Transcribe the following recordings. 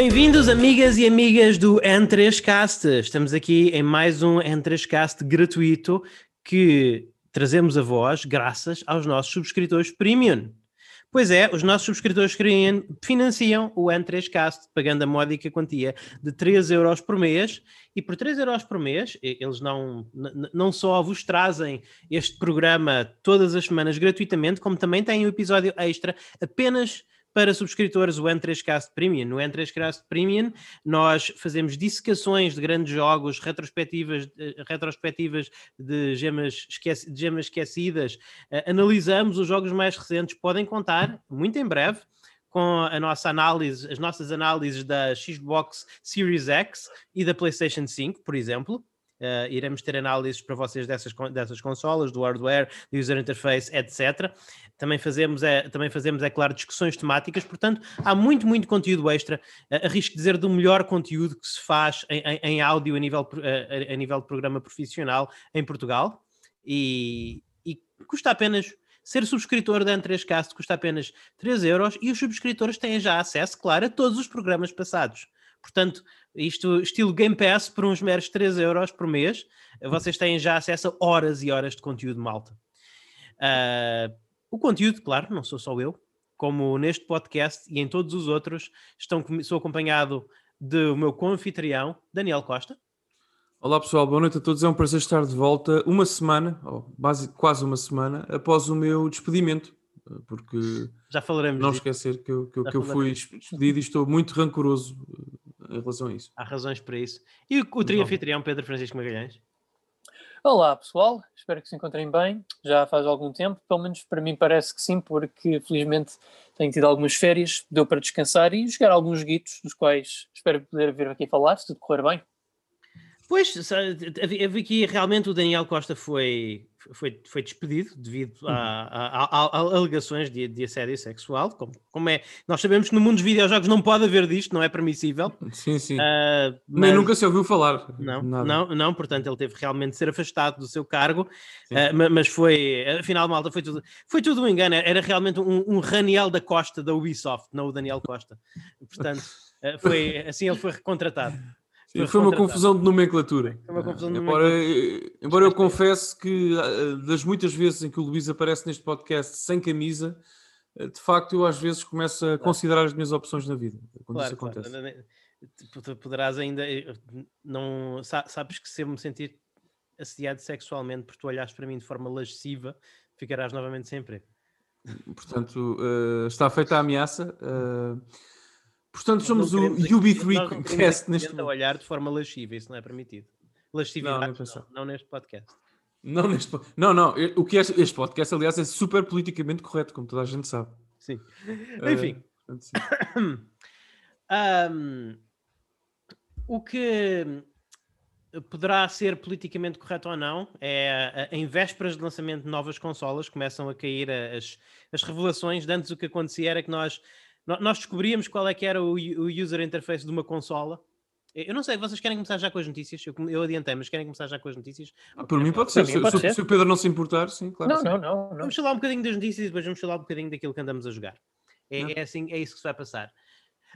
Bem-vindos, amigas e amigas do N3Cast. Estamos aqui em mais um N3Cast gratuito que trazemos a vós graças aos nossos subscritores premium. Pois é, os nossos subscritores financiam o N3Cast, pagando a módica quantia de 3 euros por mês. E por 3 euros por mês, eles não, não só vos trazem este programa todas as semanas gratuitamente, como também têm um episódio extra apenas para subscritores o N3Cast Premium. No N3Cast Premium nós fazemos dissecações de grandes jogos, retrospectivas, retrospectivas de, gemas esqueci, de gemas esquecidas, uh, analisamos os jogos mais recentes, podem contar, muito em breve, com a nossa análise, as nossas análises da Xbox Series X e da PlayStation 5, por exemplo. Uh, iremos ter análises para vocês dessas, dessas consolas, do hardware, do user interface, etc. Também fazemos, é, também fazemos, é claro, discussões temáticas, portanto, há muito, muito conteúdo extra. Uh, arrisco dizer do melhor conteúdo que se faz em, em, em áudio a nível, uh, a nível de programa profissional em Portugal e, e custa apenas ser subscritor da N3Cast custa apenas 3 euros e os subscritores têm já acesso, claro, a todos os programas passados. Portanto, isto estilo Game Pass por uns meros 3 euros por mês, vocês têm já acesso a horas e horas de conteúdo malta. Uh, o conteúdo, claro, não sou só eu, como neste podcast e em todos os outros, estão, sou acompanhado do meu co-anfitrião, Daniel Costa. Olá pessoal, boa noite a todos. É um prazer estar de volta uma semana, ou base, quase uma semana, após o meu despedimento, porque já falaremos não disso. esquecer que eu, que, que eu fui despedido e estou muito rancoroso em relação a isso. Há razões para isso. E o, o tri-anfitrião Pedro Francisco Magalhães? Olá pessoal, espero que se encontrem bem. Já faz algum tempo, pelo menos para mim parece que sim, porque felizmente tenho tido algumas férias, deu para descansar e jogar alguns guitos, dos quais espero poder vir aqui falar, se tudo correr bem. Pois, havia aqui realmente o Daniel Costa foi, foi, foi despedido devido a, a, a, a alegações de, de, assédio sexual. Como, como, é, nós sabemos que no mundo dos videojogos não pode haver disto, não é permissível. Sim, sim. Uh, mas, nunca se ouviu falar. Não, não, não, portanto ele teve realmente de ser afastado do seu cargo, uh, mas foi, afinal, malta, foi tudo, foi tudo um engano. Era realmente um, um Raniel da Costa da Ubisoft, não o Daniel Costa. Portanto, uh, foi, assim ele foi recontratado. Sim, foi uma confusão de nomenclatura. Foi uma confusão de embora, nomenclatura. embora eu confesse que ah, das muitas vezes em que o Luís aparece neste podcast sem camisa, ah, de facto eu às vezes começo a considerar as minhas opções na vida. Quando claro, isso acontece. Claro. Poderás ainda. Eh, não, sabes que se eu me sentir assediado sexualmente por tu olhares para mim de forma lasciva, ficarás novamente sem emprego. Portanto, está feita a ameaça. Uh, Portanto, somos o UB3 Cast neste momento. olhar de forma lasciva, isso não é permitido. Lascividade, não, não, não, neste podcast. Não, neste, não, não. O que é, este podcast, aliás, é super politicamente correto, como toda a gente sabe. Sim. Uh, Enfim. um, o que poderá ser politicamente correto ou não é em vésperas de lançamento de novas consolas começam a cair as, as revelações. De antes o que acontecia era que nós nós descobríamos qual é que era o, user interface de uma consola. Eu não sei, vocês querem começar já com as notícias? Eu, eu adiantei, mas querem começar já com as notícias? Ah, por mim pode ser. Se, pode se, ser. se, o Pedro não se importar, sim, claro. Não, não, não, não, Vamos falar um bocadinho das notícias e depois vamos falar um bocadinho daquilo que andamos a jogar. É, é assim, é isso que se vai passar.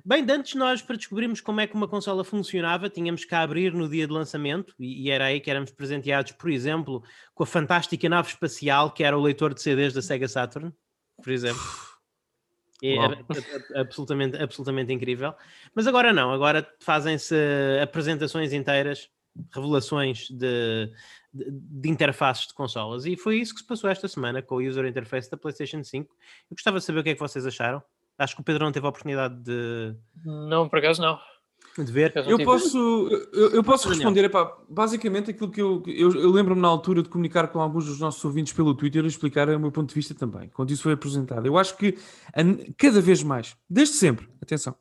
Bem, de antes nós, para descobrirmos como é que uma consola funcionava, tínhamos que abrir no dia de lançamento e, e era aí que éramos presenteados, por exemplo, com a fantástica nave espacial que era o leitor de CDs da Sega Saturn, por exemplo. É, é, é, absolutamente, absolutamente incrível. Mas agora não, agora fazem-se apresentações inteiras, revelações de, de, de, interfaces de consolas. E foi isso que se passou esta semana com o user interface da PlayStation 5. Eu gostava de saber o que é que vocês acharam. Acho que o Pedro não teve a oportunidade de. Não, por acaso não de ver. Eu posso, eu, eu posso responder, epá, basicamente aquilo que eu, eu, eu lembro-me na altura de comunicar com alguns dos nossos ouvintes pelo Twitter e explicar o meu ponto de vista também, quando isso foi apresentado. Eu acho que cada vez mais, desde sempre, atenção,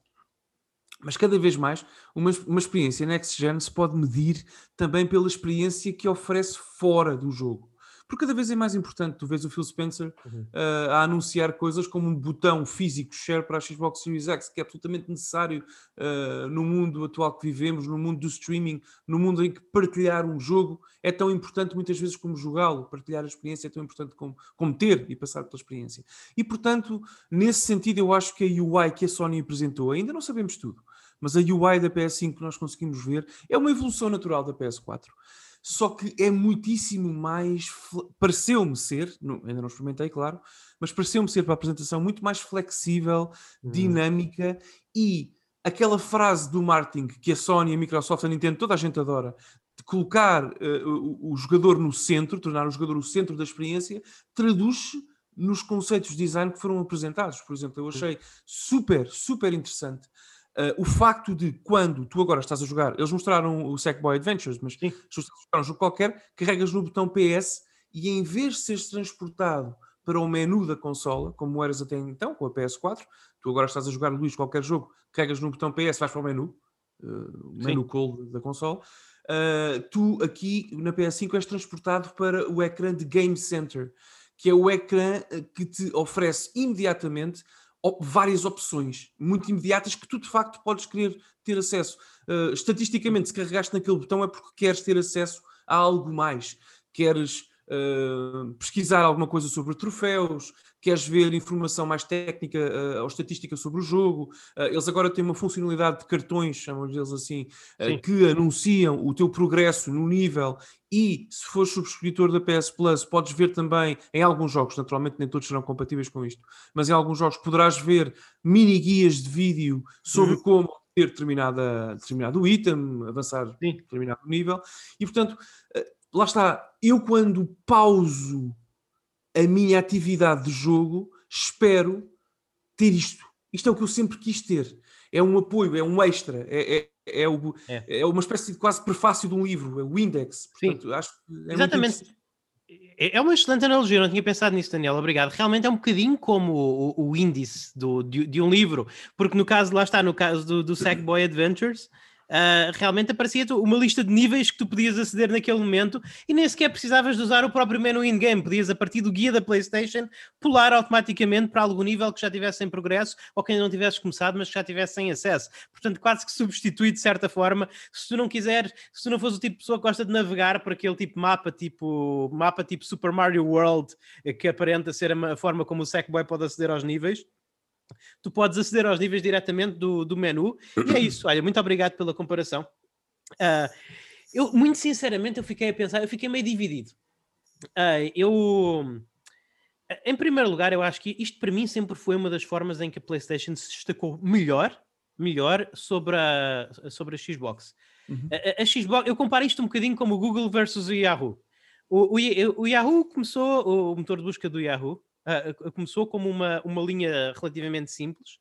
mas cada vez mais uma, uma experiência Next Gen se pode medir também pela experiência que oferece fora do jogo porque cada vez é mais importante. Tu vês o Phil Spencer uhum. uh, a anunciar coisas como um botão físico share para a Xbox Series X, que é absolutamente necessário uh, no mundo atual que vivemos, no mundo do streaming, no mundo em que partilhar um jogo é tão importante muitas vezes como jogá-lo. Partilhar a experiência é tão importante como, como ter e passar pela experiência. E portanto, nesse sentido, eu acho que a UI que a Sony apresentou, ainda não sabemos tudo mas a UI da PS5 que nós conseguimos ver é uma evolução natural da PS4. Só que é muitíssimo mais. Pareceu-me ser, não, ainda não experimentei, claro, mas pareceu-me ser para a apresentação muito mais flexível, hum. dinâmica e aquela frase do marketing que a Sony, a Microsoft, a Nintendo, toda a gente adora, de colocar uh, o, o, jogador no centro, tornar o jogador o centro da experiência, traduz-se nos conceitos de design que foram apresentados. Por exemplo, eu achei super, super interessante uh, o facto de quando tu agora estás a jogar, eles mostraram o Sackboy Adventures, mas Sim. se estás a jogar um jogo qualquer, carregas no botão PS e em vez de seres transportado para o menu da consola, como eras até então com a PS4, tu agora estás a jogar, Luís, qualquer jogo, carregas no botão PS, vais para o menu, uh, menu cold da consola, uh, tu aqui na PS5 és transportado para o ecrã de Game Center, que é o ecrã eh, que te oferece imediatamente várias opções muito imediatas que tu de facto podes querer ter acesso. Uh, estatisticamente, se carregaste naquele botão é porque queres ter acesso a algo mais. Queres uh, pesquisar alguma coisa sobre troféus, queres ver informação mais técnica uh, ou estatística sobre o jogo. Uh, eles agora têm uma funcionalidade de cartões, chamamos eles assim, uh, que anunciam o teu progresso no nível e se fores subscritor da PS Plus, podes ver também em alguns jogos, naturalmente nem todos serão compatíveis com isto, mas em alguns jogos poderás ver mini guias de vídeo sobre uhum. como ter determinada, determinado item, avançar Sim. determinado nível, e portanto, lá está, eu quando pauso a minha atividade de jogo, espero ter isto. Isto é o que eu sempre quis ter. É um apoio, é um extra, é, é, é, o, é. é uma espécie de quase prefácio de um livro, é o index. Portanto, Sim. acho é Exatamente. É, é uma excelente analogia, eu não tinha pensado nisso, Daniel, obrigado. Realmente é um bocadinho como o, o índice do, de, de, um livro, porque no caso, lá está, no caso do, do Sackboy Adventures, uh, realmente aparecia uma lista de níveis que tu podias aceder naquele momento e nem sequer precisavas de usar o próprio menu in-game, podias a partir do guia da PlayStation pular automaticamente para algum nível que já tivesse em progresso ou que ainda não tivesse começado, mas que já tivesse sem acesso. Portanto, quase que substitui de certa forma, se tu não quiseres, se tu não fores o tipo de pessoa que gosta de navegar por aquele tipo de mapa, tipo mapa tipo Super Mario World, que aparenta ser a forma como o Sackboy pode aceder aos níveis tu podes aceder aos níveis diretamente do, do menu. E é isso. Olha, muito obrigado pela comparação. Uh, eu, muito sinceramente, eu fiquei a pensar, eu fiquei meio dividido. Uh, eu, em primeiro lugar, eu acho que isto para mim sempre foi uma das formas em que a PlayStation se destacou melhor, melhor sobre a, sobre a Xbox. Uhum. A, a, Xbox, eu comparo isto um bocadinho como o Google versus o Yahoo. O, o, o Yahoo começou, o motor de busca do Yahoo, uh, começou como uma, uma linha relativamente simples,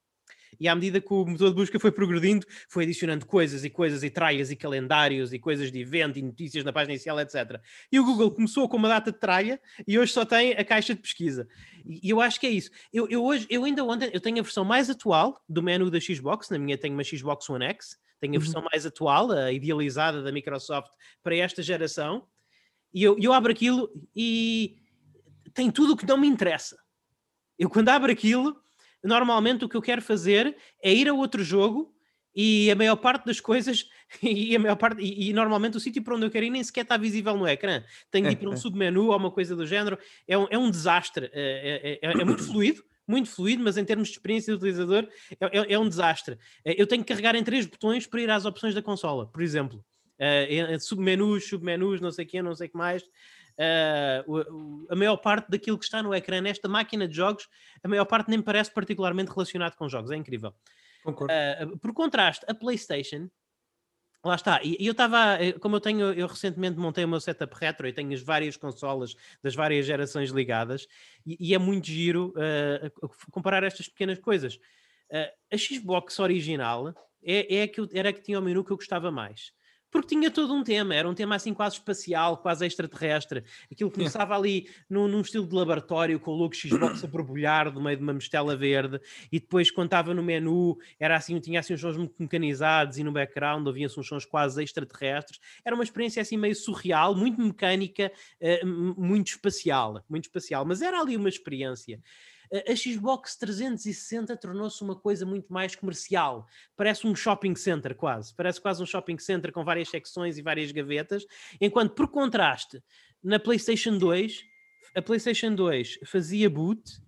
e à medida que o motor de busca foi progredindo, foi adicionando coisas e coisas e traias e calendários e coisas de evento e notícias na página inicial, etc. E o Google começou com uma data de traia e hoje só tem a caixa de pesquisa. E eu acho que é isso. Eu, eu hoje, eu ainda ontem, eu tenho a versão mais atual do menu da Xbox, na minha tenho uma Xbox One X, tenho a uhum. versão uhum. mais atual, a idealizada da Microsoft para esta geração, e eu, eu abro aquilo e tem tudo o que não me interessa. Eu, quando abro aquilo, normalmente o que eu quero fazer é ir a outro jogo e a maior parte das coisas e a maior parte e, e, normalmente o sítio para onde eu quero ir nem sequer está visível no ecrã. Tenho de ir para um é, é. submenu ou uma coisa do género. É um, é um desastre. É, é, é, é muito fluido muito fluido mas em termos de experiência do utilizador é, um desastre. Eu tenho que carregar em três botões para ir às opções da consola por exemplo. Submenus submenus não sei o que não sei o que mais uh, a maior parte daquilo que está no ecrã nesta máquina de jogos, a maior parte nem parece particularmente relacionado com jogos, é incrível. Uh, por contraste, a PlayStation, lá está, e eu estava, eh, como eu tenho, eu recentemente montei o meu setup retro e tenho as várias consolas das várias gerações ligadas, e, e é muito giro uh, comparar estas pequenas coisas. a Xbox original é, é a que eu, era a que tinha o menu que eu gostava mais porque tinha todo um tema, era um tema assim quase espacial, quase extraterrestre. Aquilo começava ali num, num, estilo de laboratório, com o logo Xbox a borbulhar do meio de uma mistela verde, e depois quando estava no menu, era assim, tinha assim uns sons muito mecanizados e no background havia-se uns sons quase extraterrestres. Era uma experiência assim meio surreal, muito mecânica, uh, muito espacial, muito espacial, mas era ali uma experiência a Xbox 360 tornou-se uma coisa muito mais comercial. Parece um shopping center, quase. Parece quase um shopping center com várias secções e várias gavetas. Enquanto, por contraste, na PlayStation 2, a PlayStation 2 fazia boot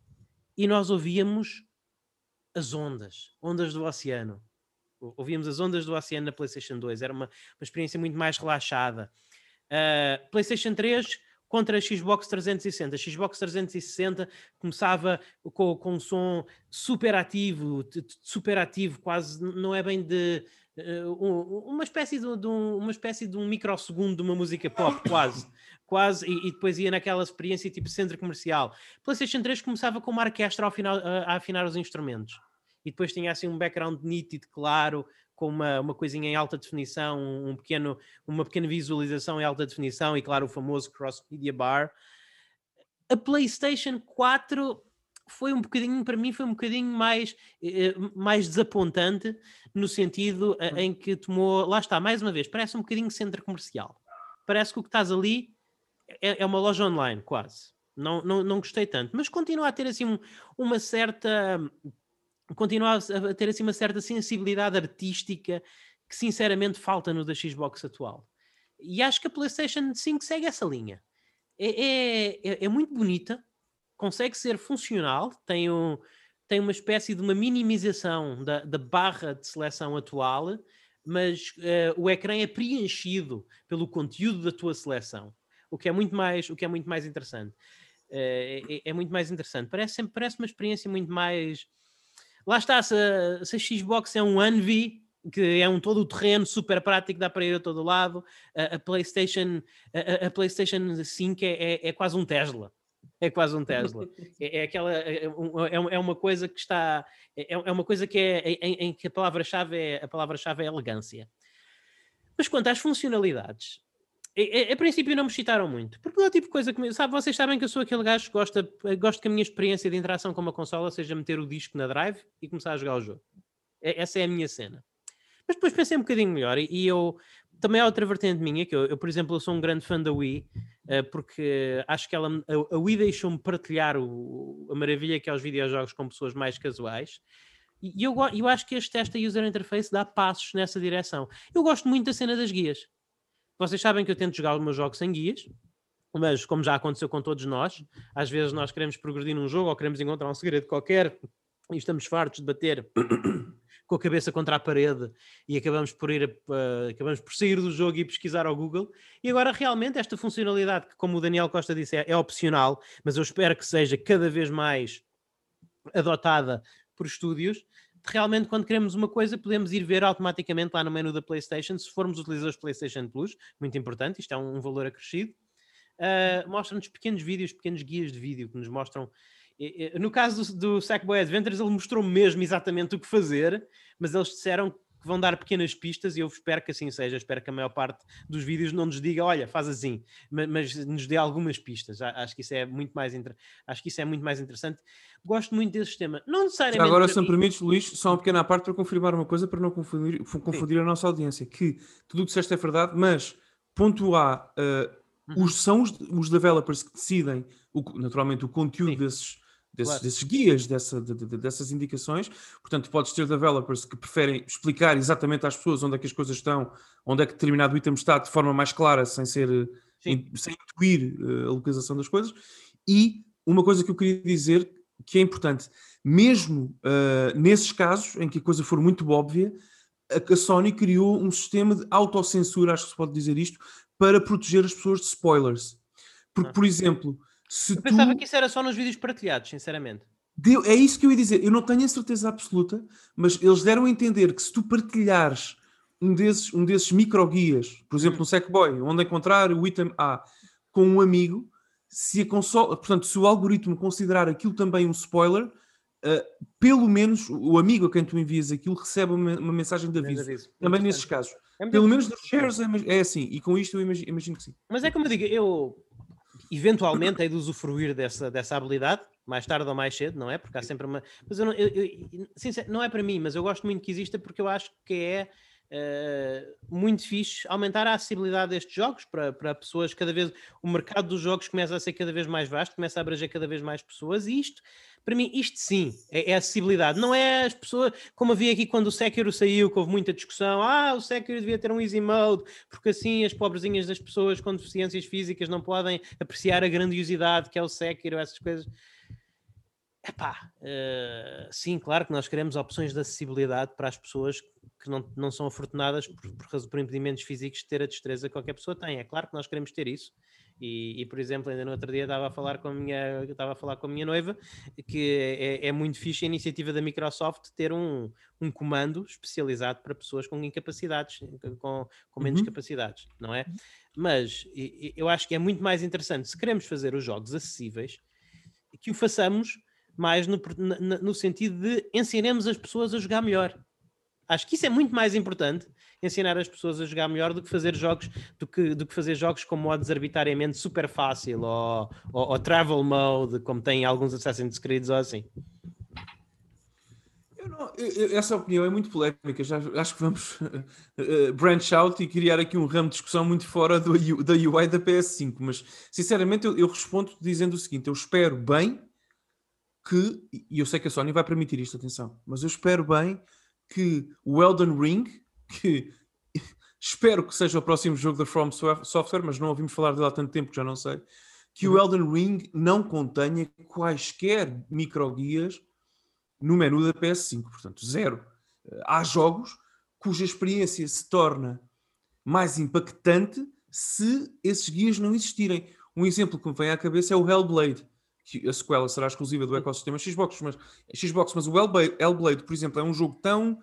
e nós ouvíamos as ondas, ondas do oceano. ouvíamos as ondas do oceano na PlayStation 2, era uma, uma experiência muito mais relaxada. Uh, PlayStation 3 contra a Xbox 360. A Xbox 360 começava com, com um som super ativo, super ativo, quase não é bem de uh, uma espécie de, de um, uma espécie de um microsegundo de uma música pop, quase. quase, e, e, depois ia naquela experiência tipo centro comercial. PlayStation 3 começava com uma orquestra ao final, a, a afinar os instrumentos. E depois tinha assim um background nítido, claro, com uma, uma coisinha em alta definição, um pequeno, uma pequena visualização em alta definição e, claro, o famoso Cross Media Bar. A PlayStation 4 foi um bocadinho, para mim, foi um bocadinho mais, eh, mais desapontante no sentido hum. em que tomou, lá está, mais uma vez, parece um bocadinho centro comercial. Parece que o que estás ali é, é uma loja online, quase. Não, não, não gostei tanto, mas continua a ter assim um, uma certa continua a ter assim uma certa sensibilidade artística que sinceramente falta no da Xbox atual. E acho que a PlayStation 5 segue essa linha. É, é, é, é muito bonita, consegue ser funcional, tem, um, tem uma espécie de uma minimização da, da barra de seleção atual, mas uh, o ecrã é preenchido pelo conteúdo da tua seleção, o que é muito mais, o que é muito mais interessante. Uh, é, é, muito mais interessante. Parece, parece uma experiência muito mais Lá está, se, se a Xbox é um Envy, que é um todo o terreno super prático, dá para ir a todo lado, a, a PlayStation, a, a, PlayStation 5 é, é, é, quase um Tesla. É quase um Tesla. É, é aquela, é, é, é uma coisa que está, é, é uma coisa que é em, em que a palavra-chave é a palavra-chave é elegância. Mas quanto às funcionalidades, a, a, princípio não me excitaram muito, porque é o tipo de coisa que. Sabe, vocês sabem que eu sou aquele gajo que gosta, gosto que a minha experiência de interação com uma consola seja meter o disco na drive e começar a jogar o jogo. É, essa é a minha cena. Mas depois pensei um bocadinho melhor e, e eu. Também há outra vertente minha, que eu, eu, por exemplo, eu sou um grande fã da Wii, uh, porque acho que ela, a, a Wii deixou-me partilhar o, a maravilha que é os videojogos com pessoas mais casuais. E eu, eu acho que este, esta user interface dá passos nessa direção. Eu gosto muito da cena das guias. Vocês sabem que eu tento jogar os meus jogos sem guias, mas como já aconteceu com todos nós, às vezes nós queremos progredir num jogo ou queremos encontrar um segredo qualquer e estamos fartos de bater com a cabeça contra a parede e acabamos por ir uh, acabamos por sair do jogo e pesquisar ao Google. E agora realmente esta funcionalidade que, como o Daniel Costa disse, é, é opcional, mas eu espero que seja cada vez mais adotada por estúdios, realmente quando queremos uma coisa podemos ir ver automaticamente lá no menu da PlayStation, se formos utilizadores PlayStation Plus, muito importante, isto é um, valor acrescido, uh, mostra-nos pequenos vídeos, pequenos guias de vídeo que nos mostram no caso do, Sackboy Adventures, ele mostrou mesmo exatamente o que fazer, mas eles disseram que vão dar pequenas pistas e eu espero que assim seja. Espero que a maior parte dos vídeos não nos diga, olha, faz assim, mas, mas nos dê algumas pistas. Acho que isso é muito mais inter... acho que isso é muito mais interessante. Gosto muito desse sistema. Não necessariamente. agora, se me permites, Luís, só uma pequena parte para confirmar uma coisa para não confundir, confundir a nossa audiência, que tudo o que disseste é verdade, mas ponto A, uh, os, são os, os developers que decidem o, naturalmente o conteúdo Sim. desses desses, claro. desses guias, dessa, de, de, dessas indicações. Portanto, podes ter developers que preferem explicar exatamente às pessoas onde é que as coisas estão, onde é que determinado item está de forma mais clara, sem ser in, sem intuir uh, a localização das coisas. E uma coisa que eu queria dizer que é importante, mesmo uh, nesses casos em que a coisa for muito óbvia, a, Sony criou um sistema de autocensura, acho que se pode dizer isto, para proteger as pessoas de spoilers. Porque, ah. por exemplo, se eu pensava tu... que isso era só nos vídeos partilhados, sinceramente. Deu, é isso que eu ia dizer. Eu não tenho a certeza absoluta, mas eles deram a entender que se tu partilhares um desses, um desses micro-guias, por exemplo, no Sackboy, onde encontrar o item A com um amigo, se a consola, portanto, se o algoritmo considerar aquilo também um spoiler, uh, pelo menos o amigo a quem tu envias aquilo recebe uma, uma mensagem de aviso. aviso. Também nesses casos. É pelo menos nos shares é, é assim, e com isto eu imagino, imagino que sim. Mas é como eu digo, eu eventualmente hei de usufruir dessa, dessa habilidade, mais tarde ou mais cedo, não é? Porque há sempre uma. Mas eu não, eu, eu, não é para mim, mas eu gosto muito que exista porque eu acho que é uh, muito fixe aumentar a acessibilidade destes jogos para, para pessoas cada vez. O mercado dos jogos começa a ser cada vez mais vasto, começa a abranger cada vez mais pessoas e isto para mim, isto sim é, é, acessibilidade. Não é as pessoas, como havia aqui quando o Sekiro saiu, que houve muita discussão. Ah, o Sekiro devia ter um easy mode, porque assim as pobrezinhas das pessoas com deficiências físicas não podem apreciar a grandiosidade que é o Sekiro, essas coisas. Epá, uh, sim, claro que nós queremos opções de acessibilidade para as pessoas que não, não são afortunadas por, por, por impedimentos físicos de ter a destreza que qualquer pessoa tem. É claro que nós queremos ter isso, e, e, por exemplo, ainda no outro dia estava a falar com a minha, estava a falar com a minha noiva que é, é muito fixe a iniciativa da Microsoft ter um, um comando especializado para pessoas com incapacidades, com, com menos uhum. capacidades, não é? Mas eu acho que é muito mais interessante se queremos fazer os jogos acessíveis que o façamos mais no, no, no sentido de ensinemos as pessoas a jogar melhor. Acho que isso é muito mais importante ensinar as pessoas a jogar melhor do que fazer jogos do que, do que fazer jogos com modos arbitrariamente super fácil ou, ou, ou travel mode, como tem alguns Assassin's Creed ou assim. Não, eu, essa opinião é muito polémica. Já, acho que vamos uh, branch out e criar aqui um ramo de discussão muito fora do, da UI da PS5. Mas, sinceramente, eu, eu respondo dizendo o seguinte: eu espero bem que, e eu sei que a Sony vai permitir isto, atenção, mas eu espero bem que o Elden Ring, que espero que seja o próximo jogo da From Software, mas não ouvimos falar dele há tanto tempo que já não sei, que o uhum. Elden Ring não contenha quaisquer microguias no menu da PS5, portanto, zero. Há jogos cuja experiência se torna mais impactante se esses guias não existirem. Um exemplo que me vem à cabeça é o Hellblade, que a sequela será exclusiva do ecossistema Xbox, mas, Xbox, mas o Hellblade, Hellblade, por exemplo, é um jogo tão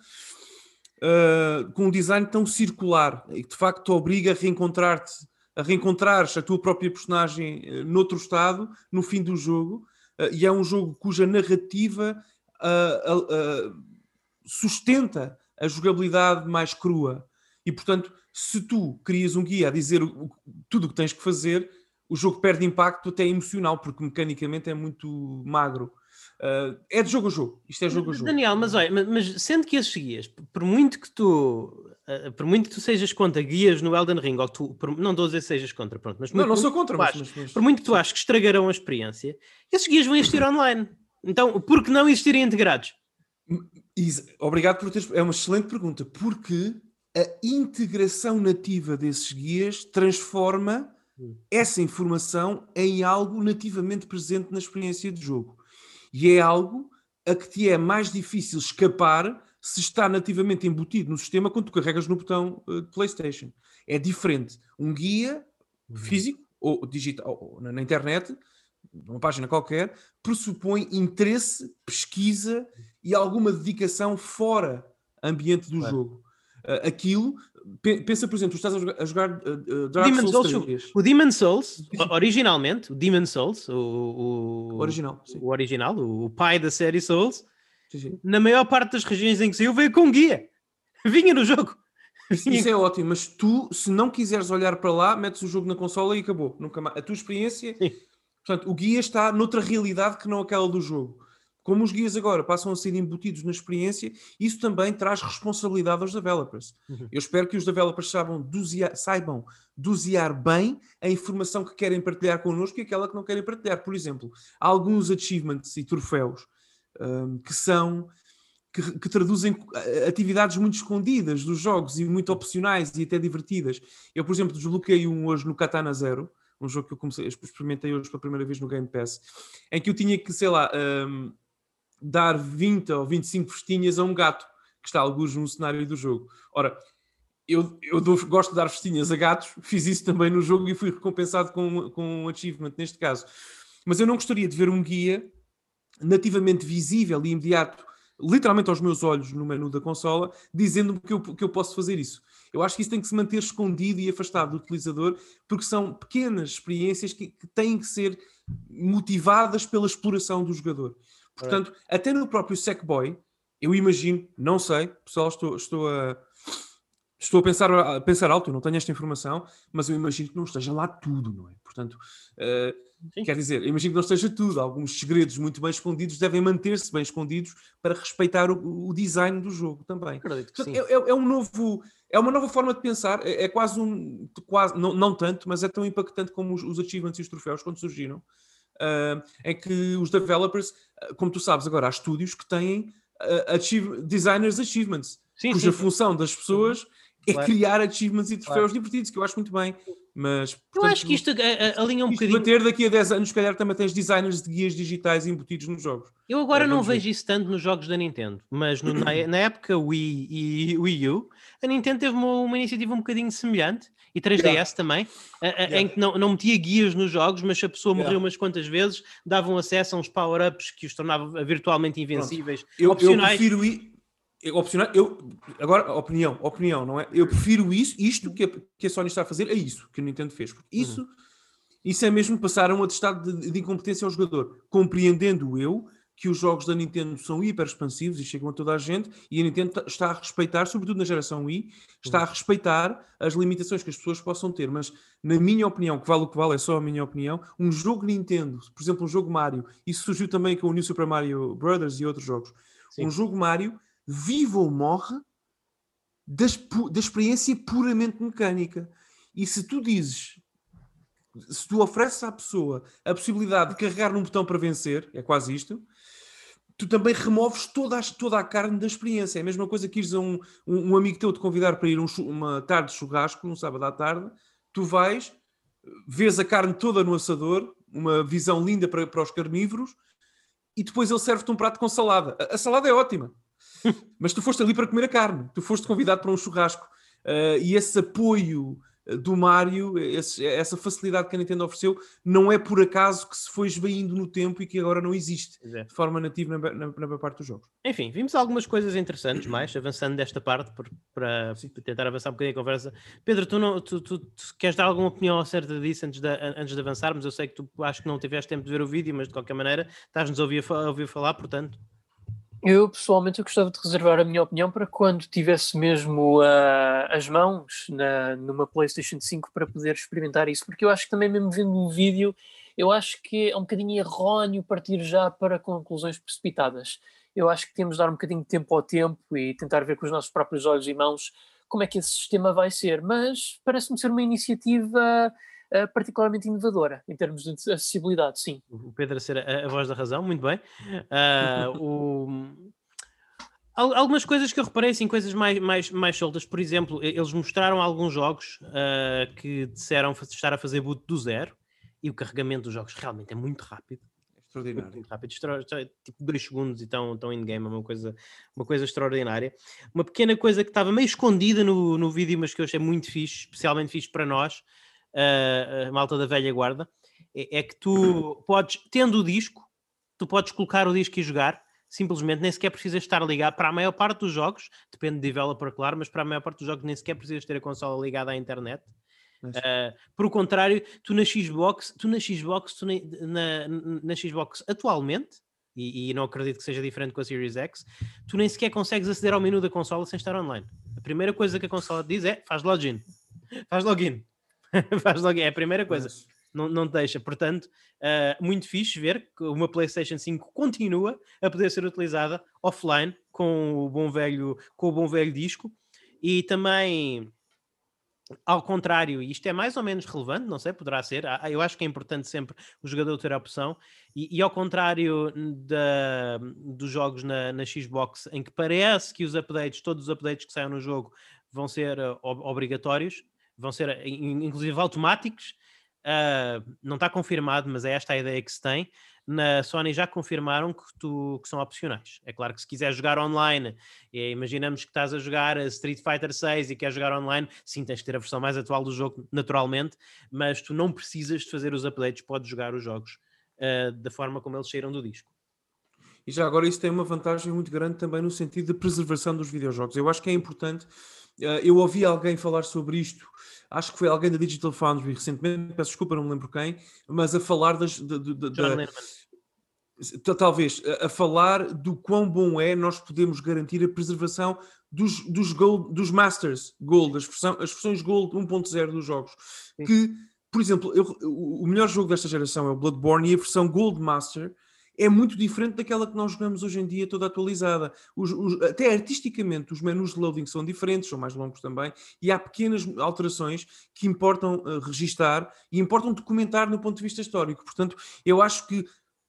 uh, com um design tão circular e que de facto obriga a reencontrar-te, a reencontrares a tua própria personagem uh, noutro estado no fim do jogo, uh, e é um jogo cuja narrativa sustenta a jogabilidade mais crua. E portanto, se tu crias um guia a dizer tudo o que tens que fazer, o jogo perde impacto até emocional, porque mecanicamente é muito magro. Uh, é de jogo a jogo. Isto é jogo a jogo. Daniel, mas olha, mas, mas sendo que esses guias, por muito que tu. Uh, por muito que tu sejas contra guias no Elden Ring, ou tu, por, não estou a dizer sejas contra, pronto, mas não, não sou contra, mas, mas, mas, por muito que tu aches que estragarão a experiência, esses guias vão existir online. Então, por que não existirem integrados? Obrigado por teres. É uma excelente pergunta. Porque a integração nativa desses guias transforma essa informação em algo nativamente presente na experiência de jogo. E é algo a que te é mais difícil escapar se está nativamente embutido no sistema quando tu carregas no botão uh, de PlayStation. É diferente. Um guia uhum. físico ou digital ou na internet, numa página qualquer, pressupõe interesse, pesquisa e alguma dedicação fora ambiente do claro. jogo. Uh, aquilo Pensa, por exemplo, tu estás a jogar, a jogar uh, Dark Demon Souls, Souls O Demon Souls, originalmente, o Demon Souls, o, o, original, sim. o original, o pai da série Souls, sim, sim. na maior parte das regiões em que saiu, veio com guia. Vinha no jogo. Isso é ótimo, mas tu, se não quiseres olhar para lá, metes o jogo na consola e acabou. Nunca mais. A tua experiência, sim. portanto, o guia está noutra realidade que não aquela do jogo. Como os guias agora passam a ser embutidos na experiência, isso também traz responsabilidade aos developers. Uhum. Eu espero que os developers saibam dosear, saibam dosear bem a informação que querem partilhar connosco e aquela que não querem partilhar. Por exemplo, há alguns achievements e troféus um, que são que, que, traduzem atividades muito escondidas dos jogos e muito opcionais e até divertidas. Eu, por exemplo, desbloqueei um hoje no Katana Zero, um jogo que eu comecei, experimentei hoje pela primeira vez no Game Pass, em que eu tinha que, sei lá, um, dar 20 ou 25 festinhas a um gato que está alguns no cenário do jogo. Ora, eu, eu dou, gosto de dar festinhas a gatos, fiz isso também no jogo e fui recompensado com, com um achievement neste caso. Mas eu não gostaria de ver um guia nativamente visível e imediato, literalmente aos meus olhos no menu da consola, dizendo-me que eu, que eu posso fazer isso. Eu acho que isso tem que se manter escondido e afastado do utilizador, porque são pequenas experiências que, que têm que ser motivadas pela exploração do jogador. Portanto, é. até no próprio Sackboy, eu imagino, não sei, pessoal, estou, estou a. Estou a pensar, a pensar alto, eu não tenho esta informação, mas eu imagino que não esteja lá tudo, não é? Portanto, uh, quer dizer, imagino que não esteja tudo. Alguns segredos muito bem escondidos devem manter-se bem escondidos para respeitar o, o design do jogo também. Portanto, é, é, é, um novo, é uma nova forma de pensar, é, é quase um, quase, não, não tanto, mas é tão impactante como os, os achievements e os troféus quando surgiram uh, em que os developers, uh, como tu sabes agora, há estúdios que têm uh, achieve, designers achievements, sim, cuja sim, função sim. das pessoas é claro. criar achievements e troféus claro. divertidos, que eu acho muito bem. Mas, portanto, eu acho que isto alinha um bocadinho. bater daqui a 10 anos, se calhar também tens designers de guias digitais embutidos nos jogos. Eu agora é, não vejo ver. isso tanto nos jogos da Nintendo, mas no, na, na, época Wii e Wii U, a Nintendo teve uma, uma iniciativa um bocadinho semelhante e 3DS yeah. também, yeah. em que não, não metia guias nos jogos, mas se a pessoa yeah. morreu umas quantas vezes, davam acesso a uns power-ups que os tornava virtualmente invencíveis. Eu, eu, prefiro ir. Opcional, eu, agora, opinião, opinião, não é? Eu prefiro isso, isto que a, que a Sony está a fazer, é isso que a Nintendo fez. Porque isso, uhum. isso é mesmo passar a um atestado de, de incompetência ao jogador, compreendendo eu que os jogos da Nintendo são hiper expansivos e chegam a toda a gente, e a Nintendo está a respeitar, sobretudo na geração Wii, está a uhum. respeitar as limitações que as pessoas possam ter. Mas, na minha opinião, que vale o que vale, é só a minha opinião, um jogo Nintendo, por exemplo, um jogo Mario, isso surgiu também com o New Super Mario Brothers e outros jogos. Sim. Um jogo Mario vive ou morre da, da experiência puramente mecânica. E se tu dizes se tu ofereces à pessoa a possibilidade de carregar num botão para vencer, é quase isto, tu também removes toda a, toda a carne da experiência. É a mesma coisa que ires a um, um, um amigo teu te convidar para ir um, uma tarde de churrasco, num sábado à tarde, tu vais, vês a carne toda no assador, uma visão linda para, para os carnívoros, e depois ele serve-te um prato com salada. A, a salada é ótima, mas tu foste ali para comer a carne, tu foste convidado para um churrasco. Uh, e esse apoio do Mario, esse, essa facilidade que a Nintendo ofereceu, não é por acaso que se foi esvaindo no tempo e que agora não existe é. de forma nativa na, na, na maior parte dos jogos. Enfim, vimos algumas coisas interessantes mais, avançando desta parte por, para Sim. tentar avançar um bocadinho a conversa. Pedro, tu, não, tu, tu, tu, queres dar alguma opinião acerca disso antes de, antes de avançarmos? Eu sei que tu acho que não tiveste tempo de ver o vídeo, mas de qualquer maneira estás-nos a ouvir, a ouvir falar, portanto. Eu pessoalmente eu gostava de reservar a minha opinião para quando tivesse mesmo uh, as mãos na, numa PlayStation 5 para poder experimentar isso, porque eu acho que também mesmo vendo o vídeo, eu acho que é um bocadinho erróneo partir já para conclusões precipitadas. Eu acho que temos de dar um bocadinho de tempo ao tempo e tentar ver com os nossos próprios olhos e mãos como é que esse sistema vai ser, mas parece-me ser uma iniciativa uh, particularmente inovadora em termos de acessibilidade, sim. O Pedro a ser a, a voz da razão, muito bem. Uh, o... Algumas coisas que eu reparei, assim, coisas mais, mais, mais soltas. Por exemplo, eles mostraram alguns jogos uh, que disseram estar a fazer boot do zero e o carregamento dos jogos realmente é muito rápido. Extraordinário. Muito rápido, tipo dois segundos e estão, estão in-game, é uma coisa, uma coisa extraordinária. Uma pequena coisa que estava meio escondida no, no vídeo, mas que eu achei muito fixe, especialmente fixe para nós, a malta da velha guarda, é, é, que tu podes, tendo o disco, tu podes colocar o disco e jogar, simplesmente nem sequer precisas estar ligado para a maior parte dos jogos, depende de developer, claro, mas para a maior parte dos jogos nem sequer precisas ter a consola ligada à internet. Uh, por o contrário, tu na Xbox, tu na Xbox, tu na, na, na Xbox atualmente, e, e, não acredito que seja diferente com a Series X, tu nem sequer consegues aceder ao menu da consola sem estar online. A primeira coisa que a consola diz é faz login. Faz login. Faz logo, é a primeira coisa. Mas... Não, não deixa. Portanto, uh, muito fixe ver que uma PlayStation 5 continua a poder ser utilizada offline com o bom velho, com o bom velho disco. E também, ao contrário, isto é mais ou menos relevante, não sei, poderá ser. Eu acho que é importante sempre o jogador ter a opção. E, e ao contrário da, dos jogos na, na Xbox, em que parece que os updates, todos os updates que saem no jogo, vão ser uh, obrigatórios vão ser eh, inclusive automáticos. Uh, não está confirmado, mas é esta a ideia que se tem. Na Sony já confirmaram que, tu, que são opcionais. É claro que se quiser jogar online, imaginamos que estás a jogar Street Fighter 6 e queres jogar online, sim, tens que ter a versão mais atual do jogo, naturalmente, mas tu não precisas de fazer os updates, podes jogar os jogos uh, da forma como eles saíram do disco. E já agora isso tem uma vantagem muito grande também no sentido de preservação dos videojogos. Eu acho que é importante eu ouvi alguém falar sobre isto, acho que foi alguém da Digital Foundry recentemente, peço desculpa, não me lembro quem, mas a falar das. De, de, de, da, talvez a, a, falar do quão bom é nós podemos garantir a preservação dos, dos, gold, dos Masters Gold, as, versão, as versões Gold 1.0 dos jogos. Sim. Que, por exemplo, eu, o melhor jogo desta geração é o Bloodborne e a versão Gold Master é muito diferente daquela que nós jogamos hoje em dia, toda atualizada. Os, os, até artisticamente, os menus de loading são diferentes, são mais longos também, e há pequenas alterações que importam uh, registar e importam documentar no ponto de vista histórico. Portanto, eu acho que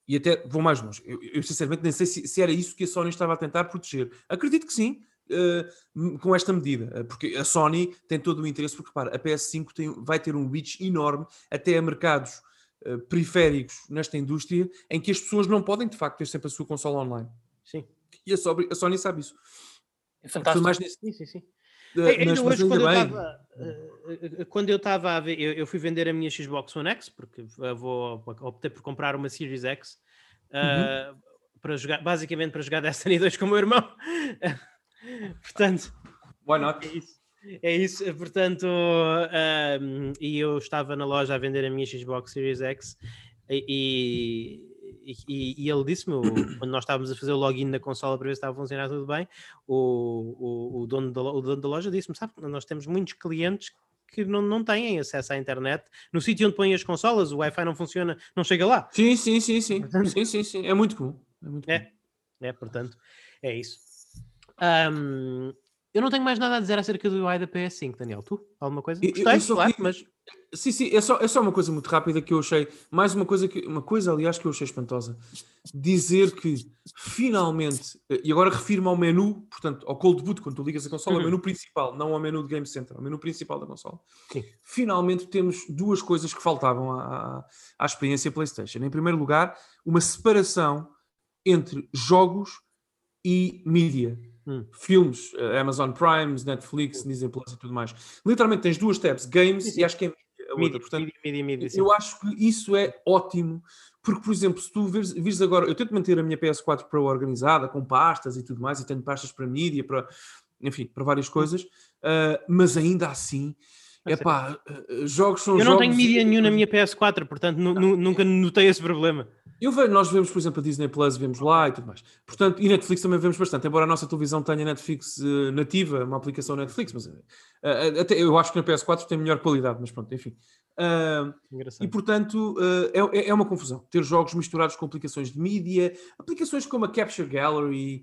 e até vou mais longe. Eu, eu sinceramente nem sei se, se, era isso que a Sony estava a tentar proteger. Acredito que sim. uh, com esta medida, porque a Sony tem todo o interesse, porque repara, a PS5 tem, vai ter um reach enorme até a mercados uh, periféricos nesta indústria em que as pessoas não podem de facto ter sempre a sua consola online. Sim. E a, a Sony sabe isso. É fantástico. mais nesse... Sim, sim, sim. É, mas, hoje, quando, eu tava, uh, quando eu estava a ver, eu, eu, fui vender a minha Xbox One X, porque vou optei por comprar uma Series X uh, uhum. para jogar, basicamente para jogar Destiny 2 com o meu irmão. portanto, why not? É isso. É isso, portanto, um, e eu estava na loja a vender a minha Xbox Series X e, e, e ele disse-me, quando nós estávamos a fazer o login na consola para ver se estava a funcionar tudo bem, o, o, o, dono, da, o dono da loja disse-me: sabe, nós temos muitos clientes que não, não têm acesso à internet. No sítio onde põem as consolas, o Wi-Fi não funciona, não chega lá. Sim, sim, sim, sim. Portanto, sim, sim, sim. É muito comum. É, muito comum. é, é portanto, é isso. Um, eu não tenho mais nada a dizer acerca do UI da PS5, Daniel. Tu? Alguma coisa? Gostei, eu, eu claro, mas Sim, sim, é só, é só uma coisa muito rápida que eu achei, mais uma coisa, que, uma coisa aliás que eu achei espantosa, dizer que finalmente, e agora refiro-me ao menu, portanto, ao cold boot, quando tu ligas a consola, uhum. ao menu principal, não ao menu de Game Center, ao menu principal da consola. Sim. Finalmente temos duas coisas que faltavam à, à experiência PlayStation. Em primeiro lugar, uma separação entre jogos e mídia. Hum. Filmes, eh, Amazon Prime, Netflix, Disney Plus e tudo mais. Literalmente tens duas tabs, games sim, sim. e acho que é a outra. Portanto, mídia, mídia, eu acho que isso é ótimo, porque, por exemplo, se tu vires, vires, agora, eu tento manter a minha PS4 Pro organizada, com pastas e tudo mais, e tenho pastas para mídia, para, enfim, para várias hum. coisas, uh, mas ainda assim. É pá, uh, jogos são Eu não tenho mídia nenhum na minha PS4, portanto nunca notei esse problema. Eu vejo, nós vemos, por exemplo, a Disney Plus, vemos lá e tudo mais. Portanto, e Netflix também vemos bastante, embora a nossa televisão tenha Netflix uh, nativa, uma aplicação Netflix, mas uh, até eu acho que na PS4 tem melhor qualidade, mas pronto, enfim. Uh, e portanto, é, é, uma confusão ter jogos misturados com aplicações de mídia, aplicações como a Capture Gallery,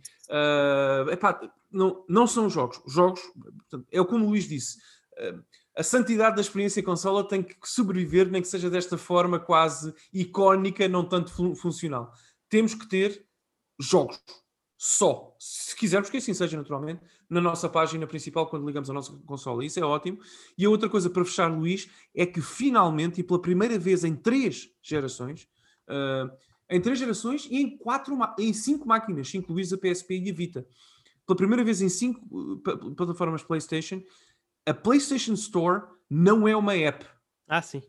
epá, não, não são jogos. Jogos, portanto, é como o Luís disse a santidade da experiência consola tem que sobreviver, nem que seja desta forma quase icónica, não tanto fun funcional. Temos que ter jogos só, se quisermos que assim seja naturalmente, na nossa página principal quando ligamos a nossa consola. Isso é ótimo. E a outra coisa para fechar, Luís, é que finalmente e pela primeira vez em três gerações, uh, em três gerações e em quatro, em cinco máquinas, incluís a PSP e a Vita. Pela primeira vez em cinco uh, plataformas PlayStation, a PlayStation Store não é uma app. Ah, sim.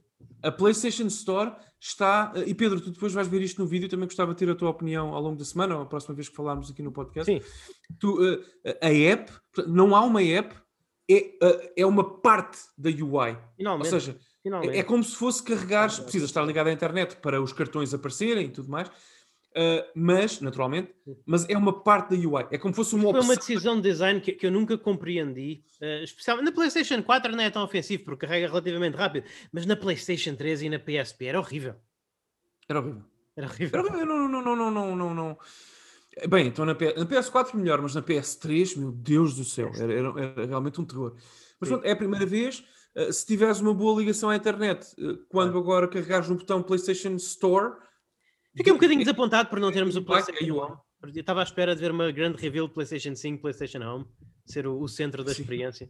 A PlayStation Store está. E Pedro, tu depois vais ver isto no vídeo. Também gostava de ter a tua opinião ao longo da semana, ou a próxima vez que falarmos aqui no podcast. Sim. Tu, uh, a app, não há uma app, é, uh, é uma parte da UI. Finalmente. Ou seja, é, é, como se fosse carregar. Precisa estar ligado à internet para os cartões aparecerem e tudo mais. Uh, mas, naturalmente, mas é uma parte da UI. É como se fosse uma opção. Foi uma decisão de design que, que eu nunca compreendi. Uh, especialmente na PlayStation 4 não é tão ofensivo porque carrega relativamente rápido, mas na PlayStation 3 e na PSP era horrível. Era horrível. Era horrível. Era horrível. Não, não, não, não, não, não. Bem, então na, P... na PS4 melhor, mas na PS3, meu Deus do céu, era, era, era realmente um terror. Mas pronto, é a primeira vez. Uh, se tiveres uma boa ligação à internet, quando agora carregares no botão PlayStation Store Fiquei um bocadinho desapontado por não termos o PlayStation Home. Eu estava à espera de ver uma grande reveal de PlayStation 5, PlayStation Home, ser o, o centro da Sim. experiência.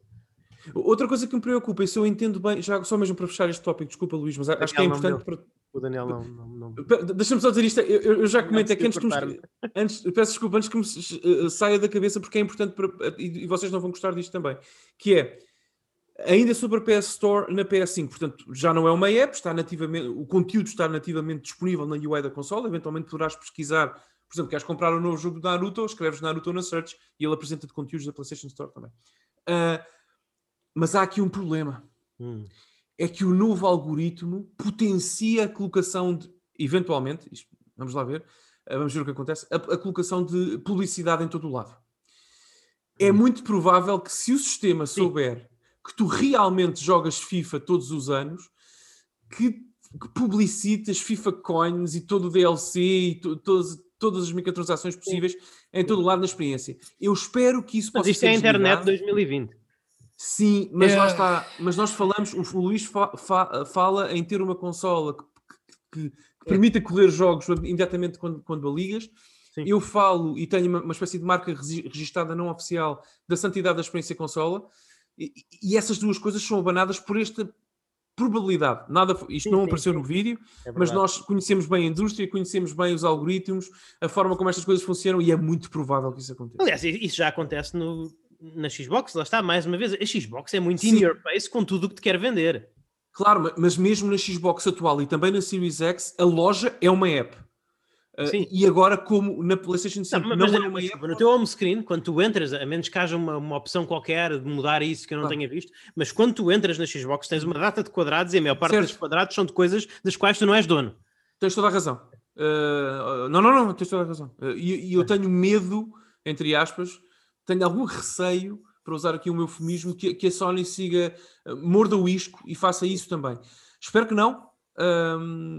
Outra coisa que me preocupa, e se eu entendo bem, já só mesmo para fechar este tópico, desculpa Luís, mas acho que é importante para. O Daniel não. não, não... Deixa-me só dizer isto, eu, eu já comentei que antes que me... antes, peço desculpa, antes que me uh, saia da cabeça, porque é importante para, e, e vocês não vão gostar disto também, que é Ainda sobre a PS Store na PS5, portanto, já não é uma app, está nativamente, o conteúdo está nativamente disponível na UI da consola, eventualmente poderás pesquisar, por exemplo, queres comprar um novo jogo de Naruto, escreves Naruto na search e ele apresenta-te conteúdos da PlayStation Store também. Uh, mas há aqui um problema. Hum. É que o novo algoritmo potencia a colocação de, eventualmente, isto, vamos lá ver, uh, vamos ver o que acontece, a, a, colocação de publicidade em todo o lado. É hum. muito provável que se o sistema souber que tu realmente jogas FIFA todos os anos, que, que publicitas FIFA Coins e todo o DLC e to, todas, todas as microtransações possíveis Sim. em todo o lado na experiência. Eu espero que isso mas possa isto é a internet 2020. Sim, mas é. lá está. Mas nós falamos, o Luís fa, fa, fala em ter uma consola que, que, que, que permita correr jogos imediatamente quando, quando a ligas Sim. Eu falo e tenho uma, uma espécie de marca registada não oficial da santidade da experiência consola e, e essas duas coisas são abanadas por esta probabilidade. Nada, isto sim, não sim, apareceu sim. no vídeo, é mas nós conhecemos bem a indústria, conhecemos bem os algoritmos, a forma como estas coisas funcionam e é muito provável que isso aconteça. Aliás, isso já acontece no, na Xbox, lá está, mais uma vez, a Xbox é muito in your face com tudo o que te quer vender. Claro, mas mesmo na Xbox atual e também na Series X, a loja é uma app. Uh, e agora, como na PlayStation 5, não, mas, não é uma app. No teu home screen, quando tu entras, a menos que haja uma, uma opção qualquer de mudar isso que eu não ah. tenha visto, mas quando tu entras na Xbox, tens uma data de quadrados e a maior parte certo. dos quadrados são de coisas das quais tu não és dono. Tens toda a razão. Uh, não, não, não, tens toda a razão. Uh, e, e eu tenho medo, entre aspas, tenho algum receio, para usar aqui um eufemismo, que, que a Sony siga, morda o isco e faça isso também. Espero que não,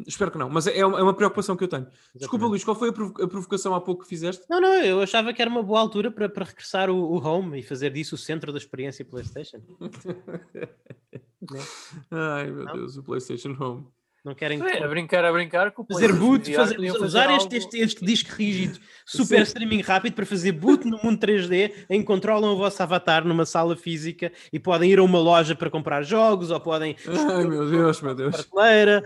espero que não, mas é, é uma preocupação que eu tenho. Exatamente. Desculpa, Luís, qual foi a, provocação há pouco que fizeste? Não, não, eu achava que era uma boa altura para, para regressar o, o Home e fazer disso o centro da experiência PlayStation. Ai meu não? Deus, o PlayStation Home. Não querem é, a brincar, a brincar com o fazer boot, fazer, fazer usar este, este, este, disco rígido, super Sim. streaming rápido para fazer boot no mundo 3D, em que controlam o vosso avatar numa sala física e podem ir a uma loja para comprar jogos ou podem. Ai meu Deus, meu Deus. Uh,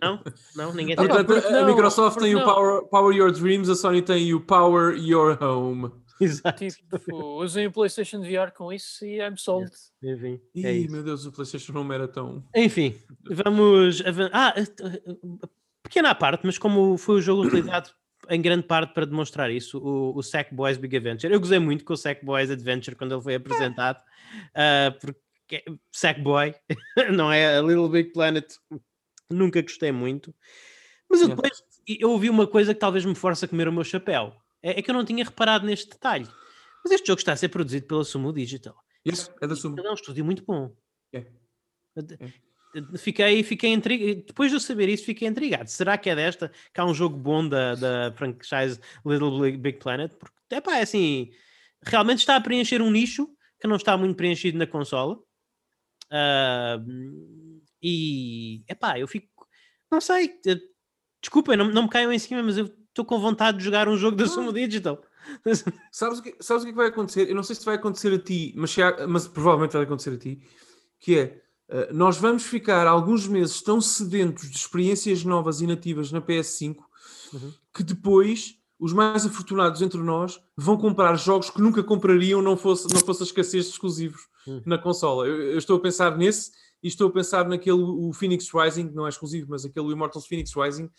não, não, ninguém tem. a, a Microsoft tem o Power, Power Your Dreams, a Sony tem o Power Your Home. Exato. Tipo, usem o PlayStation VR com isso e I'm sold. Enfim. É Ih, meu Deus, o PlayStation não era tão. Enfim, vamos. Ah, pequena parte, mas como foi o jogo utilizado em grande parte para demonstrar isso, o, o Sackboys Big Adventure. Eu gozei muito com o Sackboys Adventure quando ele foi apresentado, uh, porque Sackboy não é a Little Big Planet, nunca gostei muito. Mas eu depois eu ouvi uma coisa que talvez me force a comer o meu chapéu é, é, que eu não tinha reparado neste detalhe. Mas este jogo está a ser produzido pela Sumo Digital. Isso, é da Sumo. É um estúdio muito bom. É. é. Fiquei, fiquei intrigado. Depois de eu saber isso, fiquei intrigado. Será que é desta que há um jogo bom da, da franchise Little Big Planet? Porque, é pá, é assim, realmente está a preencher um nicho que não está muito preenchido na consola. Uh, e, é pá, eu fico, não sei, desculpem, não, não me caiam em cima, mas eu estou com vontade de jogar um jogo da Sumo Digital. sabes, o que, sabes o que vai acontecer? Eu não sei se vai acontecer a ti, mas, mas provavelmente vai acontecer a ti, que é, uh, nós vamos ficar alguns meses tão sedentos de experiências novas e nativas na PS5, uhum. que depois os mais afortunados entre nós vão comprar jogos que nunca comprariam não fosse, não fosse a escassez de exclusivos uhum. na consola. Eu, eu, estou a pensar nesse e estou a pensar naquele o Phoenix Rising, não é exclusivo, mas aquele Immortals Phoenix Rising,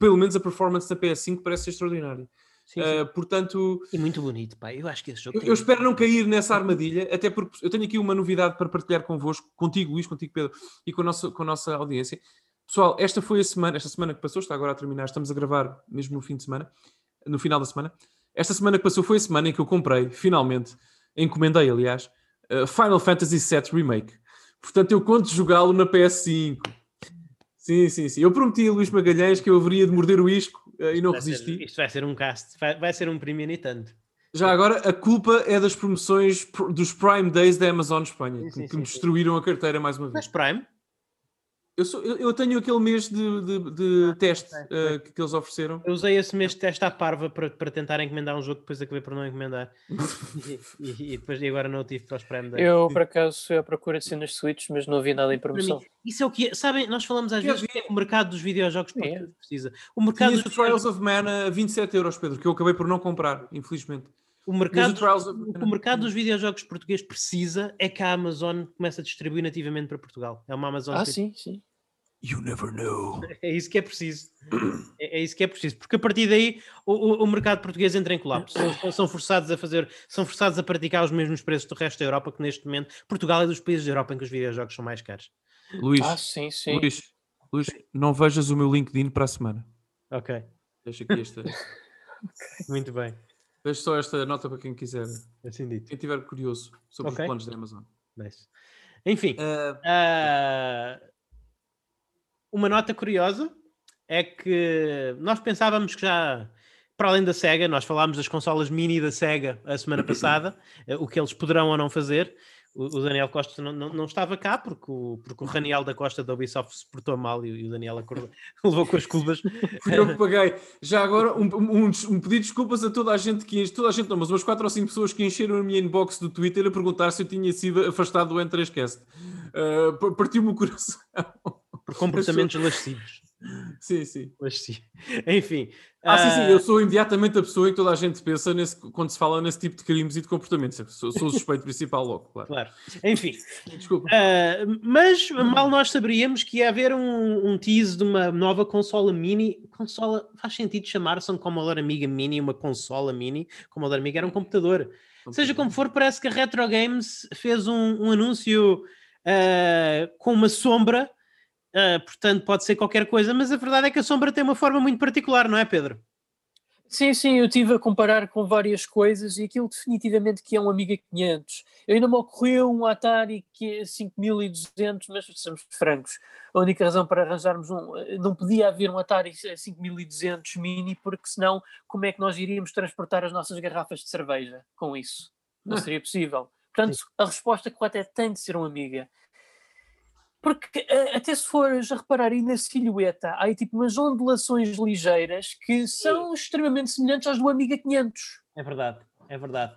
pelo menos a performance da PS5 parece ser extraordinária. Sim, sim. Uh, portanto, e muito bonito, pá. Eu acho que esse jogo. Eu, eu espero não cair nessa armadilha, até porque eu tenho aqui uma novidade para partilhar convosco, contigo, Luís, contigo, Pedro, e com a nossa, com a nossa audiência. Pessoal, esta foi a semana, esta semana que passou, está agora a terminar, estamos a gravar mesmo no fim de semana, no final da semana. Esta semana que passou foi a semana em que eu comprei, finalmente, encomendei, aliás, uh, Final Fantasy VII Remake. Portanto, eu conto jogá-lo na PS5. Sim, sim, sim. Eu prometi a Luís Magalhães que eu haveria de morder o isco uh, e não vai resisti. Ser, isto vai ser um cast, vai, vai ser um premium e tanto. Já agora, a culpa é das promoções dos Prime Days da Amazon Espanha, sim, sim, que, sim, me destruíram a carteira mais uma vez. Mas Prime? Eu, sou, eu, eu, tenho aquele mês de, de, de ah, teste uh, que, que, eles ofereceram. Eu usei esse mês de teste à parva para, para tentar encomendar um jogo, depois acabei por não encomendar. e, e, e, depois, e agora não tive para os Days. Eu, por acaso, fui à procura de cenas Switch, mas não vi nada em promoção. Isso é o que é. Sabem, nós falamos às vezes que é o mercado dos videojogos é. precisa. O mercado dos Trials of Man a 27 euros, Pedro, que eu acabei por não comprar, infelizmente. O mercado, o, o mercado dos videojogos português precisa é que a Amazon comece a distribuir nativamente para Portugal. É uma Amazon. Ah, sim, sim. You never know. É isso que é preciso. É, é isso que é preciso, porque a partir daí o, o, o mercado português entra em colapso. São, são, forçados a fazer, são forçados a praticar os mesmos preços do resto da Europa, que neste momento Portugal é dos países da Europa em que os videojogos são mais caros. Luís, ah, sim, sim. Luís, Luís, não vejas o meu LinkedIn para a semana. Ok. Deixa aqui esta. okay. Muito bem. Deixa só esta nota para quem quiser. Assim dito. Quem estiver curioso sobre okay. os planos da Amazon. Nice. Enfim. Uh... Uh uma nota curiosa é que nós pensávamos que já, para além da SEGA, nós falámos das consolas mini da SEGA a semana passada, eh, o que eles poderão ou não fazer. o, Daniel Costa não, não, não, estava cá porque o, porque o Raniel da Costa da Ubisoft se portou mal e, e o Daniel acordou, levou com as culpas. Eu que paguei. Já agora, um, um, um, pedido de desculpas a toda a gente que toda a gente não, mas umas 4 ou 5 pessoas que encheram a minha inbox do Twitter a perguntar se eu tinha sido afastado do N3Cast. Uh, Partiu-me o coração. Por comportamentos lascivos. Sim, sim. Sim. Enfim. Ah, uh... sim, sim. Eu ah, sou imediatamente a pessoa em que toda a gente pensa nesse, quando se fala nesse tipo de crimes e de comportamentos. Sou, sou o suspeito principal logo, claro. Claro. Enfim. Desculpa. Uh, mas mal nós saberíamos que ia haver um, um tease de uma nova consola mini. Consola, faz sentido chamar-se um Commodore Amiga Mini, uma consola mini. Commodore Amiga era um computador. computador. Seja como for, parece que a Retro Games fez um, um anúncio uh, com uma sombra Uh, portanto, pode ser qualquer coisa, mas a verdade é que a sombra tem uma forma muito particular, não é, Pedro? Sim, sim, eu estive a comparar com várias coisas e aquilo definitivamente que é um Amiga 500. Eu ainda me ocorreu um Atari que é 5200, mas sejamos francos, a única razão para arranjarmos um... Não podia haver um Atari 5200 mini, porque senão como é que nós iríamos transportar as nossas garrafas de cerveja com isso? Não seria possível. Portanto, a resposta correta é tem de ser um Amiga. Porque eh, até se fores a reparar aí na silhueta, há aí tipo umas ondulações ligeiras que são extremamente semelhantes às do Amiga 500. É verdade, é verdade.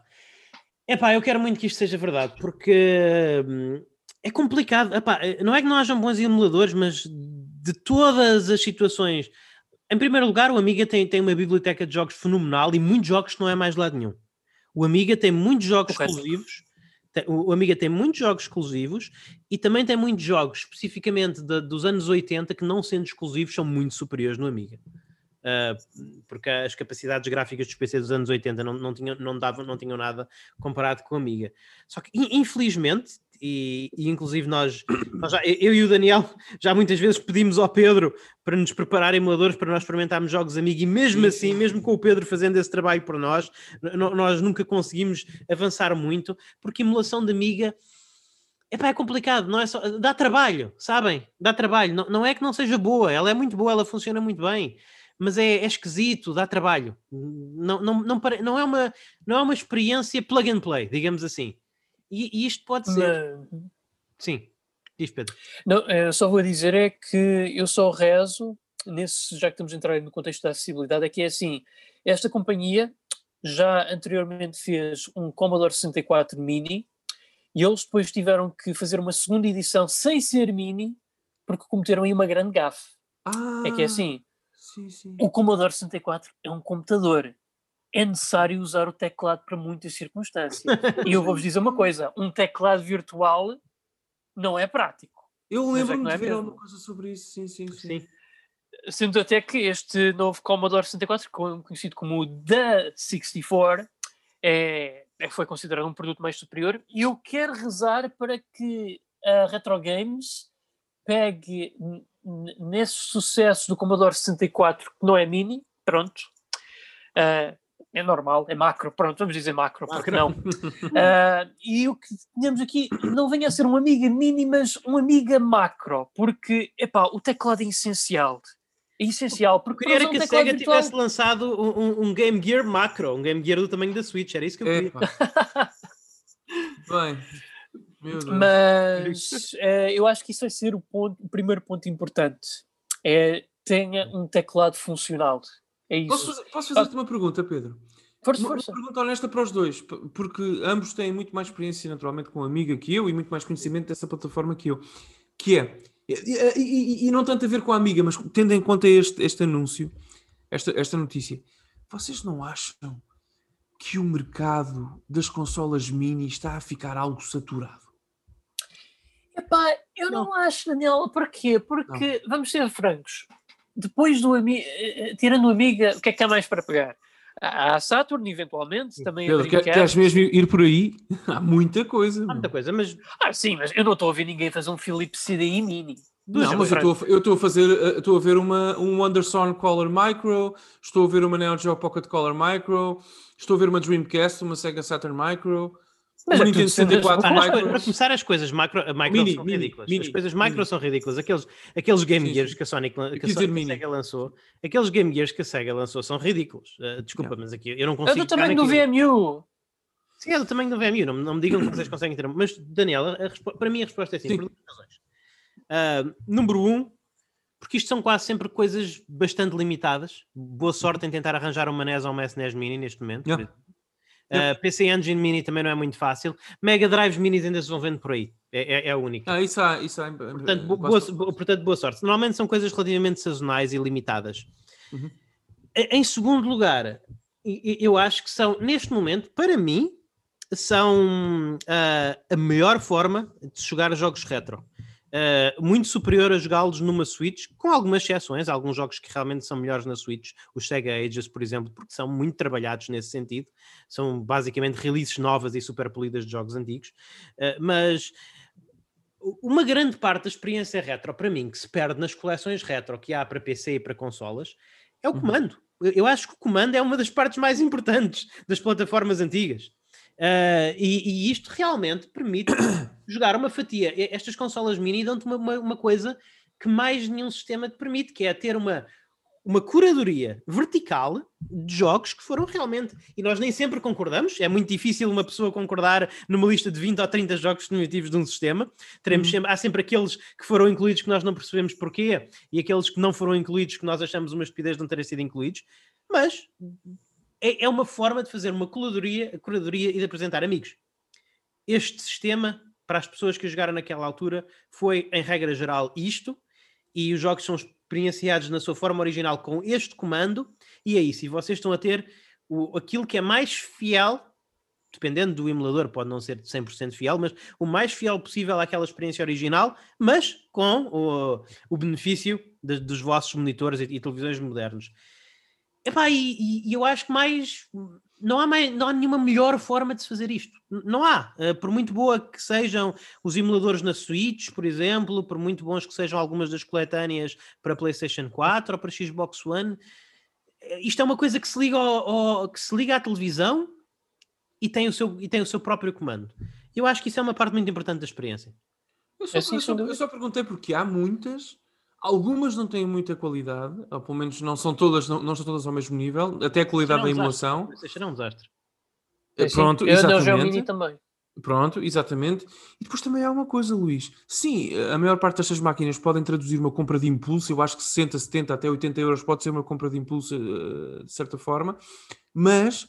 Epá, eu quero muito que isto seja verdade, porque hum, é complicado. Epá, eh, não é que não hajam bons emuladores, mas de todas as situações. Em primeiro lugar, o Amiga tem, tem uma biblioteca de jogos fenomenal e muitos jogos que não é mais de lado nenhum. O Amiga tem muitos jogos Correto. exclusivos o Amiga tem muitos jogos exclusivos e também tem muitos jogos, especificamente de, dos anos 80, que não sendo exclusivos são muito superiores no Amiga. Uh, porque as capacidades gráficas dos PC dos anos 80 não, não, tinham, não, davam, não tinham nada comparado com a Amiga. Só que, infelizmente, e, e inclusive nós, nós já, eu e o Daniel já muitas vezes pedimos ao Pedro para nos preparar emuladores para nós experimentarmos jogos Amiga e mesmo assim, mesmo com o Pedro fazendo esse trabalho por nós, nós nunca conseguimos avançar muito, porque emulação de Amiga Epá, é complicado, não é só. Dá trabalho, sabem? Dá trabalho. Não, não é que não seja boa, ela é muito boa, ela funciona muito bem, mas é, é esquisito, dá trabalho. Não, não, não, não, é uma, não é uma experiência plug and play, digamos assim. E, e isto pode ser. Mas... Sim, diz Pedro. Não, eu eh, só vou dizer é que eu só rezo, nesse, já que estamos a entrar no contexto da acessibilidade, é que é assim: esta companhia já anteriormente fez um Commodore 64 Mini e eles depois tiveram que fazer uma segunda edição sem ser Mini porque cometeram aí uma grande gafe. Ah, é que é assim: sim, sim. o Commodore 64 é um computador é necessário usar o teclado para muitas circunstâncias. e eu vou-vos dizer uma coisa: um teclado virtual não é prático. Eu é lembro-me é de ver alguma coisa sobre isso, sim, sim, sim. sim. Sendo até que este novo Commodore 64, conhecido como o The 64, é, é, foi considerado um produto mais superior. E eu quero rezar para que a Retro Games pegue nesse sucesso do Commodore 64, que não é mini, pronto, uh, é normal, é macro, pronto, vamos dizer macro, macro. porque não? uh, e o que tínhamos aqui não venha a ser um amiga mini, mas um amiga macro, porque, epá, o teclado é essencial. É essencial, porque queria que a SEGA virtual... tivesse lançado um, um, Game Gear macro, um Game Gear do tamanho da Switch, era isso que eu queria. Bem, mas uh, eu acho que isso vai ser o, ponto, o primeiro ponto importante. É tenha um teclado funcional. É isso. Posso, posso fazer-te uma pergunta, Pedro? Força, uma, força. Uma pergunta honesta para os dois, porque ambos têm muito mais experiência naturalmente com a Amiga que eu e muito mais conhecimento dessa plataforma que eu. Que é, e, e, e não tanto a ver com a Amiga, mas tendo em conta este, este anúncio, esta, esta notícia, vocês não acham que o mercado das consolas mini está a ficar algo saturado? Epá, eu não, não acho, Daniel. Porquê? Porque, não. vamos ser francos, depois do Amiga, eh, eh, tirando o Amiga, o que é que há mais para pegar? Há a Saturn, eventualmente, também Pedro, a Queres mesmo ir por aí? Há muita coisa. Há muita coisa, mas... Ah, sim, mas eu não estou a ver ninguém fazer um Philips CDI Mini. Não, mas eu estou a fazer, eh, estou a ver uma, um Anderson Color Micro, estou a ver uma Neo Geo Pocket Color Micro, estou a ver uma Dreamcast, uma Sega Saturn Micro, mas o Nintendo 64 ah, micros... Para começar, as coisas macro, micro mini, são mini, ridículas. Mini, as coisas micro são ridículas. Aqueles, aqueles Game sim, Gears que a Sonic, que a, Sonic, a Sega lançou, aqueles Game Gears que a Sega lançou são ridículos. Uh, desculpa, yeah. mas aqui eu não consigo. É do tamanho do VMU. Sim, é do tamanho do VMU, não, não me digam que vocês conseguem ter. Mas, Daniela, para mim a resposta é sim, sim. por duas razões. Uh, número um, porque isto são quase sempre coisas bastante limitadas. Boa sorte em tentar arranjar uma NES ou uma SNES Mini neste momento. Yeah. Uh, PC Engine Mini também não é muito fácil. Mega Drives Minis ainda se vão vendo por aí. É, é, é a única. Ah, isso há, isso há, portanto, boa, boa, portanto, boa sorte. Normalmente são coisas relativamente sazonais e limitadas. Uhum. Em segundo lugar, eu acho que são, neste momento, para mim, são uh, a melhor forma de jogar jogos retro. Uh, muito superior a jogá-los numa Switch, com algumas exceções, alguns jogos que realmente são melhores na Switch, os Sega Ages, por exemplo, porque são muito trabalhados nesse sentido, são basicamente releases novas e super polidas de jogos antigos, uh, mas uma grande parte da experiência retro, para mim, que se perde nas coleções retro que há para PC e para consolas, é o uhum. comando. Eu acho que o comando é uma das partes mais importantes das plataformas antigas. Uh, e, e, isto realmente permite jogar uma fatia. Estas consolas mini dão-te uma, uma, uma, coisa que mais nenhum sistema te permite, que é ter uma, uma curadoria vertical de jogos que foram realmente. E nós nem sempre concordamos, é muito difícil uma pessoa concordar numa lista de 20 ou 30 jogos definitivos de um sistema. Teremos uhum. sempre, há sempre aqueles que foram incluídos que nós não percebemos porquê e aqueles que não foram incluídos que nós achamos uma estupidez de não terem sido incluídos. Mas é, é uma forma de fazer uma curadoria, curadoria e de apresentar amigos. Este sistema, para as pessoas que jogaram naquela altura, foi, em regra geral, isto, e os jogos são experienciados na sua forma original com este comando, e é isso. E vocês estão a ter o, aquilo que é mais fiel, dependendo do emulador, pode não ser 100% fiel, mas o mais fiel possível àquela experiência original, mas com o, o benefício de, dos vossos monitores e, e televisões modernos. Epá, e, e, eu acho que mais não há, mais, não há nenhuma melhor forma de se fazer isto. Não há. Uh, por muito boa que sejam os emuladores na Switch, por exemplo, por muito bons que sejam algumas das coletâneas para PlayStation 4 ou para Xbox One, eh, isto é uma coisa que se liga, ao, ao, que se liga à televisão e tem, o seu, e tem o seu próprio comando. Eu acho que isso é uma parte muito importante da experiência. Eu só, é assim, eu só, eu só perguntei porque há muitas Algumas não têm muita qualidade, ou pelo menos não são todas, não, não estão todas ao mesmo nível, até a qualidade da emulação. Isso é um desastre. É, pronto, eu exatamente. também. Pronto, exatamente. E depois também há uma coisa, Luís. Sim, a maior parte destas máquinas podem traduzir uma compra de impulso. Eu acho que 60, 70, até 80 euros pode ser uma compra de impulso, eh, de certa forma. Mas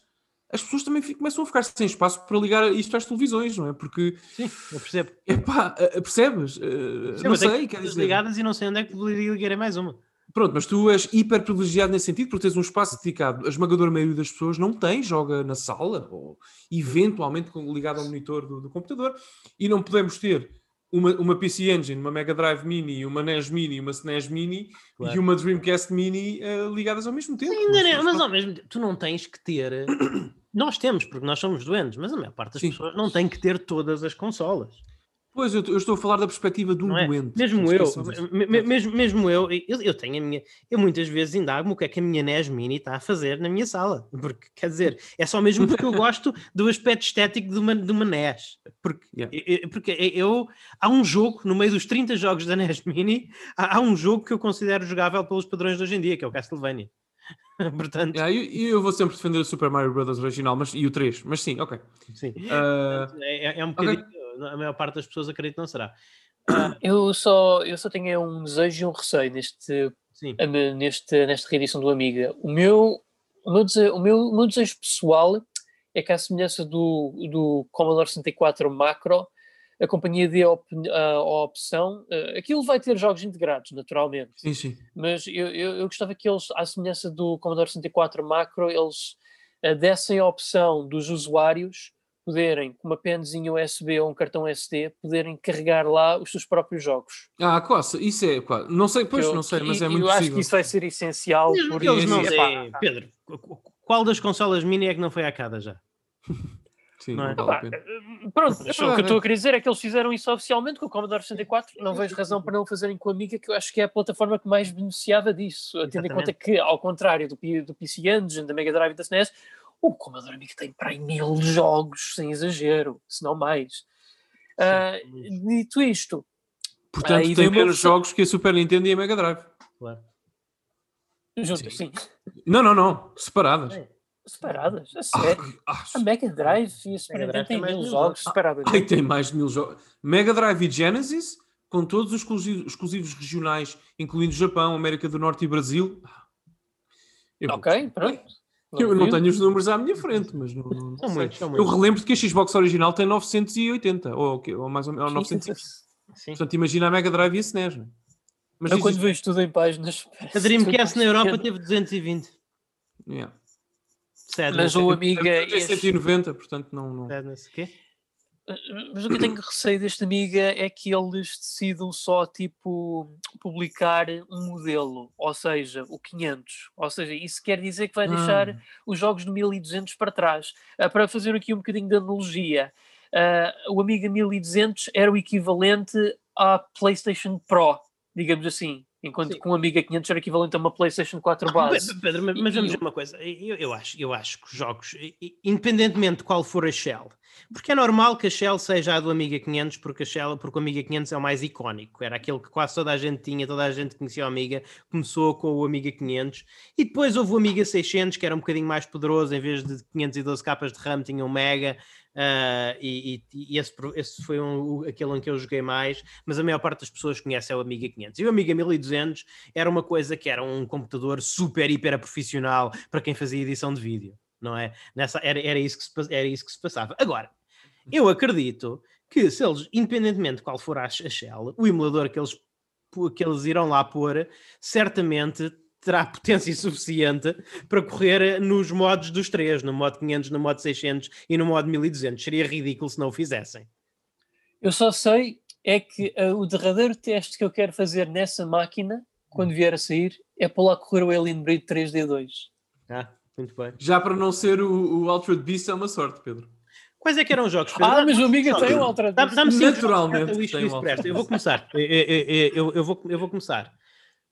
as pessoas também começam a ficar sem espaço para ligar isto às televisões, não é? Porque. Sim, eu percebo. Epá, eh, percebes? Uh, não sei, quer dizer. ligadas e não sei onde é que ligarei mais uma. Pronto, mas tu és hiper privilegiado nesse sentido, porque tens um espaço dedicado. A esmagadora maioria das pessoas não tem, joga na sala, ou eventualmente ligado ao monitor do, do computador, e não podemos ter uma, uma PC Engine, uma Mega Drive Mini, uma NES Mini, uma SNES Mini claro. e uma Dreamcast Mini uh, ligadas ao mesmo tempo. Sim, não, mas ao mesmo tempo, tu não tens que ter Nós temos, porque nós somos doentes, mas a maior parte das Sim. pessoas não tem que ter todas as consolas. Pois, eu, eu, estou a falar da perspectiva de um é? doente. Mesmo eu, mesmo, mesmo eu, eu, eu, tenho a minha. Eu muitas vezes indago-me o que é que a minha NES Mini está a fazer na minha sala. Porque, quer dizer, é só mesmo porque eu gosto do aspecto estético de uma, de uma NES. Porque, yeah. eu, porque eu. Há um jogo, no meio dos 30 jogos da NES Mini, há, há um jogo que eu considero jogável pelos padrões de hoje em dia, que é o Castlevania. Portanto... Yeah, eu, eu, vou sempre defender o Super Mario Bros. original mas, e o 3, mas sim, ok. Sim. Uh... É, é, um bocadinho, okay. a maior parte das pessoas acredita que não será. Uh... Eu, só, eu só tenho um desejo e um receio neste, neste, nesta reedição do Amiga. O meu, o, meu desejo, o, meu, o meu desejo pessoal é que, à semelhança do, do Commodore 64 Macro, a companhia dê a, op a, opção. Uh, aquilo vai ter jogos integrados, naturalmente. Sim, sim. Mas eu, eu, eu gostava que eles, à semelhança do Commodore 64 Macro, eles uh, dessem a opção dos usuários poderem, com uma penzinha USB ou um cartão SD, poderem carregar lá os seus próprios jogos. Ah, quase, isso é, quase. não sei, pois eu, não sei, mas é muito Eu acho possível. que isso vai ser essencial. Por eles não, é, Pedro, qual das consolas mini é que não foi hacada já? Sim, não é? Vale pronto, é o que eu estou a querer dizer é que eles fizeram isso oficialmente com o Commodore 64. Não vejo razão para não o fazerem com a Amiga, que eu acho que é a plataforma que mais beneficiava disso. Tendo em conta que, ao contrário do, do PC Engine, da Mega Drive e da SNES, o Commodore Amiga tem para aí mil jogos, sem exagero, se não mais. Uh, dito isto, portanto, tem menos jogos que a Super Nintendo e a Mega Drive. Claro. Juntas, sim. sim. Não, não, não, separadas. É. Separadas, a sério. Ah, a Mega Drive e a Super Nintendo têm mil jogos separados. Ai, tem mais de mil jogos. Mega Drive e Genesis, com todos os exclusivos, exclusivos regionais, incluindo Japão, América do Norte e Brasil. Eu ok, pronto. Eu não tenho os números à minha frente, mas não, não, não muitos, Eu relembro que a Xbox original tem 980, ou, ou mais ou menos 950. Sim. Portanto, imagina a Mega Drive e a SNES. Não é? Mas eu quando vejo tudo em páginas. A Dreamcast na Europa teve 220. Yeah. Sad, mas o Amiga. Tem 190, portanto não. não... quê? Mas o que eu tenho receio deste Amiga é que eles decidam só tipo publicar um modelo, ou seja, o 500. Ou seja, isso quer dizer que vai deixar hum. os jogos do 1200 para trás. Uh, para fazer aqui um bocadinho de analogia, uh, o Amiga 1200 era o equivalente à PlayStation Pro, digamos assim. Enquanto Sim. que um Amiga 500 era equivalente a uma PlayStation 4 base. Pedro, mas, mas vamos ver uma coisa. Eu, eu, acho, eu acho que os jogos, independentemente de qual for a Shell, porque é normal que a Shell seja a do Amiga 500, porque, a Shell, porque o Amiga 500 é o mais icónico. Era aquele que quase toda a gente tinha, toda a gente conhecia o Amiga. Começou com o Amiga 500 e depois houve o Amiga 600, que era um bocadinho mais poderoso. Em vez de 512 capas de RAM, tinha um Mega. Uh, e, e, esse, esse, foi um, aquele em que eu joguei mais, mas a maior parte das pessoas conhece é o Amiga 500. E o Amiga 1200 era uma coisa que era um computador super, hiper profissional para quem fazia edição de vídeo, não é? Nessa, era, era, isso que se, era isso que se passava. Agora, eu acredito que se eles, independentemente de qual for a, a Shell, o emulador que eles, que eles irão lá pôr, certamente terá potência suficiente para correr nos modos dos três, no modo 500, no modo 600 e no modo 1200. Seria ridículo se não o fizessem. Eu só sei é que uh, o derradeiro teste que eu quero fazer nessa máquina, quando hum. vier a sair, é para lá correr o Alien Breed 3D2. Ah, muito bem. Já para não ser o, o Altered Beast é uma sorte, Pedro. Quais é que eram os jogos? Pedro? Ah, mas o amigo tem um Altered Beast. Dá-me Naturalmente. Eu vou começar. Eu, eu, eu, eu, vou, eu vou começar.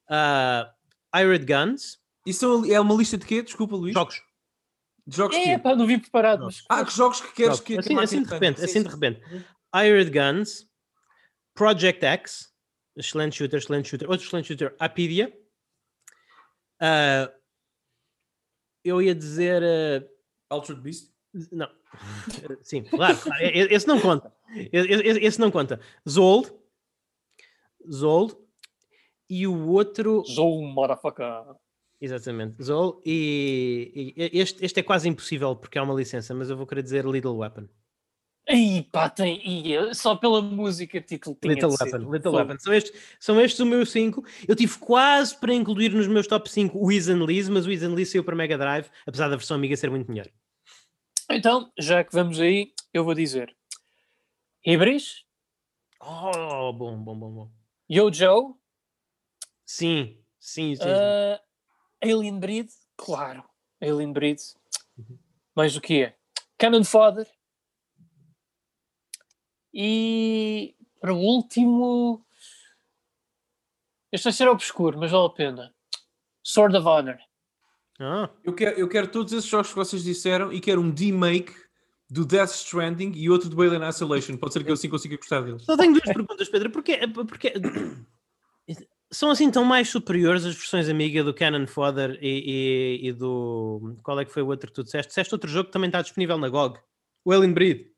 Uh, Ired Guns. Isso é uma lista de quê? Desculpa, Luís. Jogos. De jogos é, pá, não vim preparado. Mas... Ah, que jogos que queres jogos. que. Assim, assim de repente, sim, assim sim. de repente. Ired Guns, Project X, excelente shooter, excelente shooter. Outro excelente shooter, Apidia. Uh, eu ia dizer. Uh, Altered Beast? Não. Sim, claro, claro. Esse não conta. Esse, esse não conta. Zold. Zold e o outro. Zol, motherfucker. Exatamente, Zol. E, e, este, este é quase impossível porque é uma licença, mas eu vou querer dizer Little Weapon. Aí pá, tem, e só pela música título tinha Little Weapon, Little Weapon. São estes, são estes os meus 5. Eu tive quase para incluir nos meus top 5 o and Liz, mas o and Liz saiu para Mega Drive, apesar da versão amiga ser muito melhor. Então, já que vamos aí, eu vou dizer Ibris. Oh, bom, bom, bom, bom. Yo Joe. Sim, sim, sim. Uh, Alien Breed, claro. Alien Breed. Uhum. Mais do que é? Cannon Fodder. E para o último. Este vai ser obscuro, mas vale a pena. Sword of Honor. Ah. Eu, quero, eu quero todos esses jogos que vocês disseram e quero um remake do Death Stranding e outro do Alien Isolation. Pode ser que eu assim consiga gostar deles. Só tenho duas perguntas, Pedro. Porquê, porquê, são assim tão mais superiores as versões amiga do Canon Fodder e, e, e, do. Qual é que foi o outro que tu disseste? Disseste outro jogo que também está disponível na GOG. O Alien Breed.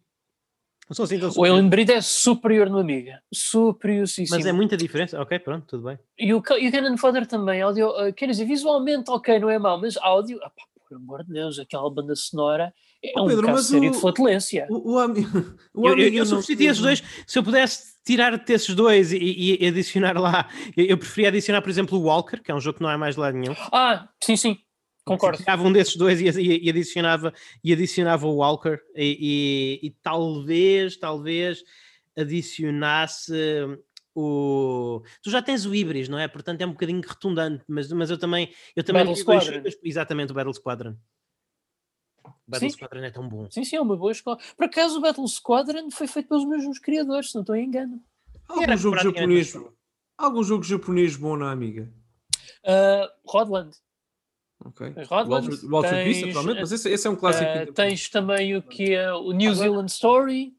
Não são assim tão o Alien Breed é superior no Amiga. Superioríssimo. Mas é muita diferença. Ok, pronto, tudo bem. E o, e o Canon Fodder também. Áudio, uh, quer dizer, visualmente, ok, não é mau, mas áudio. Opa, por amor de Deus, aquela banda sonora é oh, Pedro, um caso sério de flatulência. O, o, o, eu, eu, eu substituí esses dois. Se eu pudesse tirar desses dois e, e, adicionar lá, eu, eu, preferia adicionar, por exemplo, o Walker, que é um jogo que não é mais lado nenhum. Ah, sim, sim. Concordo. Tirava um desses dois e, e, adicionava, e adicionava o Walker e, e, talvez, talvez adicionasse o. Tu já tens o Ibris, não é? Portanto é um bocadinho redundante, mas, mas eu também. Eu também Battle Squadron. Exatamente, o Battle Squadron. Battle sim. Squadron é tão bom. Sim, sim, é uma boa escola. Por acaso o Battle Squadron foi feito pelos mesmos criadores, se não estou em engano. Algum jogo japonês, algum jogo japonês bom na amiga? Uh, Rodland. Ok. Rodland. Walter, Walter tens, mas esse, esse, é um clássico. Uh, tens também o que é o New Zealand Story,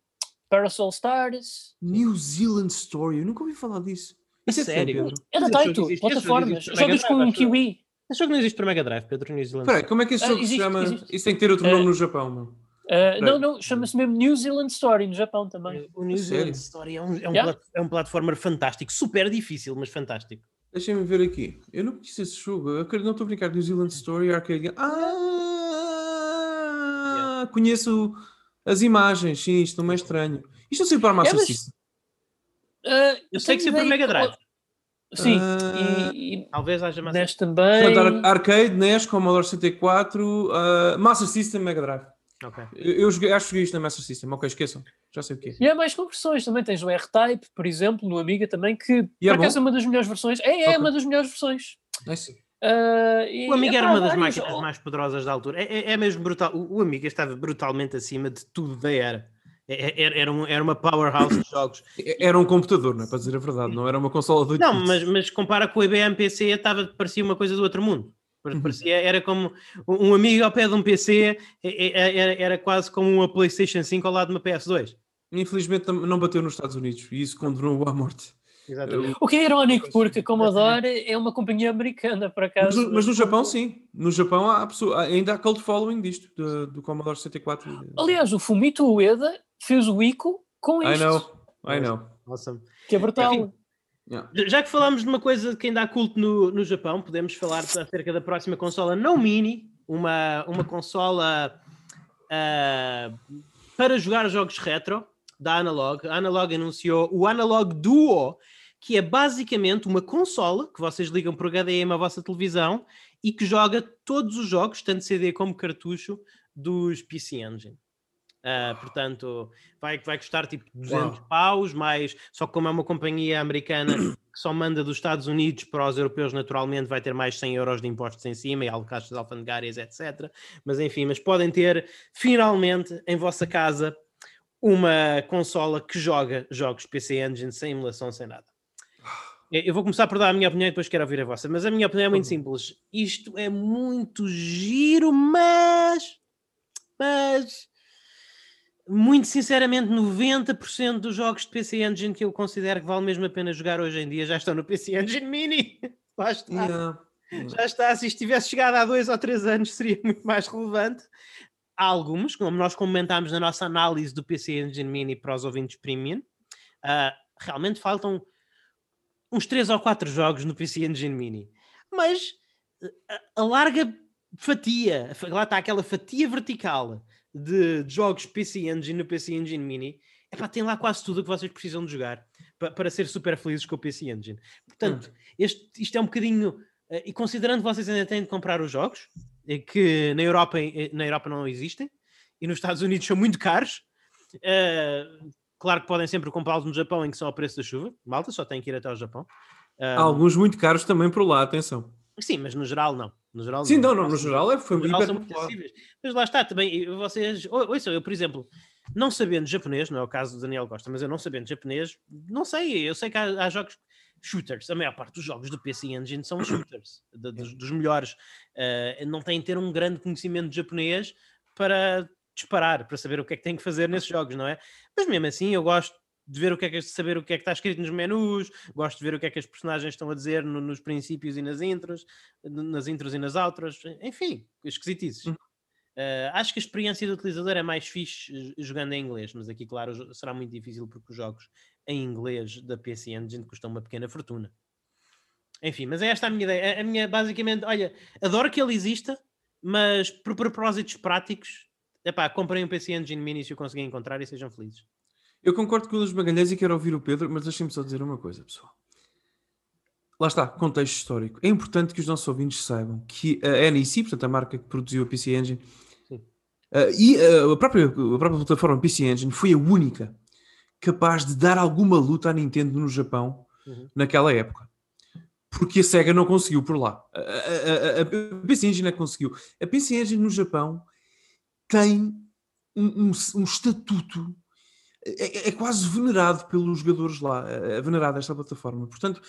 Parasol Stars. New Zealand Story, eu nunca ouvi falar disso. Isso é sério? É da Taito, plataformas. Jogas com um Kiwi. Esse jogo não existe para Mega Drive, Pedro New Zealand. Espera como é que esse jogo uh, existe, se chama? Existe. Isso tem que ter outro uh, nome no Japão, não? Uh, não, não, chama-se mesmo New Zealand Story no Japão também. O New Zealand Story é um, é um, yeah? é um platformer fantástico, super difícil, mas fantástico. Deixem-me ver aqui. Eu não conheço esse jogo. Eu não estou a brincar. New Zealand Story Arcade. Ah! Yeah. Conheço as imagens. Sim, isto não é estranho. Isto não sei para a Master é, mas... System. Uh, eu sei que sempre para Mega Drive. Sim, uh, e, e, talvez haja mais. NES também. Portanto, arcade, NES, Commodore 64, uh, Master System, Mega Drive. Okay. Eu, eu joguei, acho que joguei isto na Master System. Ok, esqueçam. Já sei o que é. E há mais conversões também. Tens o R-Type, por exemplo, no Amiga também, que e é por acaso é uma das melhores versões. É, é okay. uma das melhores versões. É sim. Uh, e, o Amiga era uma das máquinas mais poderosas da altura. É, é, é mesmo brutal. O, o Amiga estava brutalmente acima de tudo da era. É, é, era, era, um, era uma powerhouse de jogos. Era um computador, não é? Para dizer a verdade, não era uma consola de Não, mas, mas compara com o IBM PC, estava, parecia uma coisa do outro mundo. Uhum. Parecia, era como um amigo ao pé de um PC, era, era quase como uma PlayStation 5 ao lado de uma PS2. Infelizmente não bateu nos Estados Unidos e isso condenou à morte. Exatamente. O que é irónico, porque a Commodore é uma companhia americana, por acaso. Mas, mas no Japão, sim. No Japão há pessoa, ainda há cult following disto, do, do Commodore 64. Aliás, o Fumito Ueda fez o Ico com isto. I know, I know. Awesome. Que é brutal. Enfim, yeah. Já que falamos de uma coisa que ainda há culto no, no Japão, podemos falar acerca da próxima consola não mini, uma, uma consola uh, para jogar jogos retro da Analog. A Analog anunciou o Analog Duo, que é basicamente uma consola que vocês ligam por HDMI à vossa televisão e que joga todos os jogos, tanto CD como cartucho, dos PC Engine. Uh, portanto, vai, vai custar tipo 200 Uau. paus, mais só que como é uma companhia americana que só manda dos Estados Unidos para os europeus, naturalmente vai ter mais 100 euros de impostos em cima e alcaças alfandegárias, etc. Mas enfim, mas podem ter finalmente em vossa casa uma consola que joga jogos PC Engine sem emulação, sem nada. Eu vou começar por dar a minha opinião e depois quero ouvir a vossa, mas a minha opinião é muito simples. Isto é muito giro, mas. Mas muito sinceramente, 90% dos jogos de PC Engine que eu considero que vale mesmo a pena jogar hoje em dia já estão no PC Engine Mini. Lá está. Yeah. Já está. Se isto tivesse chegado há dois ou três anos, seria muito mais relevante. Há alguns, como nós comentámos na nossa análise do PC Engine Mini para os ouvintes premium, uh, realmente faltam uns três ou quatro jogos no PC Engine Mini. Mas a, a larga fatia, lá está aquela fatia vertical de, de jogos PC Engine no PC Engine Mini, epá, tem lá quase tudo o que vocês precisam de jogar para, para ser super felizes com o PC Engine. Portanto, hum. este, isto é um bocadinho. Uh, e considerando que vocês ainda têm de comprar os jogos, que na Europa, na Europa não existem, e nos Estados Unidos são muito caros, uh, claro que podem sempre comprá-los no Japão, em que são ao preço da chuva. Malta, só tem que ir até ao Japão. Uh, Alguns muito caros também por lá, atenção. Sim, mas no geral não. No geral, Sim, não, não, no geral é, foi no geral são muito acessíveis. Mas lá está, também, vocês, ouçam, eu, por exemplo, não sabendo japonês, não é o caso do Daniel Costa, mas eu não sabendo japonês, não sei, eu sei que há, há jogos shooters, a maior parte dos jogos do PC Engine são shooters, de, dos, dos, melhores. Uh, não têm ter um grande conhecimento de japonês para disparar, para saber o que é que tem que fazer nesses jogos, não é? Mas mesmo assim, eu gosto de ver o que é que saber o que é que está escrito nos menus, gosto de ver o que é que as personagens estão a dizer no, nos princípios e nas intros, nas intros e nas outras, enfim, esquisitices. Uh, acho que a experiência do utilizador é mais fixe jogando em inglês, mas aqui, claro, será muito difícil porque os jogos em inglês da PC Engine custam uma pequena fortuna. Enfim, mas é esta a minha ideia. A minha, basicamente, olha, adoro que ele exista, mas por propósitos práticos, epá, comprem um PC Engine Mini se o conseguirem encontrar e sejam felizes. Eu concordo com o Luís Magalhães e quero ouvir o Pedro, mas deixem-me só dizer uma coisa, pessoal. Lá está, contexto histórico. É importante que os nossos ouvintes saibam que a NEC, portanto a marca que produziu a PC Engine, uh, e uh, a, própria, a própria plataforma PC Engine foi a única capaz de dar alguma luta à Nintendo no Japão uhum. naquela época. Porque a SEGA não conseguiu por lá. A, a, a, a PC Engine é que conseguiu. A PC Engine no Japão tem um, um, um estatuto é, é, quase venerado pelos jogadores lá, é, é venerado esta plataforma. Portanto,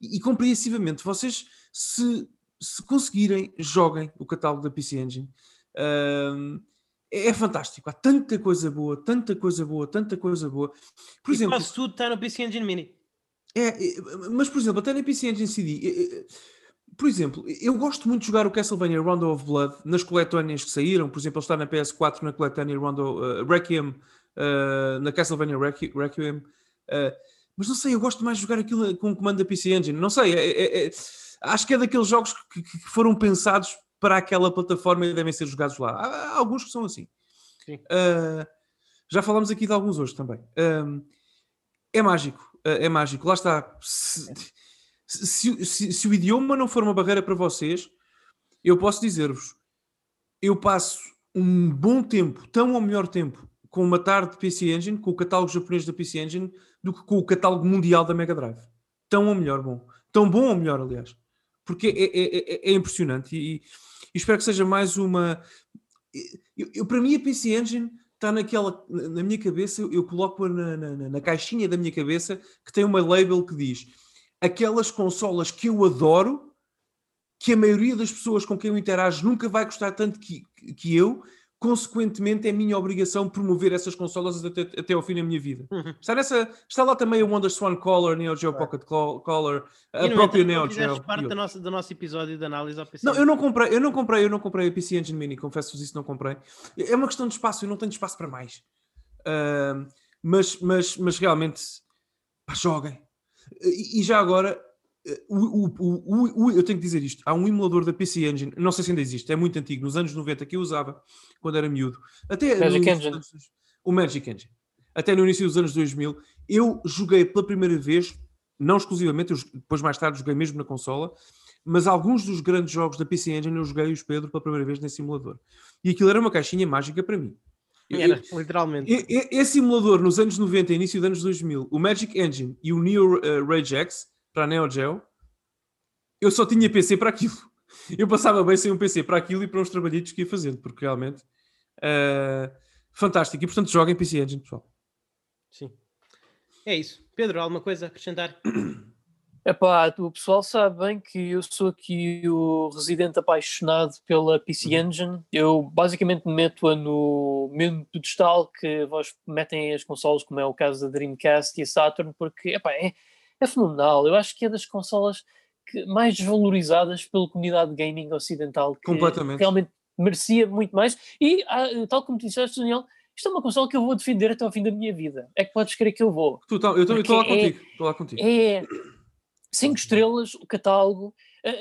e, e compreensivamente, vocês se, se conseguirem, joguem o catálogo da PC Engine. Um, é, é, fantástico, há tanta coisa boa, tanta coisa boa, tanta coisa boa. Por e exemplo, quase tudo está no PC Engine Mini. É, mas por exemplo, até na PC Engine CD, por exemplo, eu gosto muito de jogar o Castlevania Rondo of Blood nas coletâneas que saíram. Por exemplo, ele está na PS4 na coletânea Rondo uh, Requiem, uh, na Castlevania Requiem. Uh, mas não sei, eu gosto mais de jogar aquilo com o comando da PC Engine. Não sei, é, é, é, acho que é daqueles jogos que, que, foram pensados para aquela plataforma e devem ser jogados lá. Há, há alguns que são assim. já falamos aqui de alguns hoje também. é mágico, é mágico. Lá está. Se, se, se, se, o idioma não for uma barreira para vocês, eu posso dizer-vos, eu passo um bom tempo, tão ou melhor tempo, com uma tarde de PC Engine, com o catálogo japonês da PC Engine, do que com o catálogo mundial da Mega Drive. Tão ou melhor bom. Tão bom ou melhor, aliás. Porque é, é, é, é impressionante e, e, espero que seja mais uma... Eu, eu, para mim a PC Engine está naquela, na minha cabeça, eu, eu coloco na, na, na caixinha da minha cabeça que tem uma label que diz aquelas consolas que eu adoro, que a maioria das pessoas com quem eu interajo nunca vai gostar tanto que, que eu, consequentemente é minha obrigação promover essas consolas até, até ao fim da minha vida. Uhum. Está, nessa, está lá também o Wonder Swan Color, Neo Geo Pocket Color, a própria Neo Geo. parte do nosso, do nosso episódio de análise ao PC. Não, eu não comprei, eu não comprei, eu não comprei a PC Engine Mini, confesso-vos isso, não comprei. É uma questão de espaço, eu não tenho espaço para mais. Uh, mas, mas, mas realmente, pá, joguem, e, já agora, eh, o, o, o, eu tenho que dizer isto: há um emulador da PC Engine, não sei se ainda existe, é muito antigo, nos anos 90 que eu usava quando era miúdo. Até Magic Engine. Anos, o Magic Engine. Até no início dos anos 2000, eu joguei pela primeira vez, não exclusivamente, eu, depois mais tarde joguei mesmo na consola, mas alguns dos grandes jogos da PC Engine eu joguei os Pedro pela primeira vez nesse simulador. E aquilo era uma caixinha mágica para mim. Era, literalmente. Esse simulador nos anos 90 início dos anos 2000, o Magic Engine e o Neo uh, Rage X para a Neo Geo, eu só tinha PC para aquilo. Eu passava bem sem um PC para aquilo e para os trabalhitos que ia fazendo, porque realmente uh, fantástico. E portanto, joguem PC Engine, pessoal. Sim. É isso. Pedro, alguma coisa a acrescentar? Epá, o pessoal sabe bem que eu sou aqui o residente apaixonado pela PC uhum. Engine. Eu basicamente meto-a no mesmo pedestal que vós metem as consolas, como é o caso da Dreamcast e a Saturn, porque epá, é, é fenomenal. Eu acho que é das consolas que, mais desvalorizadas pela comunidade gaming ocidental. Que Completamente. Realmente merecia muito mais. E, ah, tal como tu disseste, Daniel, isto é uma consola que eu vou defender até ao fim da minha vida. É que podes crer que eu vou. Tu, tá, eu estou lá contigo. Estou lá contigo. É 5 estrelas, o catálogo,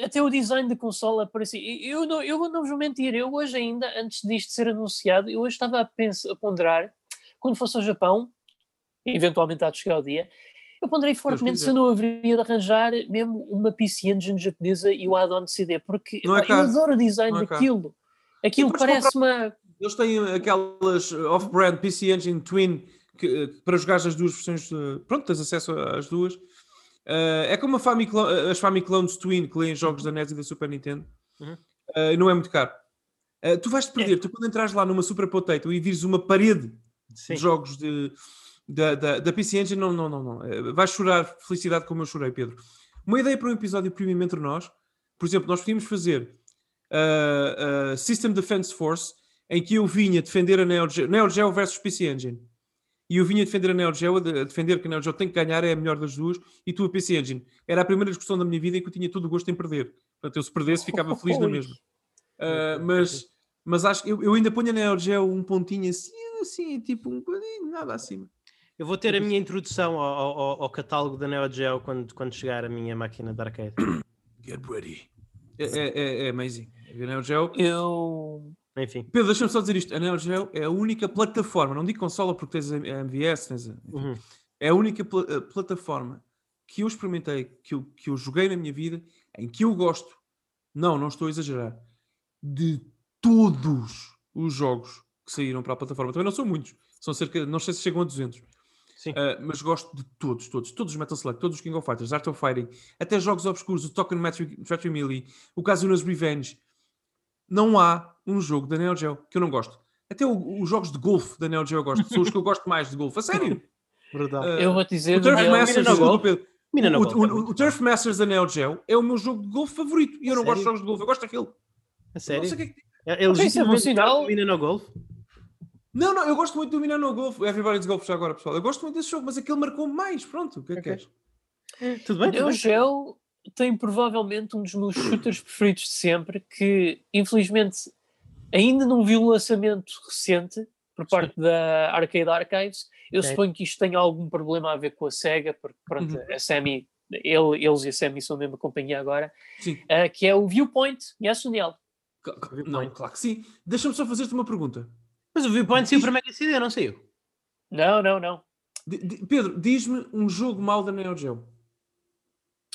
até o design da consola parecia. Eu não, eu não vos mentir, eu hoje ainda, antes disto ser anunciado, eu hoje estava a, pensar, a ponderar, quando fosse ao Japão, eventualmente há de chegar o dia, eu ponderei fortemente se eu não haveria de arranjar mesmo uma PC Engine japonesa e o add-on CD, porque é pá, eu adoro o design é daquilo. Aquilo parece comprar... uma. Eles têm aquelas off-brand PC Engine Twin que, para jogar as duas versões. Pronto, tens acesso às duas. Uh, é como Famiclone, eh, as Famiclones Twin que leem jogos da NES e da Super Nintendo. Uhum. Uh, não é muito caro. Uh, tu vais-te perder. É. Tu quando entras lá numa Super Potato e vires uma parede Sim. de jogos de, da, da, da PC Engine, não, não, não. não. Vais chorar felicidade como eu chorei, Pedro. Uma ideia para um episódio premium entre nós. Por exemplo, nós podíamos fazer System Defense Force em que eu vinha defender a Neo Geo, Neo Geo versus PC Engine e eu vinha defender a Neo Geo, a defender que a Neo Geo tem que ganhar, é a melhor das duas, e tu a PC Engine. Era a primeira discussão da minha vida em que eu tinha todo o gosto em perder. Portanto, eu se perdesse ficava feliz na mesma. Uh, mas, mas acho que eu, eu ainda ponho a Neo Geo um pontinho assim, assim, tipo um bocadinho, nada acima. Eu vou ter a minha introdução ao, ao, ao, catálogo da Neo Geo quando, quando chegar a minha máquina de arcade. Get ready. É, é, é, é amazing. A Neo Geo. Eu enfim. Pedro, deixa-me só dizer isto: a Neo Geo é a única plataforma, não digo consola porque tens a MVS, tens a, uhum. é a única pl a plataforma que eu experimentei, que eu, que eu joguei na minha vida, em que eu gosto, não, não estou a exagerar, de todos os jogos que saíram para a plataforma. Também não são muitos, são cerca, não sei se chegam a 200. Sim. Uh, mas gosto de todos, todos, todos os Metal Slug, todos os King of Fighters, Art of Fighting, até jogos obscuros, o Token Metric Melee, o Casuna's Revenge, não há um jogo da Neo Geo que eu não gosto. Até o, os jogos de golfe da Neo Geo eu gosto. São os que eu gosto mais de golfe. A sério. Verdade. Uh, eu vou dizer... O Turf Masters, o, o, o, o, Turf Masters da Neo Geo é o meu jogo de golfe favorito. E eu não gosto de jogos de golfe. Eu gosto daquele. A sério? Não sei que é, é, é legitimamente domina no golfe? Não, não, eu gosto muito do Mina no Golf. Everybody's Golf já agora, pessoal. Eu gosto muito desse jogo, mas aquele marcou mais. Pronto, o que é okay. que queres? Tudo bem? Neo Geo tem provavelmente um dos meus shooters preferidos de sempre, que infelizmente ainda não vi um lançamento recente por parte Sim. da Arcade Archives. Eu okay. suponho que isto tenha algum problema a ver com a SEGA, porque pronto, uhum. a Sammy, ele, eles e a Sammy são a mesma companhia agora, uh, que é o Viewpoint. Yes, Daniel? Não, claro que sim. Deixa-me só fazer-te uma pergunta. Mas o Viewpoint saiu para Mega CD, não saiu? Não, não, não. Pedro, diz-me um jogo mal da Neo Geo.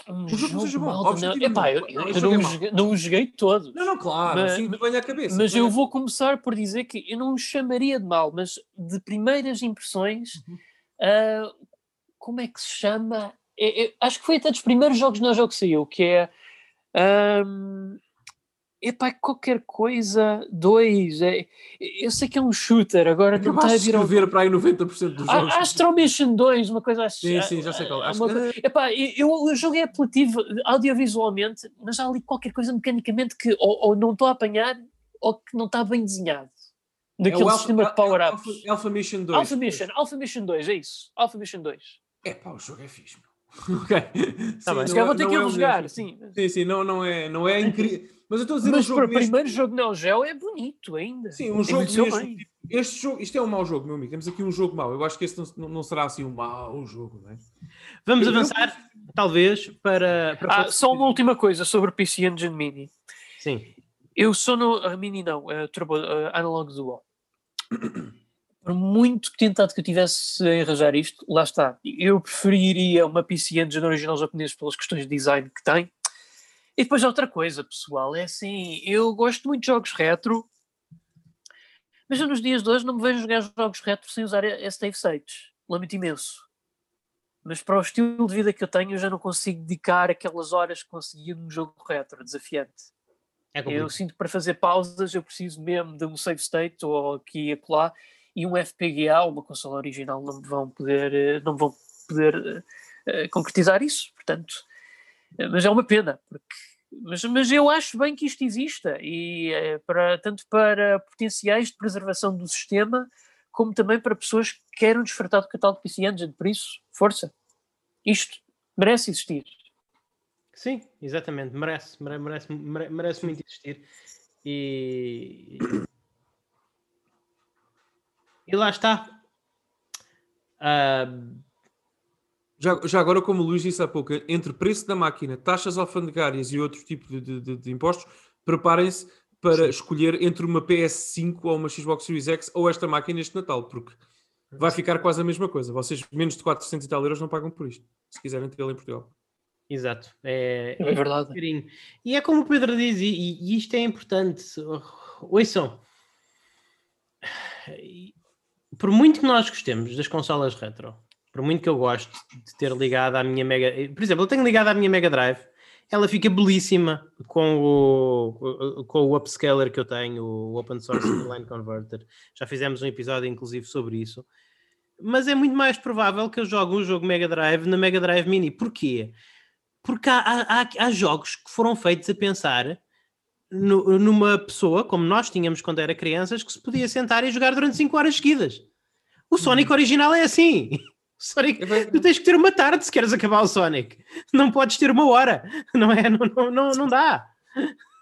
Um jogo não seja bom. Epá, eu, eu, eu não, joguei, não joguei todos. Não, não, claro, mas, assim me vem à cabeça. Mas eu vou começar por dizer que eu não o chamaria de mal, mas de primeiras impressões, uhum. uh, como é que se chama? É, é, acho que foi até dos primeiros jogos Neo Geo que saiu, que é. Um, epá, qualquer coisa, dois, é, eu sei que é um shooter, agora não está a vir ao... para aí 90% dos jogos. Astro Mission 2, uma coisa assim. Sim, sim, já sei qual. Acho uma, que... epá, eu, eu joguei apelativo audiovisualmente, mas há ali qualquer coisa mecanicamente que ou, ou não estou a apanhar ou que não está bem desenhado. Daquele é sistema Alpha, de power-ups. Alpha, Alpha, Mission 2. Alpha Mission, Alpha Mission 2, é isso. Alpha Mission 2. É pá, o jogo é fixe, ok. Tá sim, bem, se vou ter que é jogar, sim. Sim, sim, não, não é, não é incrível. Mas eu estou a dizer Mas um jogo. Para o primeiro jogo Neo Geo é bonito ainda. Sim, um jogo mesmo. Tipo, este jogo, isto é um mau jogo, meu amigo. Temos aqui um jogo mau. Eu acho que este não, não será assim um mau jogo, não é? Vamos eu, avançar, eu... talvez, para. para ah, só uma última coisa sobre o PC Engine Mini. Sim. Eu sou no. Uh, mini não, uh, Turbo, uh, Analog Duo. Por muito tentado que eu tivesse a enrajar isto, lá está. Eu preferiria uma PC Engine original japonesa pelas questões de design que tem e depois outra coisa, pessoal, é assim, eu gosto muito de jogos retro, mas eu nos dias de hoje não me vejo jogar jogos retro sem usar save states. Lamento imenso. Mas para o estilo de vida que eu tenho, eu já não consigo dedicar aquelas horas que conseguia num jogo retro, desafiante. É eu sinto que para fazer pausas eu preciso mesmo de um save state ou aqui e acolá e um FPGA, uma consola original, não vão poder, eh, não vão poder uh, concretizar isso. Portanto, mas é uma pena, porque mas, mas eu acho bem que isto exista, e é para, tanto para potenciais de preservação do sistema, como também para pessoas que queiram desfrutar do catálogo PC Engine. Por isso, força. Isto merece existir. Sim, exatamente. Merece, merece, merece, merece muito existir. E, e lá está. Uh, já, já agora, como o Luís disse há pouco, entre preço da máquina, taxas alfandegárias e outro tipo de, de, de impostos, preparem-se para Sim. escolher entre uma PS5 ou uma Xbox Series X ou esta máquina este Natal, porque vai ficar quase a mesma coisa. Vocês menos de 400 e tal euros não pagam por isto, se quiserem tê-lo em Portugal. Exato, é, é verdade. e é como o Pedro diz, e, e isto é importante. Ouçam, por muito que nós gostemos das consolas retro, por muito que eu goste de ter ligado à minha Mega. Por exemplo, eu tenho ligado à minha Mega Drive, ela fica belíssima com o, com o upscaler que eu tenho, o Open Source Line Converter. Já fizemos um episódio, inclusive, sobre isso. Mas é muito mais provável que eu jogue um jogo Mega Drive na Mega Drive Mini. Porquê? Porque há, há, há jogos que foram feitos a pensar no, numa pessoa, como nós tínhamos quando era crianças, que se podia sentar e jogar durante 5 horas seguidas. O Sonic uhum. original é assim. Sonic, tu tens que ter uma tarde se queres acabar o Sonic. Não podes ter uma hora. Não é? Não, não, não, não dá.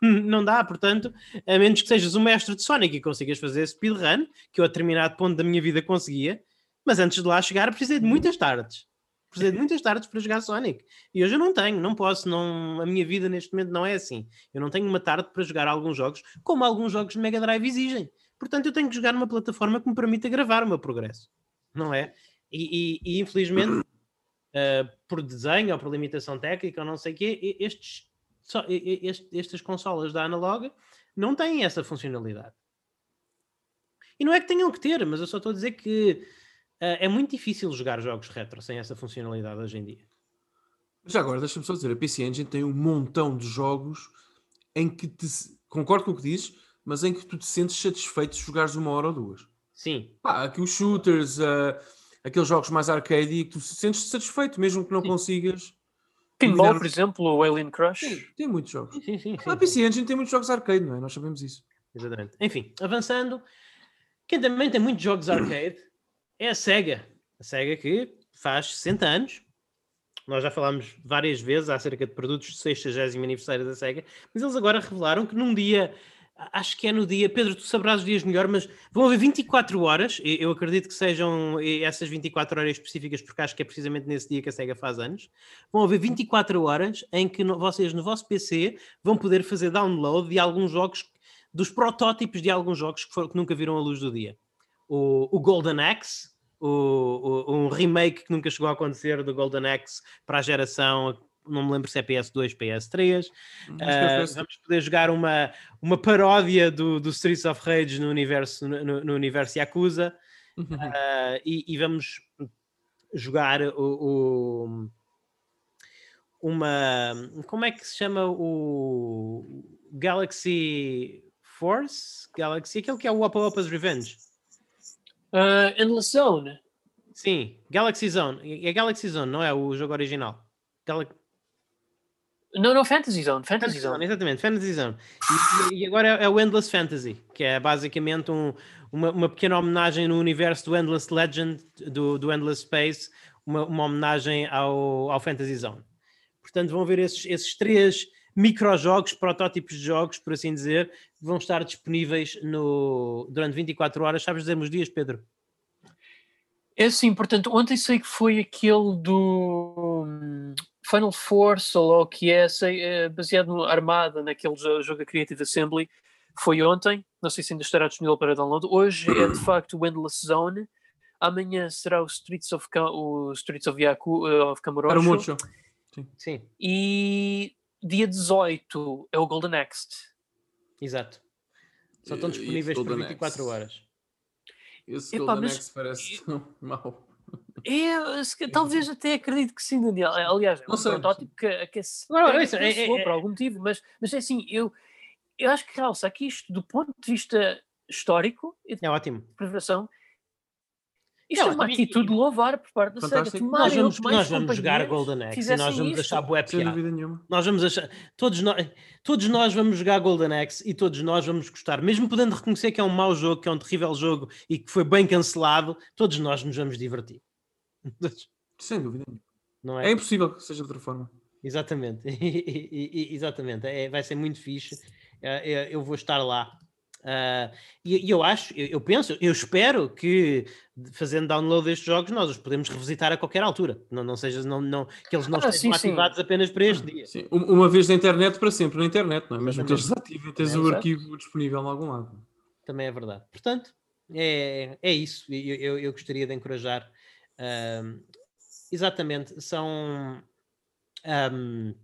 Não dá, portanto, a menos que sejas um mestre de Sonic e consigas fazer speedrun, que eu a determinado ponto da minha vida conseguia, mas antes de lá chegar precisei de muitas tardes. Precisei de muitas tardes para jogar Sonic. E hoje eu não tenho, não posso, não, a minha vida neste momento não é assim. Eu não tenho uma tarde para jogar alguns jogos, como alguns jogos de Mega Drive exigem. Portanto, eu tenho que jogar numa plataforma que me permita gravar o meu progresso. Não é? E, e, e infelizmente, uh, por desenho ou por limitação técnica ou não sei o quê, estes, só, estes, estas consolas da Analog não têm essa funcionalidade. E não é que tenham que ter, mas eu só estou a dizer que uh, é muito difícil jogar jogos retro sem essa funcionalidade hoje em dia. Já agora, deixa-me só dizer, a PC Engine tem um montão de jogos em que te, concordo com o que dizes, mas em que tu te sentes satisfeito de jogares uma hora ou duas. Sim. Pá, aqui os shooters, uh, aqueles jogos mais arcade e que tu se sentes satisfeito, mesmo que não sim. consigas. Pinball, por exemplo, o Alien Crush. Sim, tem muitos jogos. Sim, sim, sim, a PC Engine tem muitos jogos arcade, não é? Nós sabemos isso. Exatamente. Enfim, avançando, quem também tem muitos jogos arcade é a SEGA. A SEGA que faz 60 anos, nós já falámos várias vezes acerca de produtos de 60 aniversário da SEGA, mas eles agora revelaram que num dia acho que é no dia, Pedro, tu sabrás os dias melhor, mas vão haver 24 horas, eu acredito que sejam essas 24 horas específicas, porque acho que é precisamente nesse dia que a SEGA faz anos. Vão haver 24 horas em que vocês no vosso PC vão poder fazer download de alguns jogos, dos protótipos de alguns jogos que, foram, que nunca viram a luz do dia. O, o Golden Axe, o, o, um remake que nunca chegou a acontecer do Golden Axe para a geração não me lembro se é PS2, PS3. Uh, vamos poder jogar uma, uma paródia do, do Streets of Rage no universo, no, no universo Yakuza. Uhum. Uh, e, e, vamos jogar o, o, uma. Como é que se chama o Galaxy Force? Galaxy, aquele que é o Opa Opa's Revenge. Uh, Endless Zone. Sim, Galaxy Zone. É Galaxy Zone, não é o jogo original. Gal não, não, Fantasy Zone. Fantasy, Fantasy Zone. Zone. Exatamente, Fantasy Zone. E, e agora é, é, o Endless Fantasy, que é basicamente um, uma, uma, pequena homenagem no universo do Endless Legend, do, do Endless Space, uma, uma homenagem ao, ao Fantasy Zone. Portanto, vão ver esses, esses três microjogos, protótipos de jogos, por assim dizer, vão estar disponíveis no, durante 24 horas. Sabes dizer os dias, Pedro? É assim, portanto, ontem sei que foi aquele do hum, Final Force, ou o que é, sei, é baseado no Armada, naquele jogo Creative Assembly, foi ontem, não sei se ainda estará disponível para download. Hoje é de facto o Endless Zone. Amanhã será o Streets of, o Streets of, Yaku, uh, of Kamurocho. Sim. Sim. E dia 18 é o Golden Axe. Exato. Só estão disponíveis por 24 Axe. horas. Esse Epá, Golden Axe parece tão mau. É, talvez até acredito que sim, Daniel. Aliás, é um protótipo que, que se não, não, isso, é, é, é, por algum motivo, mas, mas é assim, eu, eu acho que realça aqui isto do ponto de vista histórico é ótimo. Preparação. Isto é, é uma atitude louvar por parte da SEGA. Nós vamos, nós vamos jogar Golden Axe e nós vamos isto. achar bué piada. Nós vamos achar, todos nós, todos nós vamos jogar Golden Axe e todos nós vamos gostar, mesmo podendo reconhecer que é um mau jogo, que é um terrível jogo e que foi bem cancelado, todos nós nos vamos divertir. Sem dúvida. Não é? é impossível que seja de outra forma. Exatamente, exatamente. É, vai ser muito fixe. É, é, eu vou estar lá. Uh, e, eu acho, eu, eu, penso, eu espero que fazendo download destes jogos nós os podemos revisitar a qualquer altura. Não, não seja, não, não, que eles não ah, estejam sim, ativados sim. apenas para este dia. Sim. Uma vez na internet para sempre na internet, não é? Mesmo que eles desativem, tens é, o arquivo disponível em algum lado. Também é verdade. Portanto, é, é isso. Eu, eu, eu gostaria de encorajar exatamente, são. Um,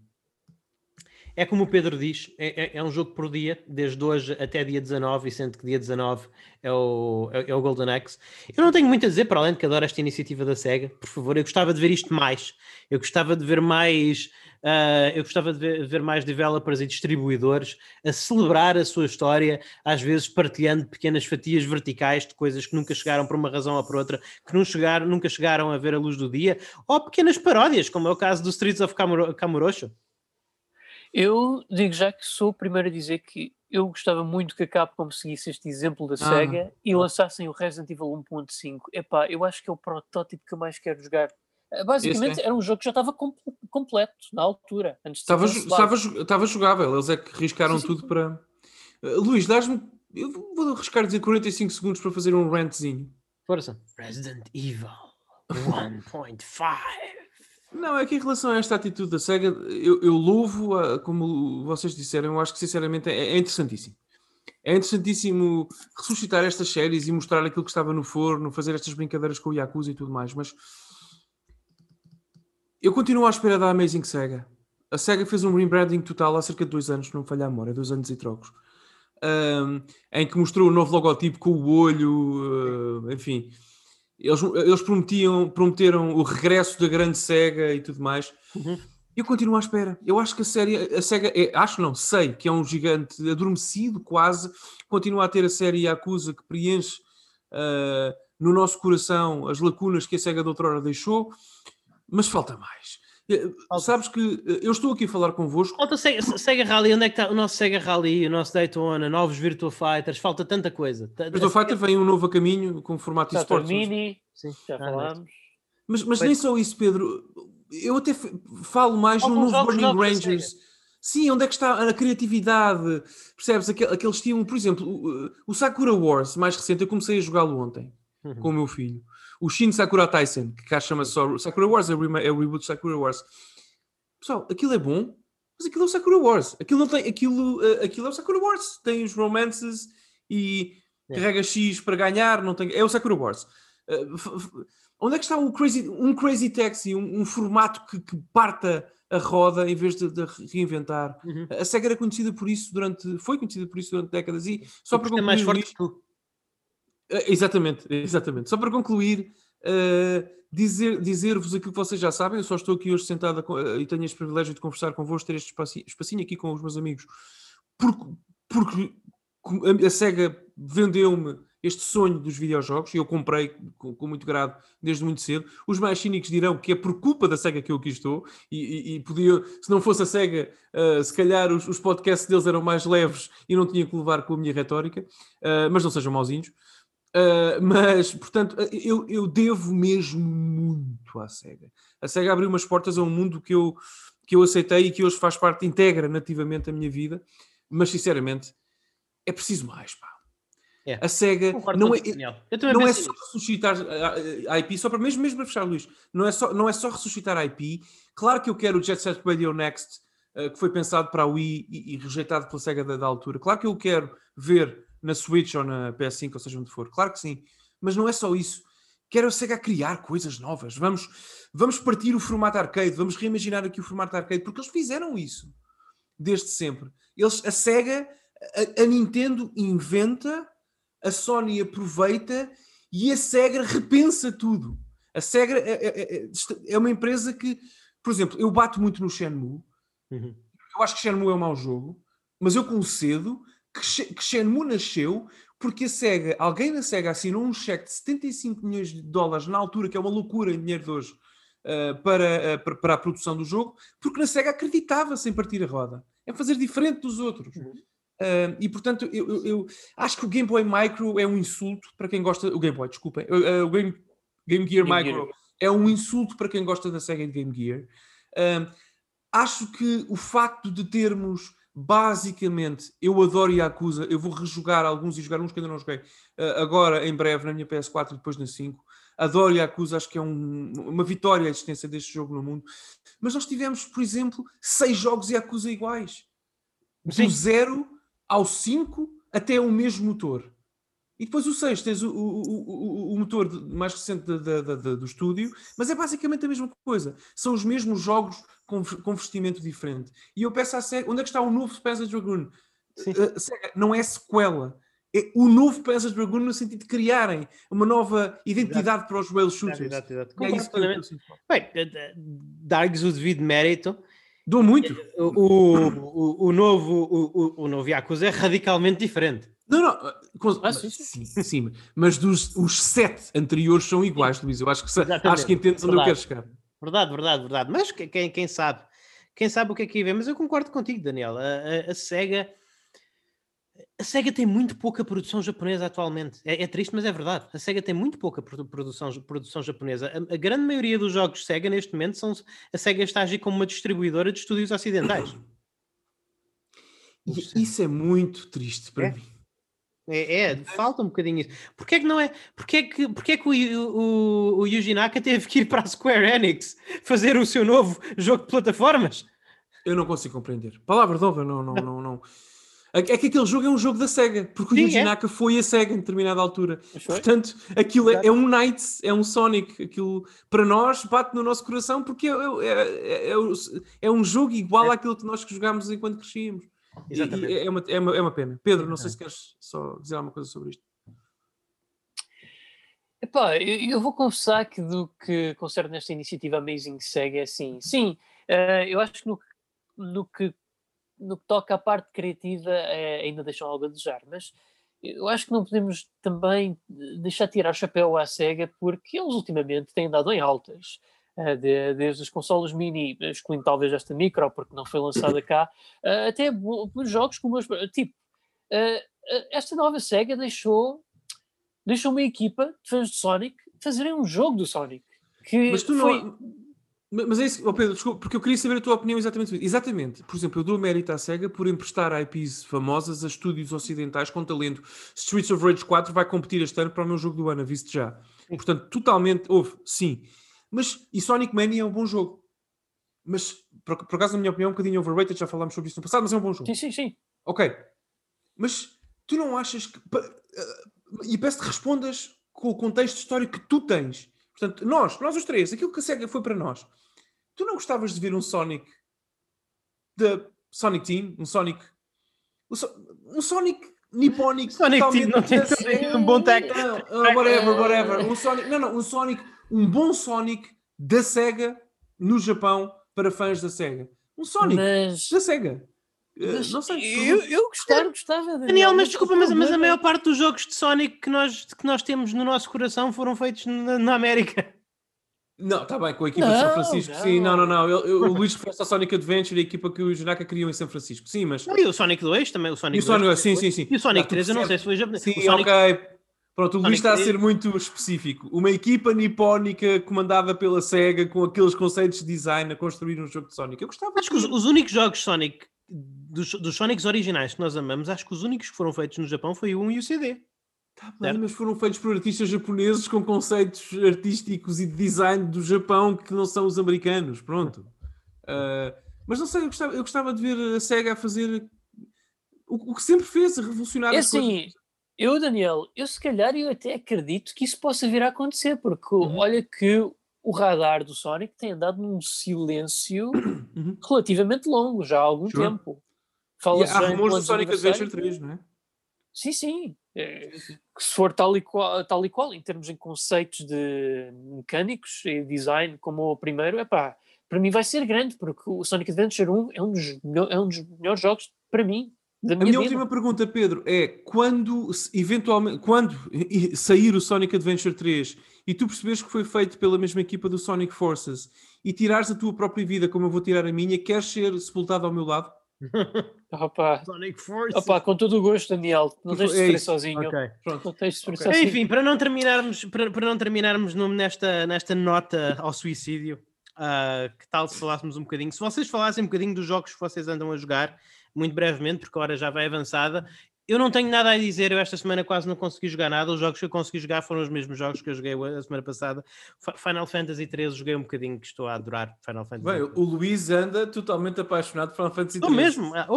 é como o Pedro diz, é, é, é, um jogo por dia, desde hoje até dia 19, e sendo que dia 19 é o, é, é, o Golden Axe. Eu não tenho muito a dizer, para além de que adoro esta iniciativa da SEGA, por favor, eu gostava de ver isto mais. Eu gostava de ver mais Uh, eu gostava de ver, ver, mais developers e distribuidores a celebrar a sua história, às vezes partilhando pequenas fatias verticais de coisas que nunca chegaram por uma razão ou por outra, que não chegaram, nunca chegaram a ver a luz do dia, ou pequenas paródias, como é o caso do Streets of Kamurocho. Eu digo já que sou o primeiro a dizer que eu gostava muito que a Capcom seguisse este exemplo da ah, SEGA e lançassem o Resident Evil 1.5. Epá, eu acho que é o protótipo que eu mais quero jogar eh, basicamente é. era um jogo que já estava completo na altura. Antes estava, estava, estava jogável, eles é que riscaram sim, sim. tudo para. Uh, Luís, dás-me. Eu vou arriscar dizer 45 segundos para fazer um rantzinho. Força. Resident Evil 1.5. Não, é que em relação a esta atitude da SEGA, eu, eu louvo, a, como vocês disseram, eu acho que sinceramente é, é interessantíssimo. É interessantíssimo ressuscitar estas séries e mostrar aquilo que estava no forno, fazer estas brincadeiras com o Yakuza e tudo mais, mas eu continuo à espera da Amazing Sega. A Sega fez um rebranding total há cerca de dois anos, não falha a memória, dois anos e trocos. Um, em que mostrou o novo logotipo com o olho, uh, enfim. Eles, eles prometiam, prometeram o regresso da grande Sega e tudo mais. Uhum. Eu continuo à espera. Eu acho que a série, a Sega, é, acho não, sei que é um gigante adormecido quase. Continua a ter a série Yakuza que preenche uh, no nosso coração as lacunas que a Sega de outrora deixou mas falta mais. Eh, falta. Sabes que eh, eu estou aqui a falar convosco. Falta Sega, Sega Rally, onde é que está o nosso Sega Rally, o nosso Daytona, novos Virtua Fighters, falta tanta coisa. Virtua Fighter vem um novo a caminho com formato esportes. Mini, Sim. já falámos. Mas, mas nem só isso, Pedro. eu até falo mais no novo Burning Rangers. Sim, onde é que está a criatividade? Percebes? Aquele, aquele estímulo, por exemplo, o, o, Sakura Wars, mais recente, eu comecei a jogá-lo ontem uhum. com o meu filho. O Shin Sakura Tyson, que cá chama só Sakura Wars, é o, é o reboot Sakura Wars. Pessoal, aquilo é bom, mas aquilo é o Sakura Wars. Aquilo não tem, aquilo, uh, aquilo é o Sakura Wars. Tem os romances e é. carrega X para ganhar, não tem, é o Sakura Wars. Uh, onde é que está um Crazy, um crazy Taxi, um, um formato que, que, parta a roda em vez de, de reinventar? Uhum. A SEGA era conhecida por isso durante, foi conhecida por isso durante décadas e só para concluir. É mais forte isto, uh, exatamente, exatamente. Só para concluir, uh, dizer, dizer-vos aquilo que vocês já sabem, eu só estou aqui hoje sentada uh, e tenho este privilégio de conversar convosco, ter este espacinho, espacinho aqui com os meus amigos, porque, porque a SEGA vendeu-me este sonho dos videojogos, e eu comprei com, com, muito grado desde muito cedo. Os mais cínicos dirão que é por culpa da SEGA que eu aqui estou, e, e, e podia, se não fosse a SEGA, uh, se calhar os, os, podcasts deles eram mais leves e não tinha que levar com a minha retórica, uh, mas não sejam mauzinhos. Uh, mas, portanto, eu, eu devo mesmo muito à SEGA. A SEGA abriu umas portas a um mundo que eu, que eu aceitei e que hoje faz parte, integra nativamente a minha vida, mas sinceramente é preciso mais, pá. É. A SEGA não é, não é só ressuscitar a, IP, só para mesmo, mesmo para fechar, Luís, não é, só, não é só ressuscitar a IP. Claro que eu quero o Jet Set Radio Next, uh, que foi pensado para a Wii e, e rejeitado pela SEGA da, da, altura. Claro que eu quero ver na Switch ou na PS5, ou seja onde for. Claro que sim. Mas não é só isso. Quero a SEGA criar coisas novas. Vamos, vamos partir o formato arcade, vamos reimaginar aqui o formato arcade, porque eles fizeram isso desde sempre. Eles, a SEGA, a, a Nintendo inventa a Sony aproveita e a Sega repensa tudo. A Sega é, é, é, é, uma empresa que, por exemplo, eu bato muito no Shenmue. Uhum. Eu acho que Shenmue é um mau jogo, mas eu concedo que, que Shenmue nasceu porque a SEGA, alguém da SEGA assinou um cheque de 75 milhões de dólares na altura, que é uma loucura em dinheiro de hoje, uh, para, uh, para a produção do jogo, porque na SEGA acreditava sem partir a roda. É fazer diferente dos outros. Uhum. Uh, e portanto, eu, eu, eu, acho que o Game Boy Micro é um insulto para quem gosta. O Game Boy, desculpem. O Game, Game Gear Game Micro Gear. é um insulto para quem gosta da Sega de Game Gear. Acho que o facto de termos basicamente, eu adoro Yakuza, eu vou rejogar alguns e jogar uns que ainda não joguei agora em breve na minha PS4 e depois na 5. Adoro Yakuza, acho que é um, uma vitória a existência deste jogo no mundo. Mas nós tivemos, por exemplo, seis jogos Yakuza iguais. Do zero ao 5 até o mesmo motor. E depois o 6 tens o, o, o, o motor mais recente do estúdio, mas é basicamente a mesma coisa. São os mesmos jogos com, com vestimento diferente. E eu peço à SEGA, onde é que está o novo Panzer Dragoon? Uh, SEGA, não é sequela. É o novo Panzer Dragoon no sentido de criarem uma nova identidade exato. para os rail shooters. Exato, exato, exato. É isso Bem, dar-lhes o devido mérito Dou muito. O, o, o, novo, o, o novo Yakuza é radicalmente diferente. Não, não, ah, sim, sim, sim, mas dos os sete anteriores são iguais, Luís. Eu acho que, acho que entendes onde eu quero chegar. Verdade, verdade, verdade. Mas quem, quem sabe? Quem sabe o que é que vem? Mas eu concordo contigo, Daniel. A, a, a SEGA a SEGA tem muito pouca produção japonesa atualmente. É, é, triste, mas é verdade. A SEGA tem muito pouca produção, produção japonesa. A, a, grande maioria dos jogos SEGA neste momento são. A SEGA está a agir como uma distribuidora de estúdios ocidentais. E isso é muito triste para é. mim. É, é, falta um bocadinho isso. Porquê é que não é? Porquê é que, porquê é que o, o, o Yuji Naka teve que ir para a Square Enix fazer o seu novo jogo de plataformas? Eu não consigo compreender. Palavra de honra, não, não, não, não. É, é que aquele jogo é um jogo da SEGA, porque Sim, o Yuji é? Naka foi a SEGA em determinada altura. Portanto, aquilo é, é, um Knights, é um Sonic. Aquilo para nós bate no nosso coração porque é, é, é, é um jogo igual àquilo que nós jogámos enquanto crescíamos. Exatamente. E, é, uma, é, uma, é uma pena. Pedro, não sei se queres só dizer alguma coisa sobre isto. Epá, eu, eu vou confessar que do que concerne esta iniciativa Amazing SEGA é assim. Sim, uh, eu acho que no, no que no que toca à parte criativa, é, ainda deixam algo a desejar, mas eu acho que não podemos também deixar tirar o chapéu à SEGA, porque eles ultimamente têm dado em altas. Uh, de, desde as consolas mini, excluindo talvez esta micro, porque não foi lançada cá, uh, até jogos como os, tipo, uh, esta nova SEGA deixou, deixou uma equipa de fãs de Sonic fazerem um jogo do Sonic. Que Mas tu foi... não Mas é isso, oh Pedro, desculpa, porque eu queria saber a tua opinião exatamente. Exatamente. Por exemplo, eu dou mérito à SEGA por emprestar IPs famosas a estúdios ocidentais com talento. Streets of Rage 4 vai competir este ano para o meu jogo do ano, visto já. Portanto, totalmente, houve, sim. Mas, e Sonic Mania é um bom jogo. Mas, por, por acaso, na minha opinião, é um bocadinho overrated, já falámos sobre isso no passado, mas é um bom jogo. Sim, sim, sim. Ok. Mas, tu não achas que... Eh, e peço-te respondas com o contexto histórico que tu tens. Portanto, nós, nós os três, aquilo que a SEGA foi para nós Tu não gostavas de ver um Sonic da Sonic Team? Um Sonic. Um Sonic nipónico. Sonic Team não tem um bom tech. Não, uh, whatever, whatever. Um Sonic. Não, não, um Sonic. Um bom Sonic da SEGA no Japão para fãs da SEGA. Um Sonic mas... da SEGA. Uh, mas, não sei. Eu, eu gostava, gostava. Daniel, Daniel mas desculpa, mas, mas, a maior parte dos jogos de Sonic que nós, que nós temos no nosso coração foram feitos na, na América. Não, está bem, com a equipa não, de São Francisco, não. sim, não, não, não. Eu, eu, o Luís refere ao Sonic Adventure, a equipa que o Junaka criou em São Francisco, sim, mas. Não, e o Sonic 2 também, o Sonic, e o Sonic 2, sim, sim, sim. E o Sonic 3, eu não sei se foi japonês. Sim, Sonic... ok. Pronto, o Luís está 3... a ser muito específico. Uma equipa nipónica comandada pela SEGA com aqueles conceitos de design a construir um jogo de Sonic. Eu gostava. Acho que os, os únicos jogos Sonic, dos, dos Sonics originais que nós amamos, acho que os únicos que foram feitos no Japão foi o 1 e o CD. Tá bem, mas foram feitos por artistas japoneses com conceitos artísticos e de design do Japão que não são os americanos. Pronto. Uh, mas não sei, eu gostava, eu gostava de ver a SEGA a fazer o, o que sempre fez, a revolucionar é as assim, coisas. Eu, Daniel, eu se calhar eu até acredito que isso possa vir a acontecer, porque uhum. olha que o radar do Sonic tem andado num silêncio uhum. relativamente longo, já há algum sure. tempo. Fala há rumores do Sonic Adventure 3, não é? Sim, sim. É, que se for tal e, qual, tal e qual, em termos de conceitos de mecânicos e design, como o primeiro, é pá, para mim vai ser grande, porque o Sonic Adventure 1 é um dos, é um dos melhores jogos para mim. Da minha a minha vida. última pergunta, Pedro, é quando eventualmente quando sair o Sonic Adventure 3 e tu percebes que foi feito pela mesma equipa do Sonic Forces e tirares a tua própria vida como eu vou tirar a minha, queres ser sepultado ao meu lado? Opa. Sonic Force. Opa, com todo o gosto, Daniel. Não tens de sofrer é sozinho. Okay. Pronto, não tens de sofrer okay. sozinho. Enfim, para não terminarmos, para, para não terminarmos nesta, nesta nota ao suicídio, uh, que tal se falássemos um bocadinho? Se vocês falassem um bocadinho dos jogos que vocês andam a jogar, muito brevemente, porque a hora já vai avançada, eu não tenho nada a dizer, eu esta semana quase não consegui jogar nada. Os jogos que eu consegui jogar foram os mesmos jogos que eu joguei a semana passada. Final Fantasy 13 joguei um bocadinho, que estou a adorar Final Fantasy. Bem, o Luís anda totalmente apaixonado por Final Fantasy 13. Estou mesmo, ah,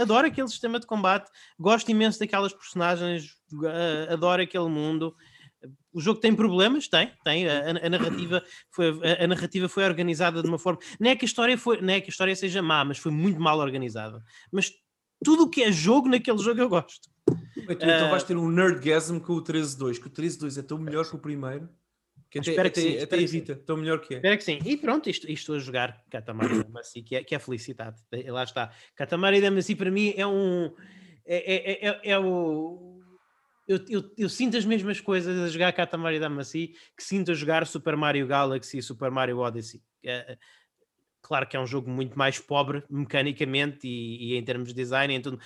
adoro aquele sistema de combate, gosto imenso daquelas personagens, ah, adoro aquele mundo. O jogo tem problemas, tem, tem. A, a, narrativa foi a, a, narrativa foi organizada de uma forma. Não é que a história foi, não é que a história seja má, mas foi muito mal organizada. Mas tudo o que é jogo naquele jogo eu gosto. então uh, vais ter um nerdgasm com o 13.2, que o 13.2 é tão melhor que o primeiro. Que até, espero que até, sim, até evita, tão melhor que é. Espero que sim. E pronto, isto, isto a jogar Katamari Damacy, que é, que é felicidade. Lá está. Katamari Damacy para mim é um. É, é, é, é o. Eu, eu, eu, sinto as mesmas coisas a jogar Katamari Damacy que sinto a jogar Super Mario Galaxy e Super Mario Odyssey. É, Claro que é um jogo muito mais pobre mecanicamente e, e em termos de design, tudo,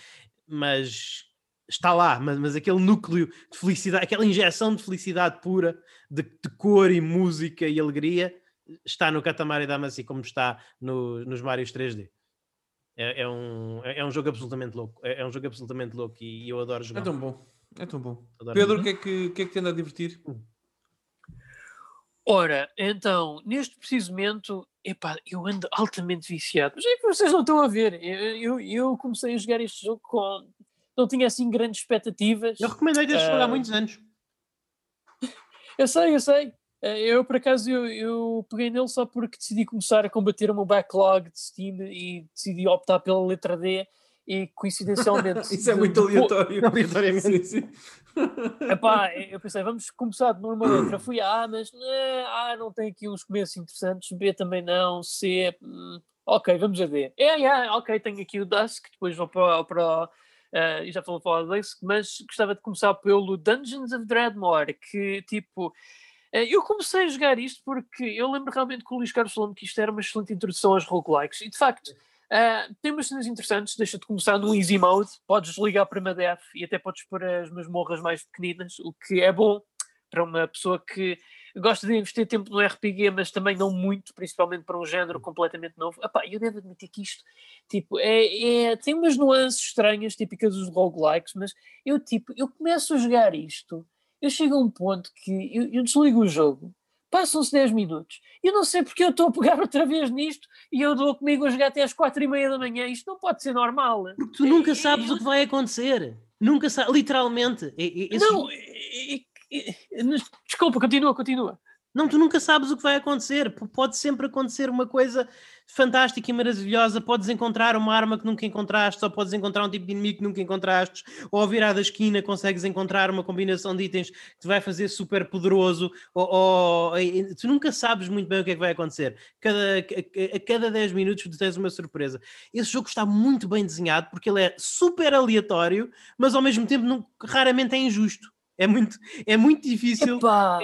mas está lá, mas, mas, aquele núcleo de felicidade, aquela injeção de felicidade pura, de, de cor e música e alegria, está no Katamari Damacy como está no, nos Marios 3D. É, é, um, é, é um jogo absolutamente louco. É, é, um jogo absolutamente louco e, e eu adoro jogar. É tão bom. É tão bom. Pedro, o que, é que, que é que te anda a divertir? Hum. Ora, então, neste preciso momento, epá, eu ando altamente viciado. Mas é vocês não estão a ver. Eu, eu, eu, comecei a jogar este jogo com. Não tinha assim grandes expectativas. Eu recomendei desde uh... jogar há muitos anos. eu sei, eu sei. Ah, eu, por acaso, eu, eu peguei nele só porque decidi começar a combater o meu backlog de Steam e decidi optar pela letra D e coincidencialmente. Isso é muito aleatório. Aleatoriamente. Sim, sim. Epá, eu pensei, vamos começar de uma letra. Fui a A, mas né, A não tem aqui uns começos interessantes, B também não, C. Hum, ok, vamos a D. É, é, ok, tenho aqui o Dusk, depois vou para, para uh, já falou para o Dusk, mas gostava de começar pelo Dungeons of Dreadmore, que tipo. Uh, eu comecei a jogar isto porque eu lembro realmente que o Luís Carlos falou que isto era uma excelente introdução aos roguelikes, e de facto Uh, tem umas cenas interessantes, deixa-te começar no easy mode, podes ligar para uma def e até podes pôr as masmorras mais pequeninas, o que é bom para uma pessoa que gosto de investir tempo no RPG, mas também não muito, principalmente para um género completamente novo. Epá, eu devo admitir que isto tipo, é, é, tem umas nuances estranhas, típicas dos roguelikes, mas eu tipo, eu começo a jogar isto, eu chego a um ponto que eu, eu desligo o jogo, passam-se 10 minutos, eu não sei porque eu estou a pegar outra vez nisto e eu dou comigo a jogar até às 4 e meia da manhã, isto não pode ser normal. Porque tu nunca sabes o que vai acontecer. Nunca sabes, literalmente. Esse... Não, Desculpa, continua, continua. Não, tu nunca sabes o que vai acontecer. Pode sempre acontecer uma coisa fantástica e maravilhosa. Podes encontrar uma arma que nunca encontraste, ou podes encontrar um tipo de inimigo que nunca encontraste, ou ao virar da esquina consegues encontrar uma combinação de itens que te vai fazer super poderoso. Ou, ou, tu nunca sabes muito bem o que é que vai acontecer. Cada, a, a cada 10 minutos tu tens uma surpresa. Esse jogo está muito bem desenhado porque ele é super aleatório, mas ao mesmo tempo não, raramente é injusto. É muito, é muito difícil.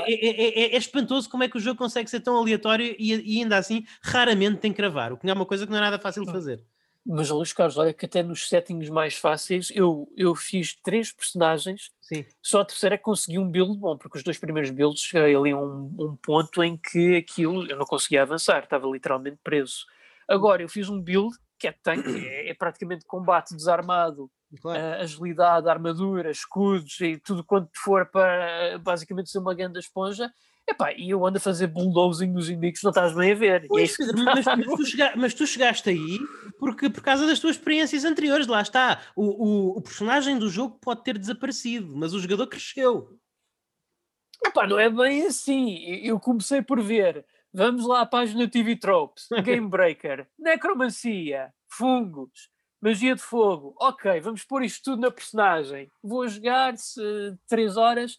É, é, é, é, espantoso como é que o jogo consegue ser tão aleatório e, e, ainda assim raramente tem que cravar, o que é uma coisa que não é nada fácil de fazer. Mas, Luís Carlos, olha que até nos settings mais fáceis eu, eu fiz três personagens, Sim. só a terceira é que consegui um build bom, porque os dois primeiros builds cheguei ali a um, um ponto em que aquilo eu não conseguia avançar, estava literalmente preso. Agora eu fiz um build que é tanque, é, é praticamente combate desarmado claro. uh, agilidade, armadura, escudos e tudo quanto for para basicamente ser uma grande esponja. Epá, e eu ando a fazer bulldozing nos inimigos, não estás bem a ver. Pois, é Pedro, mas, mas, tu chegaste, mas, tu chegaste aí porque, por causa das tuas experiências anteriores, lá está. O, o, o personagem do jogo pode ter desaparecido, mas o jogador cresceu. Epá, não é bem assim. Eu comecei por ver, vamos lá à página TV Tropes, Game Breaker, Necromancia, Fungos, magia de fogo, ok, vamos pôr isto tudo na personagem. Vou jogar se 3 horas.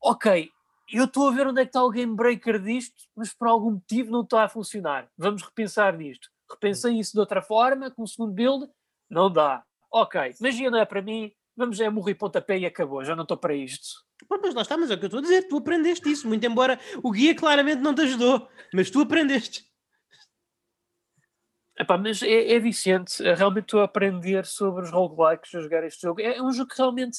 Ok, eu estou a ver onde é que está o game breaker disto, mas por algum motivo não está a funcionar. Vamos repensar nisto. Repensei isso de outra forma, com o segundo build, não dá. Ok, magia não é para mim, vamos é morrer pontapé e acabou, já não estou para isto. Mas lá está, mas é o que eu estou a dizer, tu aprendeste isso, muito embora o guia claramente não te ajudou, mas tu aprendeste. Epá, mas é, é viciante, realmente estou a aprender sobre os roguelikes a jogar este jogo. É, é um jogo que realmente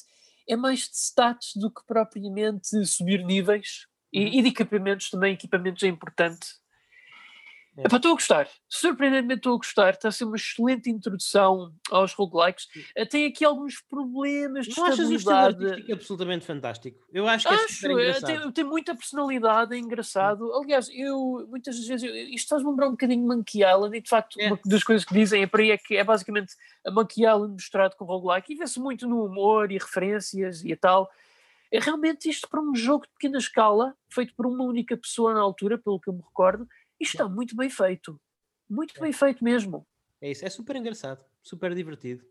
é mais de stats do que propriamente subir níveis uhum. e, e de equipamentos também, equipamentos é importante é. Epá, estou a gostar, surpreendentemente estou a gostar, está a ser uma excelente introdução aos roguelikes. Eh, tem aqui alguns problemas de Não achas o absolutamente fantástico? Eu acho que é acho, é Tem, tem, muita personalidade, é engraçado. Aliás, eu muitas vezes, eu, isto faz-me lembrar um bocadinho de Monkey Island e de facto é. uma das coisas que dizem é para aí é que é basicamente a Monkey Island misturado com roguelike e vê-se muito no humor e referências e tal. É realmente isto para um jogo de pequena escala, feito por uma única pessoa na altura, pelo que eu me recordo, isto está muito bem feito. Muito bem feito mesmo. É isso, é super engraçado, super divertido.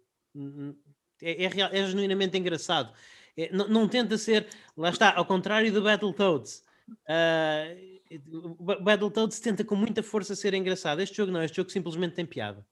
É, é, real, é genuinamente engraçado. É, não, não, tenta ser, lá está, ao contrário do Battletoads. Uh, Battletoads tenta com muita força ser engraçado. Este jogo não, este jogo simplesmente tem piada.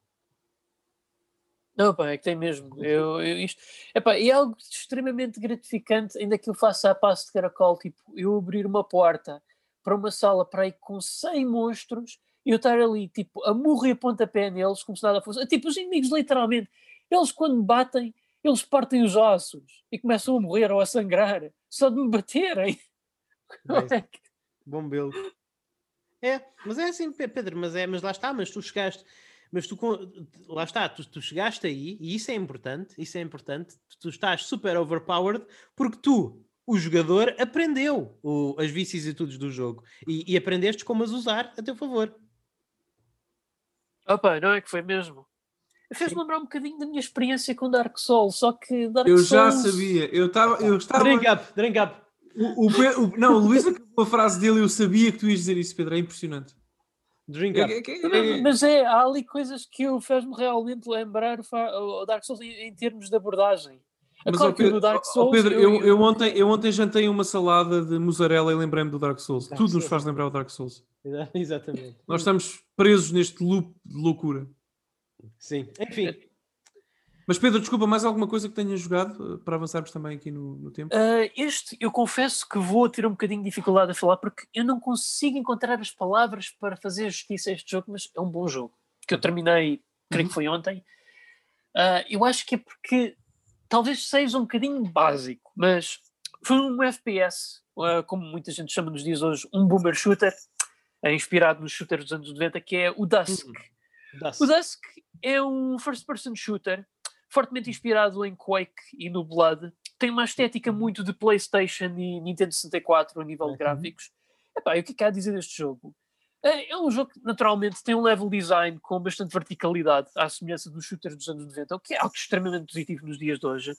Não, pá, é que tem mesmo. Eu, eu isto, epá, é algo extremamente gratificante, ainda que eu faça a passo de caracol, tipo, eu abrir uma porta para uma sala para aí com 100 monstros e eu estar ali, tipo, a morrer a pontapé neles, como se nada fosse. Tipo, os inimigos, literalmente, eles quando batem, eles partem os ossos e começam a morrer ou a sangrar só de me baterem. Bom build. É, mas é assim, Pedro, mas, é, mas lá está, mas tu chegaste, mas tu, lá está, tu, tu chegaste aí, e isso é importante, isso é importante, tu, tu estás super overpowered, porque tu o jogador aprendeu o, as vicissitudes do jogo e, e aprendeste como as usar a teu favor. Opa, não é que foi mesmo. Fez-me lembrar um bocadinho da minha experiência com Dark Souls, só que Dark eu Souls... já sabia, eu estava. Eu estava... Drink up, drink up. O, o, o, não, o Luís acabou a frase dele eu sabia que tu ias dizer isso, Pedro, é impressionante. Drink up. É, é, é, mas é, há ali coisas que fez-me realmente lembrar o Dark Souls em, em termos de abordagem. Mas claro Pedro, Dark Souls, Pedro eu, eu, eu, ontem, eu ontem jantei uma salada de mussarela e lembrei-me do Dark Souls. Dark Tudo Souls. nos faz lembrar o Dark Souls. Exatamente. Nós estamos presos neste loop de loucura. Sim, enfim. Mas Pedro, desculpa, mais alguma coisa que tenhas jogado eh, para avançarmos também aqui no, no tempo? Uh, este, eu confesso que vou ter um bocadinho de dificuldade a falar porque eu não consigo encontrar as palavras para fazer justiça a este jogo, mas é um bom jogo. Que eu terminei, creio uhum. que foi ontem. Uh, eu acho que é porque talvez seja um bocadinho básico, mas foi um FPS uh, como muita gente chama nos dias hoje, um boomer shooter, uh, inspirado nos shooters dos anos 90, que é o Dusk. Hum, Dusk. O Dusk é um first-person shooter fortemente inspirado em Quake e no Blood. Tem uma estética muito de PlayStation e Nintendo 64 a nível de uhum. gráficos. Epá, e o que é que há a dizer deste jogo? É, é um jogo que naturalmente tem um level design com bastante verticalidade, à semelhança dos shooters dos anos 90, o que é algo extremamente positivo nos dias de hoje.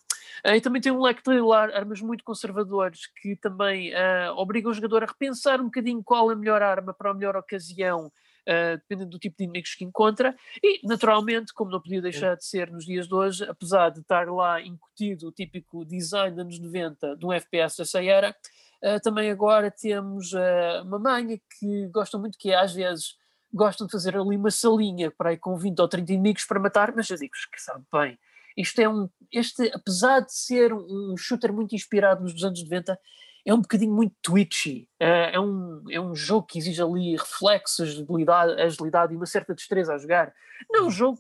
É, e também tem um leque de armas muito conservadores que também uh, obrigam o jogador a repensar um bocadinho qual a melhor arma para a melhor ocasião, uh, dependendo do tipo de inimigos que encontra. E, naturalmente, como não podia deixar de ser nos dias de hoje, apesar de estar lá incutido o típico design dos anos 90 de um FPS dessa era, Uh, também agora temos uh, uma manha que gostam muito, que é, às vezes gostam de fazer ali uma salinha para aí com 20 ou 30 inimigos para matar, mas eu digo que sabe bem, isto é um, este, apesar de ser um shooter muito inspirado nos anos 90, é um bocadinho muito twitchy, é, é, um, é um jogo que exige ali reflexos, agilidade, agilidade e uma certa destreza a jogar. Não é um jogo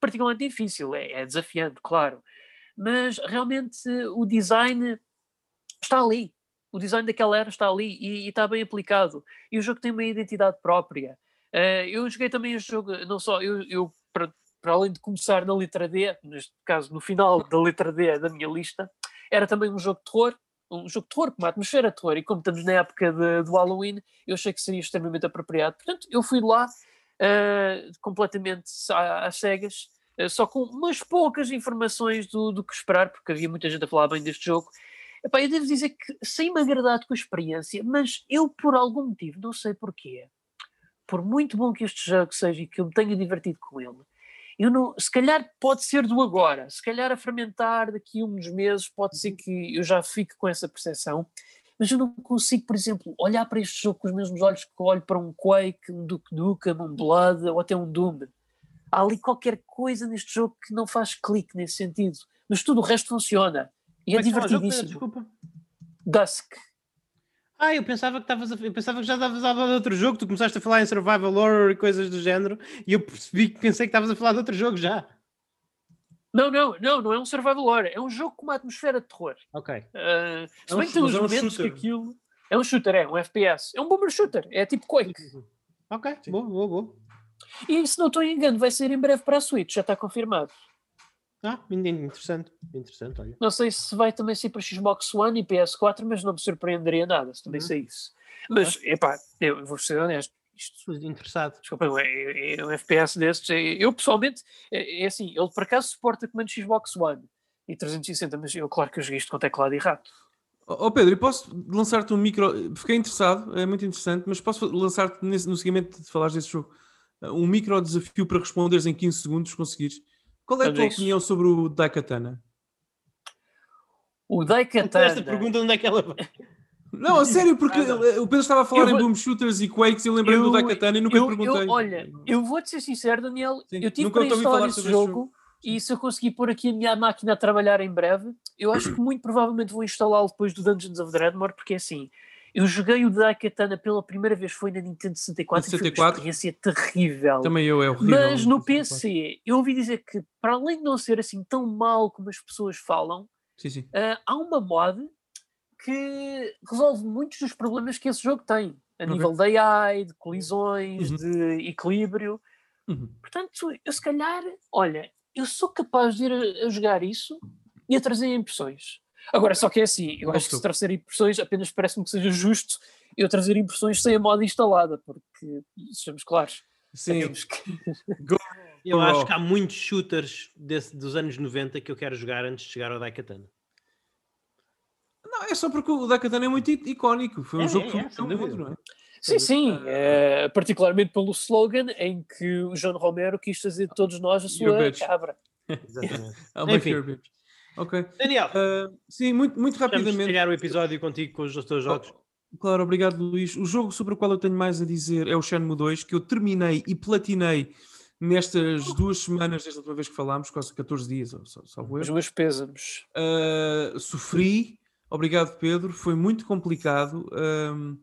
particularmente difícil, é, é desafiante, claro, mas realmente o design está ali, o design daquela era está ali e, e, está bem aplicado. E o jogo tem uma identidade própria. Uh, eu joguei também este jogo, não só eu, eu para, para, além de começar na letra D, neste caso no final da letra D da minha lista, era também um jogo de terror, um jogo de terror com uma atmosfera de terror. E como estamos na época de, do Halloween, eu achei que seria extremamente apropriado. Portanto, eu fui lá uh, completamente às cegas. Uh, só com umas poucas informações do, do que esperar, porque havia muita gente a falar bem deste jogo, Epá, eu devo dizer que sem me agradar com a experiência, mas eu por algum motivo, não sei porquê, por muito bom que este jogo seja e que eu me tenha divertido com ele, eu não, se calhar pode ser do agora, se calhar a fermentar daqui a uns meses pode ser que eu já fique com essa percepção, mas eu não consigo, por exemplo, olhar para este jogo com os mesmos olhos que olho para um Quake, um Duke Nukem, um Blood ou até um Doom. Há ali qualquer coisa neste jogo que não faz clique nesse sentido, mas tudo o resto funciona. E é, é divertidíssimo. Desculpa. Dusk. Ah, eu pensava que estavas a... eu pensava que já estavas a falar de outro jogo, tu começaste a falar em survival horror e coisas do género, e eu percebi que pensei que estavas a falar de outro jogo já. Não, não, não, não é um survival horror, é um jogo com uma atmosfera de terror. Ok. Uh, se é bem que tem uns é momentos que aquilo. É um shooter, é um FPS. É um bomber shooter, é tipo Quake. Ok, Sim. boa, boa, boa. E se não estou em engano, vai ser em breve para a Switch, já está confirmado. Ah, interessante, interessante, olha. Não sei se vai também ser para Xbox One e PS4, mas não me surpreenderia nada se também uhum. saísse. Mas, ah. epá, eu vou ser honesto, isto, interessado. Desculpa, é, é um FPS destes. É, eu pessoalmente, é, é, assim, ele por acaso suporta comando Xbox One e 360, mas eu, claro que eu joguei isto com teclado e rato. Ó oh Pedro, e posso lançar-te um micro. Fiquei interessado, é muito interessante, mas posso lançar-te no seguimento de falares desse jogo um micro desafio para responderes em 15 segundos, conseguires qual é a tua opinião sobre o Daikatana? O Daikatana. Esta pergunta onde é que ela vai? Não, a sério, porque ah, o Pedro estava a falar vou... em Boom Shooters e Quakes e eu lembrei do Daikatana e nunca eu, perguntei. Eu, olha, eu vou-te ser sincero, Daniel, Sim, eu tive para instalar esse jogo, jogo e se eu conseguir pôr aqui a minha máquina a trabalhar em breve, eu acho que muito provavelmente vou instalá-lo depois do Dungeons of Dreadmore, porque é assim, eu joguei o Daikatana pela primeira vez, foi na Nintendo 64, 64. e foi uma experiência terrível. Também eu, é horrível. Mas no PC, eu ouvi dizer que, para além de não ser assim tão mal como as pessoas falam, sim, sim. Uh, há uma mod que resolve muitos dos problemas que esse jogo tem, a okay. nível de AI, de colisões, uhum. de equilíbrio. Uhum. Portanto, eu se calhar, olha, eu sou capaz de ir a, a jogar isso e a trazer impressões. Agora, só que é assim, eu acho que se trazer impressões, apenas parece-me que seja justo eu trazer impressões sem a moda instalada, porque, sejamos claros, Sim. Que... eu acho que há muitos shooters desse, dos anos 90 que eu quero jogar antes de chegar ao Daikatana. Não, é só porque o Daikatana é muito icónico. Foi um é, jogo é, que foi muito, não é? Sim, sim, é, particularmente pelo slogan em que o João Romero quis fazer de todos nós a sua cabra. Exatamente. Enfim, Ok. Daniel. Uh, sim, muito, muito rapidamente. Vamos o episódio contigo com os teus jogos. Oh, claro, obrigado, Luís. O jogo sobre o qual eu tenho mais a dizer é o Shenmue 2, que eu terminei e platinei nestas duas semanas, desde a última vez que falámos, quase 14 dias, só, só Os meus pêsames. Uh, sofri, obrigado, Pedro. Foi muito complicado. Uh,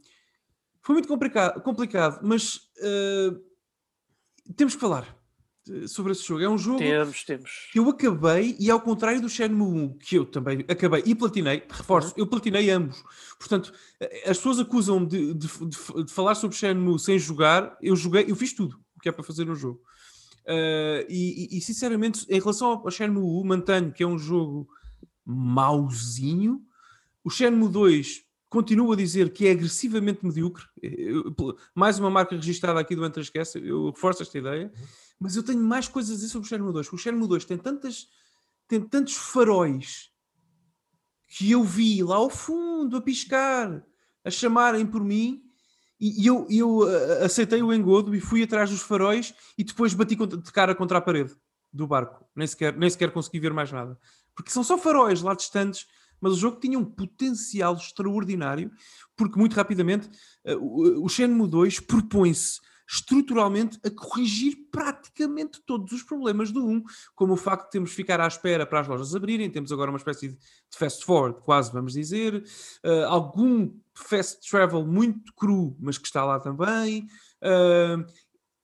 foi muito complicado, complicado mas uh, temos que falar. Sobre esse jogo. É um jogo temos, temos. que eu acabei e ao contrário do Shenmue 1, que eu também acabei e platinei, reforço, uhum. eu platinei ambos. Portanto, as pessoas acusam de, de, de, de, falar sobre Shenmue sem jogar, eu joguei, eu fiz tudo o que é para fazer no jogo. Uh, e, e, sinceramente, em relação ao Shenmue 1, mantenho que é um jogo mauzinho. O Shenmue 2 continuo a dizer que é agressivamente medíocre. Eu, mais uma marca registrada aqui do Entre Esquece, eu reforço esta ideia. Uhum. Mas eu tenho mais coisas a dizer sobre o Shenmue 2. O Shenmue 2 tem, tantas, tem tantos faróis que eu vi lá ao fundo a piscar, a chamarem por mim, e eu, eu aceitei o engodo e fui atrás dos faróis e depois bati de cara contra a parede do barco. Nem sequer, nem sequer consegui ver mais nada. Porque são só faróis lá distantes, mas o jogo tinha um potencial extraordinário, porque muito rapidamente o Shenmue 2 propõe-se estruturalmente a corrigir praticamente todos os problemas do 1, como o facto de termos de ficar à espera para as lojas abrirem, temos agora uma espécie de fast forward, quase vamos dizer, uh, algum fast travel muito cru, mas que está lá também. Uh,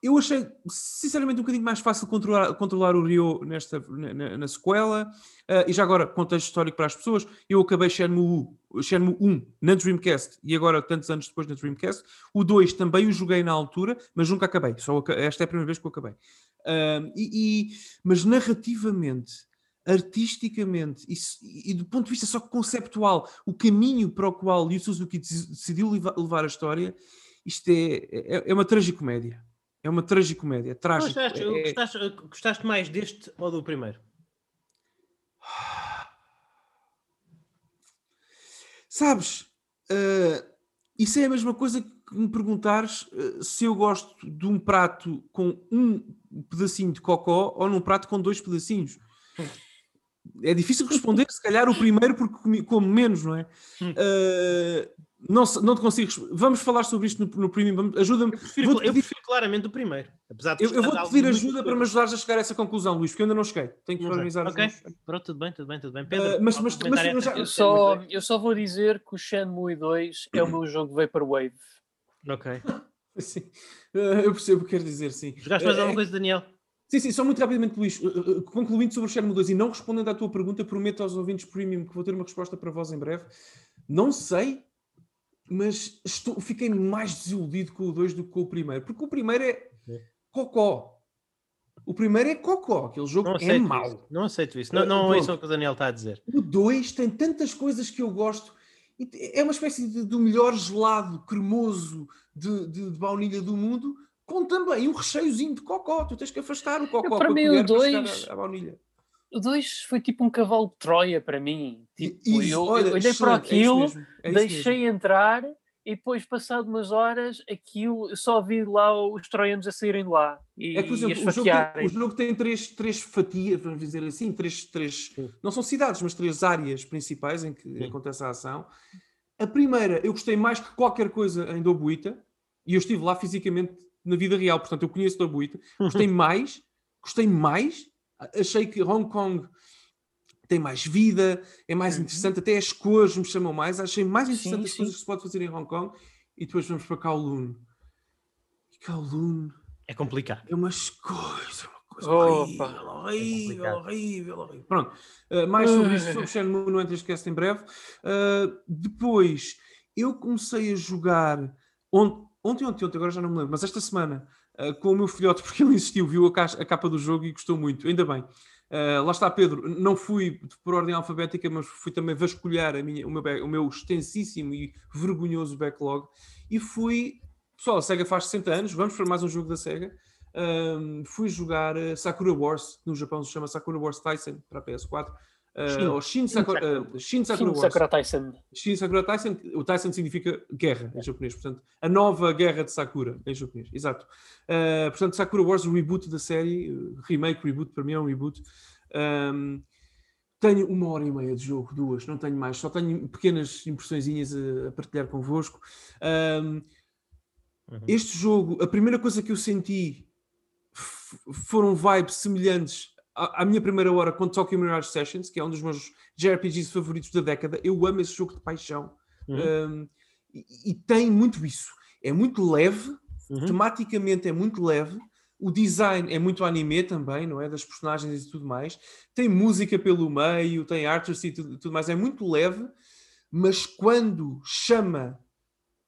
eu achei, sinceramente, um bocadinho mais fácil controlar, controlar o Rio nesta, na, na sequela. Uh, e já agora, contexto histórico para as pessoas, eu acabei Shenmue, Shenmue 1 na Dreamcast e agora, tantos anos depois, na Dreamcast. O 2 também o joguei na altura, mas nunca acabei. Só, esta é a primeira vez que eu acabei. Uh, e, e, mas narrativamente, artisticamente e, e, do ponto de vista só conceptual, o caminho para o qual o Suzuki decidiu levar a história, isto é, é, é uma tragicomédia. É uma tragicomédia, trágico. Gostaste, é... gostaste, gostaste, mais deste ou do primeiro? Sabes, uh, isso é a mesma coisa que me perguntares uh, se eu gosto de um prato com um pedacinho de cocó ou num prato com dois pedacinhos. É difícil responder, se calhar o primeiro porque como menos, não é? Uh, não, não te consigo. Vamos falar sobre isto no, no premium. Ajuda-me. Eu, prefiro, eu prefiro claramente o primeiro. Apesar de eu, eu vou-te pedir ajuda para me ajudares a chegar a essa conclusão, Luís, porque eu ainda não cheguei. Tenho que organizar Ok, pronto, tudo bem, tudo bem, tudo bem. Pedro, uh, mas, mas, mas, mas já... eu, só, eu só vou dizer que o Shenmue 2 é o meu jogo Vaporwave. Ok. sim. Uh, eu percebo o que queres dizer, sim. Jogaste mais uh, alguma coisa, Daniel? Sim, sim, só muito rapidamente, Luís. concluindo sobre o Shenmue 2 e não respondendo à tua pergunta, prometo aos ouvintes premium que vou ter uma resposta para vós em breve. Não sei mas estou, fiquei mais desiludido com o 2 do que com o primeiro, porque o primeiro é, cocó. O primeiro é cocó, aquele jogo é mau. Isso. Não aceito isso. Não, não é isso que o Daniel está a dizer. O 2 tem tantas coisas que eu gosto. É uma espécie de, do melhor gelado cremoso de, de, de, baunilha do mundo, com também um recheiozinho de cocó. Tu tens que afastar o cocó para, para mim, o 2 a, a baunilha. O 2 foi tipo um cavalo de Troia para mim. Tipo, isso, eu, olha, eu olhei para é aquilo, é é deixei entrar e depois, passado umas horas, aquilo só vi lá os troianos a saírem de lá e, é que, exemplo, o, jogo tem, o jogo tem três, três fatias, vamos dizer assim, três, três não são cidades, mas três áreas principais em que Sim. acontece a ação. A primeira, eu gostei mais que qualquer coisa em Dobuita, e eu estive lá fisicamente na vida real, portanto eu conheço Dobuita, gostei mais, gostei mais achei que Hong Kong tem mais vida, é mais uhum. interessante, até as cores me chamam mais, achei mais interessante sim, as sim. coisas que se pode fazer em Hong Kong e depois vamos para Kowloon. E Kowloon é complicado. É umas coisas, uma coisa horrível, horrível, é horrível, horrível, Pronto, uh, mais sobre isso, sobre Shenmue, não entras esquece em breve. Uh, depois, eu comecei a jogar ontem, ontem, ontem, ontem, agora já não me lembro, mas esta semana uh, com o meu filhote, porque ele insistiu, viu a, caixa, a capa do jogo e gostou muito, ainda bem. Uh, lá está, Pedro. Não fui por ordem alfabética, mas fui também vasculhar a minha, o, meu, o meu extensíssimo e vergonhoso backlog e fui. Pessoal, a SEGA faz 60 anos, vamos para mais um jogo da SEGA. Um, fui jogar Sakura Wars, no Japão se chama Sakura Wars Tyson para a PS4. Uh, ou Shin Sakura, uh, Shin Sakura, Shin Sakura Tyson. Shin Sakura Tyson. O Tyson significa guerra em japonês, portanto, a nova guerra de Sakura em japonês, exato. Uh, portanto, Sakura Wars, o reboot da série, remake, reboot, para mim é um reboot. Um, tenho uma hora e meia de jogo, duas, não tenho mais, só tenho pequenas impressõezinhas a, a partilhar convosco. Um, uhum. Este jogo, a primeira coisa que eu senti foram vibes semelhantes à, minha primeira hora com Tokyo Mirage Sessions, que é um dos meus JRPGs favoritos da década. Eu amo esse jogo de paixão. Uhum. Um, e, e, tem muito isso. É muito leve, uhum. tematicamente é muito leve, o design é muito anime também, não é? Das personagens e tudo mais. Tem música pelo meio, tem artes e tudo, tudo mais. É muito leve, mas quando chama,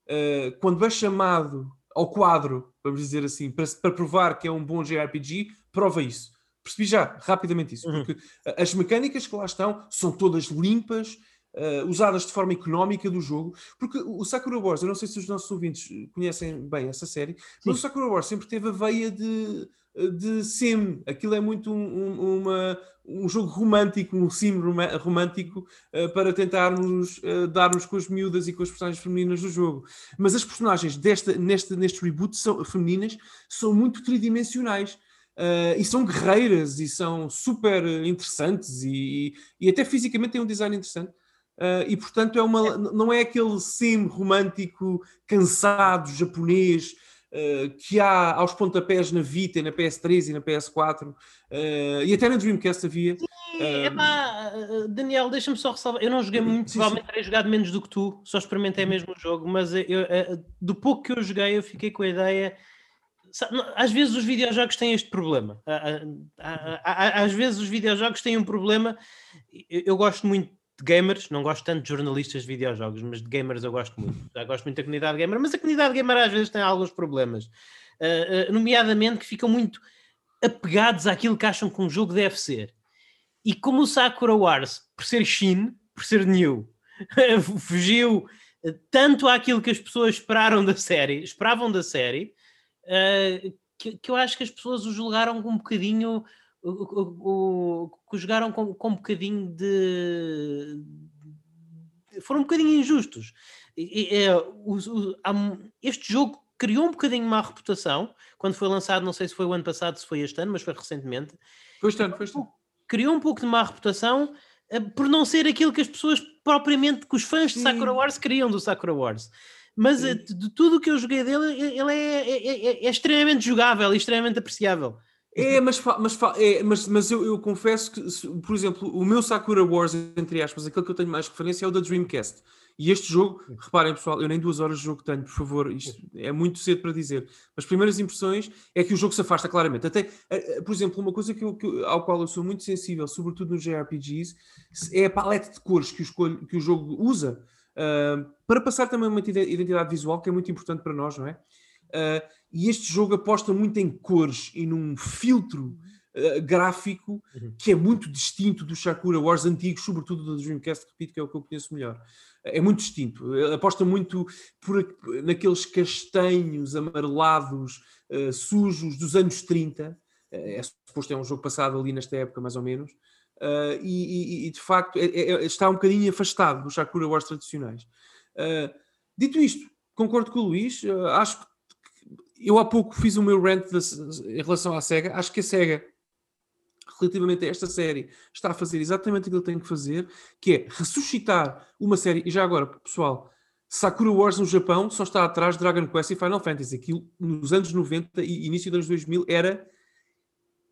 uh, quando é chamado ao quadro, vamos dizer assim, para, para provar que é um bom JRPG, prova isso. Percebi já rapidamente isso, uhum. porque as mecânicas que lá estão são todas limpas, uh, usadas de forma económica do jogo, porque o Sakura Wars, eu não sei se os nossos ouvintes conhecem bem essa série, Sim. mas o Sakura Wars sempre teve a veia de, de sim, aquilo é muito um, um, uma, um jogo romântico, um sim romântico uh, para tentarmos uh, dar-nos com as miúdas e com as personagens femininas do jogo. Mas as personagens desta, neste, neste reboot são, femininas são muito tridimensionais. Uh, e são guerreiras e são super interessantes e, e, até fisicamente têm um design interessante. Uh, e portanto é uma, não é aquele sim romântico cansado japonês uh, que há aos pontapés na Vita, na PS3 e na PS4 uh, e até na Dreamcast havia. Sim, epá, Daniel, deixa-me só ressalvar. Eu não joguei muito, sim, provavelmente terei jogado menos do que tu, só experimentei uhum. mesmo o jogo, mas eu, do pouco que eu joguei, eu fiquei com a ideia. Às vezes os videojogos têm este problema. Às vezes os videojogos têm um problema. Eu gosto muito de gamers, não gosto tanto de jornalistas de videojogos, mas de gamers eu gosto muito. Já gosto muito da comunidade gamer, mas a comunidade gamer às vezes tem alguns problemas, nomeadamente que ficam muito apegados àquilo que acham que um jogo deve ser. E como o Sakura Wars, por ser Shin, por ser new, fugiu tanto àquilo que as pessoas esperaram da série, esperavam da série, uh, que, que, eu acho que as pessoas o julgaram um bocadinho o, o, que jogaram com, com um bocadinho de. foram um bocadinho injustos. E, é, o, este jogo criou um bocadinho má reputação quando foi lançado, não sei se foi o ano passado, se foi este ano, mas foi recentemente. Foi este ano, foi este ano. Criou um pouco de má reputação eh, por não ser aquilo que as pessoas propriamente, que os fãs de Sakura Wars queriam do Sakura Wars. Mas eh, Sim. de tudo o que eu joguei dele, ele é, é, é, é extremamente jogável e extremamente apreciável. É, mas, mas, é, mas, mas eu, eu confesso que, por exemplo, o meu Sakura Wars, entre aspas, aquele que eu tenho mais referência é o da Dreamcast. E este jogo, reparem pessoal, eu nem duas horas de jogo tenho, por favor, isto é muito cedo para dizer. As primeiras impressões é que o jogo se afasta claramente. Até, eh, eh, por exemplo, uma coisa que eu, que, ao qual eu sou muito sensível, sobretudo nos JRPGs, é a paleta de cores que o, escolho, que o jogo usa uh, para passar também uma identidade visual que é muito importante para nós, não é? Uh, e este jogo aposta muito em cores e num filtro uh, gráfico uhum. que é muito distinto dos Sakura Wars antigos, sobretudo do Dreamcast, repito, que é o que eu conheço melhor. É muito distinto. Aposta muito por, naqueles castanhos amarelados, sujos dos anos 30. é suposto é um jogo passado ali nesta época, mais ou menos. Uh, e, e, e, de facto é, é, está um bocadinho afastado dos Sakura Wars tradicionais. Uh, dito isto, concordo com o Luís, uh, acho que eu há pouco fiz o meu rant em relação à SEGA. Acho que a SEGA, relativamente a esta série, está a fazer exatamente aquilo que tem que fazer, que é ressuscitar uma série. E já agora, pessoal, Sakura Wars no Japão só está atrás de Dragon Quest e Final Fantasy. Aquilo nos anos 90 e início dos anos 2000 era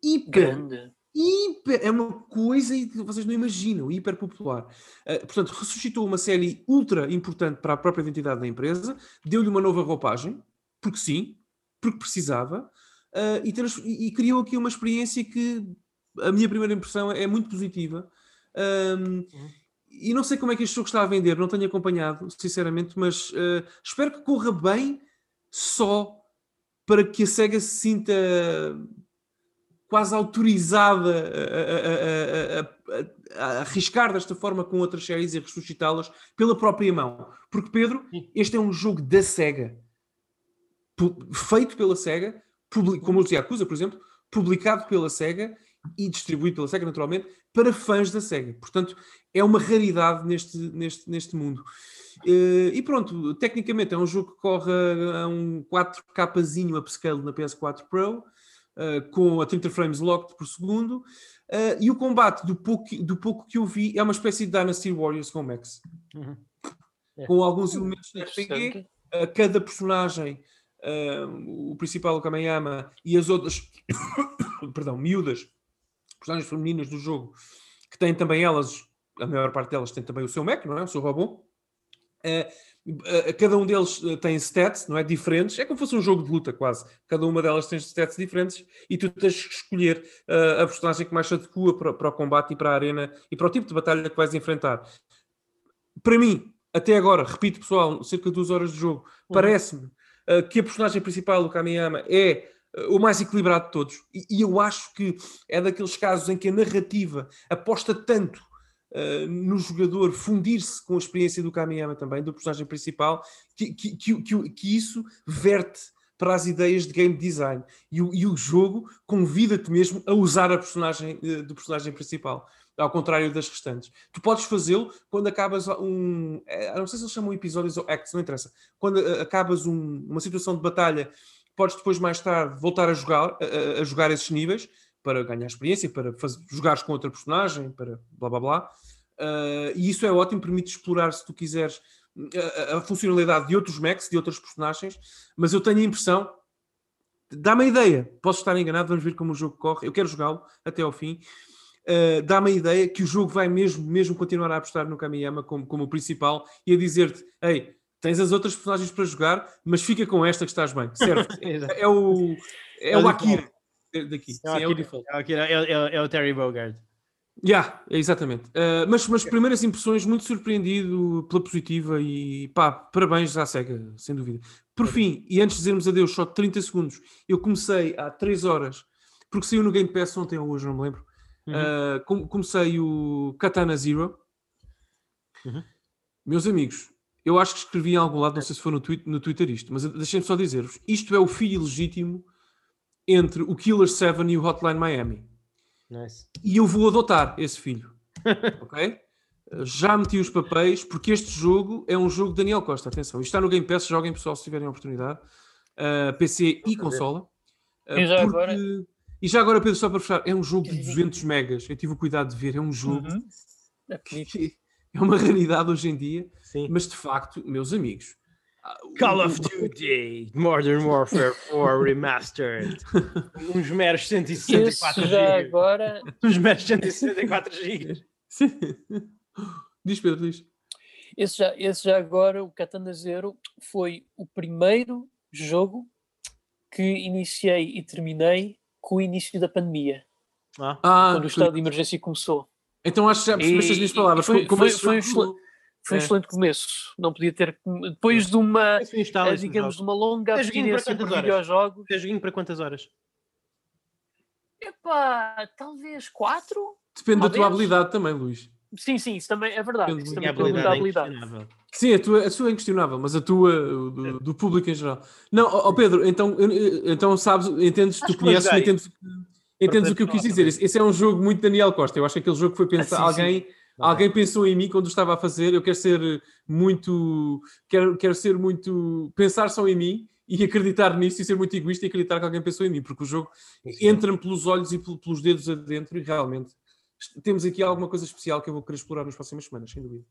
hiper. Grande. Hiper, é uma coisa que vocês não imaginam, hiper popular. Uh, portanto, ressuscitou uma série ultra importante para a própria identidade da empresa, deu-lhe uma nova roupagem, porque sim, porque precisava, uh, e, e, e, criou aqui uma experiência que a minha primeira impressão é muito positiva. Um, uhum. E não sei como é que este jogo está a vender, não tenho acompanhado, sinceramente, mas uh, espero que corra bem só para que a SEGA se sinta quase autorizada a, a, a, a, arriscar desta forma com outras séries e ressuscitá-las pela própria mão. Porque, Pedro, este é um jogo da SEGA feito pela SEGA, como os Yakuza, por exemplo, publicado pela SEGA e distribuído pela SEGA, naturalmente, para fãs da SEGA. Portanto, é uma raridade neste, neste, neste mundo. Uh, e pronto, tecnicamente é um jogo que corre a um 4Kzinho upscale na PS4 Pro, com a 30 frames locked por segundo, uh, e o combate, do pouco, do pouco que eu vi, é uma espécie de Dynasty Warriors com Max. Uhum. É. Com alguns elementos de RPG, cada personagem uh, o principal o Kameyama e as outras, perdão, miúdas, personagens femininas do jogo, que têm também elas, a maior parte delas tem também o seu mech, não é? O seu robô. Uh, cada um deles tem stats, não é? Diferentes. É como se fosse um jogo de luta, quase. Cada uma delas tem stats diferentes e tu tens que escolher uh, a personagem que mais se adequa para, para, o combate e para a arena e para o tipo de batalha que vais enfrentar. Para mim, até agora, repito, pessoal, cerca de duas horas de jogo, uhum. parece-me uh, que a personagem principal do Kamiyama é o mais equilibrado de todos. E, e, eu acho que é daqueles casos em que a narrativa aposta tanto uh, no jogador fundir-se com a experiência do Kamiyama também, do personagem principal, que, que, que, que isso verte para as ideias de game design. E o, e o jogo convida-te mesmo a usar a personagem uh, do personagem principal. Ao contrário das restantes. Tu podes fazê-lo quando acabas um. Eh, não sei se eles chamam episódios ou acts, não interessa. Quando acabas um, uma situação de batalha podes depois, mais tarde, voltar a jogar, a, a jogar esses níveis para ganhar experiência, para fazer, jogares com outra personagem, para blá blá blá. Uh, e isso é ótimo, permite explorar, se tu quiseres, a, a, funcionalidade de outros mechs, de outras personagens, mas eu tenho a impressão, dá-me a ideia, posso estar enganado, vamos ver como o jogo corre, eu quero jogá-lo até ao fim. Uh, dá-me a ideia que o jogo vai mesmo, mesmo continuar a apostar no Kamiyama como, como o principal e a dizer-te: Ei, tens as outras personagens para jogar, mas fica com esta que estás bem. Certo? é, o, é, é o Akira daqui. É o, Sim, é o default. É o, é, é, é o Terry Bogard. Yeah, exatamente. Uh, mas, mas primeiras impressões, muito surpreendido pela positiva e pá, parabéns à SEGA, sem dúvida. Por fim, e antes de dizermos adeus, só 30 segundos, eu comecei há 3 horas, porque saiu no Game Pass ontem ou hoje, não me lembro. Uhum. Uh, comecei o Katana Zero. Uhum. Meus amigos, eu acho que escrevi em algum lado, não sei se foi no, tweet, no Twitter isto, mas deixem-me só dizer-vos: isto é o filho legítimo entre o Killer 7 e o Hotline Miami. Nice. E eu vou adotar esse filho. ok? Já meti os papéis, porque este jogo é um jogo de Daniel Costa. Atenção, isto está no Game Pass, joguem pessoal se tiverem a oportunidade. Uh, PC e consola. Uh, e já porque... agora. E já agora, Pedro, só para fechar, é um jogo de 200 megas. Eu tive o cuidado de ver, é um jogo uhum. é que é uma raridade hoje em dia. Sim. Mas de facto, meus amigos. Ah, Call of Duty Modern Warfare 4 Remastered. Uns meros 164 GB. já agora. Uns meros 164 GB. Diz, Pedro, diz. Esse já, esse já agora, o Katana Zero, foi o primeiro jogo que iniciei e terminei com o início da pandemia. Ah, quando o estado de emergência começou. Então acho que já percebeste as minhas palavras. Foi, foi, foi, foi, foi um é. excelente começo. Não podia ter. Depois de uma, eh, digamos, de uma longa abstinência por videojogos. Fez joguinho para quantas horas? Epá, talvez quatro? Depende talvez. da tua habilidade também, Luís. Sim, sim, isso também é verdade. Depende isso também habilidade, da habilidade. É sim, a, tua, a sua é inquestionável, mas a tua, do, do público em geral. Não, ó oh Pedro, então, então sabes, entendes, tu conheces, entendes, entendes o que eu quis dizer. Esse, esse, é um jogo muito Daniel Costa. Eu acho que aquele jogo foi pensado. Ah, sim, alguém. Sim Alguém pensou em mim quando estava a fazer, eu quero ser muito, quero, quero ser muito, pensar só em mim e acreditar nisso e ser muito egoísta e acreditar que alguém pensou em mim, porque o jogo entra-me pelos olhos e pelos dedos adentro e realmente temos aqui alguma coisa especial que eu vou querer explorar nas próximas semanas, sem dúvida.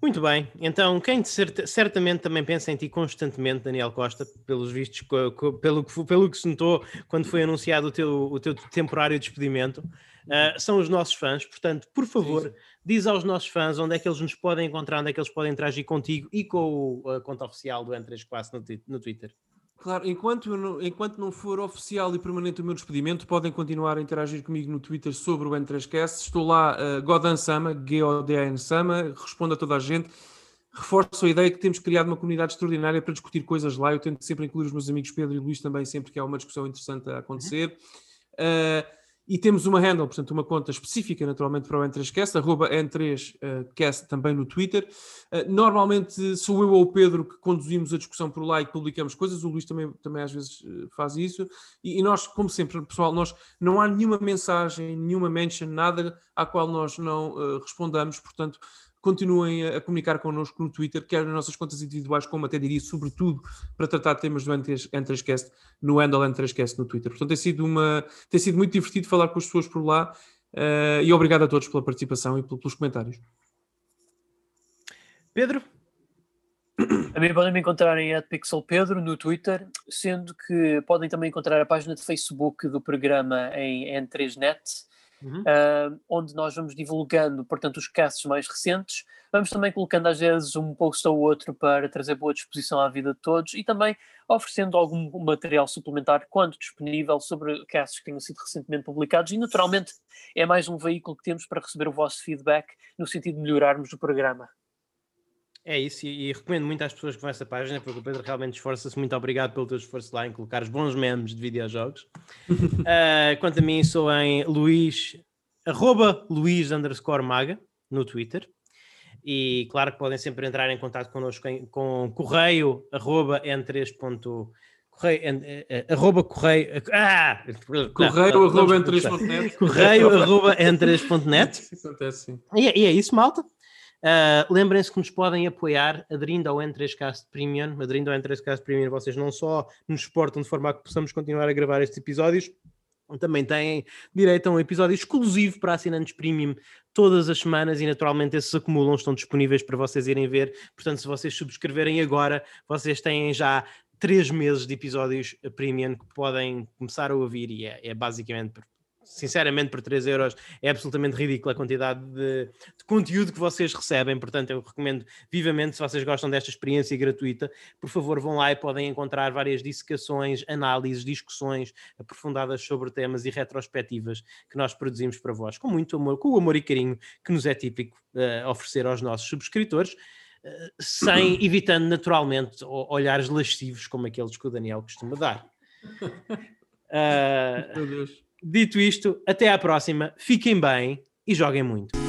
Muito bem, então quem certamente também pensa em ti constantemente, Daniel Costa, pelos vistos, pelo que, pelo que se notou quando foi anunciado o teu, o teu temporário despedimento, uh, são os nossos fãs. Portanto, por favor, sim, sim. diz aos nossos fãs onde é que eles nos podem encontrar, onde é que eles podem interagir contigo e com a conta oficial do N3 Classe no, no Twitter. Claro, enquanto não, enquanto não for oficial e permanente o meu despedimento, podem continuar a interagir comigo no Twitter sobre o N3Cast. Estou lá, uh, Godan Sama, G-O-D-A-N Sama, respondo a toda a gente. Reforço a ideia que temos criado uma comunidade extraordinária para discutir coisas lá. Eu tento sempre incluir os meus amigos Pedro e Luís também, sempre que há uma discussão interessante a acontecer. Uh, e temos uma handle, portanto, uma conta específica, naturalmente, para o N3Cast, arroba N3Cast também no Twitter. Eh, normalmente sou eu ou o Pedro que conduzimos a discussão por lá e publicamos coisas, o Luís também, também às vezes eh, faz isso. E, nós, como sempre, pessoal, nós não há nenhuma mensagem, nenhuma mention, nada à qual nós não respondamos, portanto, continuem a, a, comunicar connosco no Twitter, quer nas nossas contas individuais, como até diria, sobretudo para tratar temas do N3Cast, no handle N3Cast no Twitter. Portanto, tem sido, uma, tem sido muito divertido falar com as pessoas por lá uh, e obrigado a todos pela participação e pelos comentários. Pedro? Também podem me encontrar em @pixelpedro no Twitter, sendo que podem também encontrar a página de Facebook do programa em N3Net, uhum. uh, onde nós vamos divulgando, portanto, os casts mais recentes, Vamos também colocando às vezes um post ou outro para trazer boa disposição à vida de todos e também oferecendo algum material suplementar quando disponível sobre casts que tenham sido recentemente publicados e naturalmente é mais um veículo que temos para receber o vosso feedback no sentido de melhorarmos o programa. É isso, e, e, recomendo muito às pessoas que vão a essa página, porque o Pedro realmente esforça-se. Muito obrigado pelo teu esforço lá em colocar os bons memes de videojogos. uh, quanto a mim, sou em Luís, arroba Luís underscore Maga, no Twitter. E claro que podem sempre entrar em contato connosco em, com correio arroba n3. Correio, eh, eh, arroba correio, ah, correio arroba n3.net correio arroba n3.net acontece sim. E, é, e é isso malta Uh, Lembrem-se que nos podem apoiar aderindo ao N3Cast Premium. Aderindo ao N3Cast Premium, vocês não só nos suportam de forma a que possamos continuar a gravar estes episódios, também têm direito a um episódio exclusivo para assinantes premium todas as semanas e naturalmente esses acumulam, estão disponíveis para vocês irem ver. Portanto, se vocês subscreverem agora, vocês têm já três meses de episódios premium que podem começar a ouvir e é, é basicamente sinceramente, por 3 euros é absolutamente ridícula a quantidade de, de, conteúdo que vocês recebem. Portanto, eu recomendo vivamente, se vocês gostam desta experiência gratuita, por favor, vão lá e podem encontrar várias dissecações, análises, discussões aprofundadas sobre temas e retrospectivas que nós produzimos para vós, com muito amor, com o amor e carinho que nos é típico uh, oferecer aos nossos subscritores. Uh, sem evitando naturalmente olhares lascivos como aqueles que o Daniel costuma dar. Uh, Meu Deus. Dito isto, até à próxima, fiquem bem e joguem muito.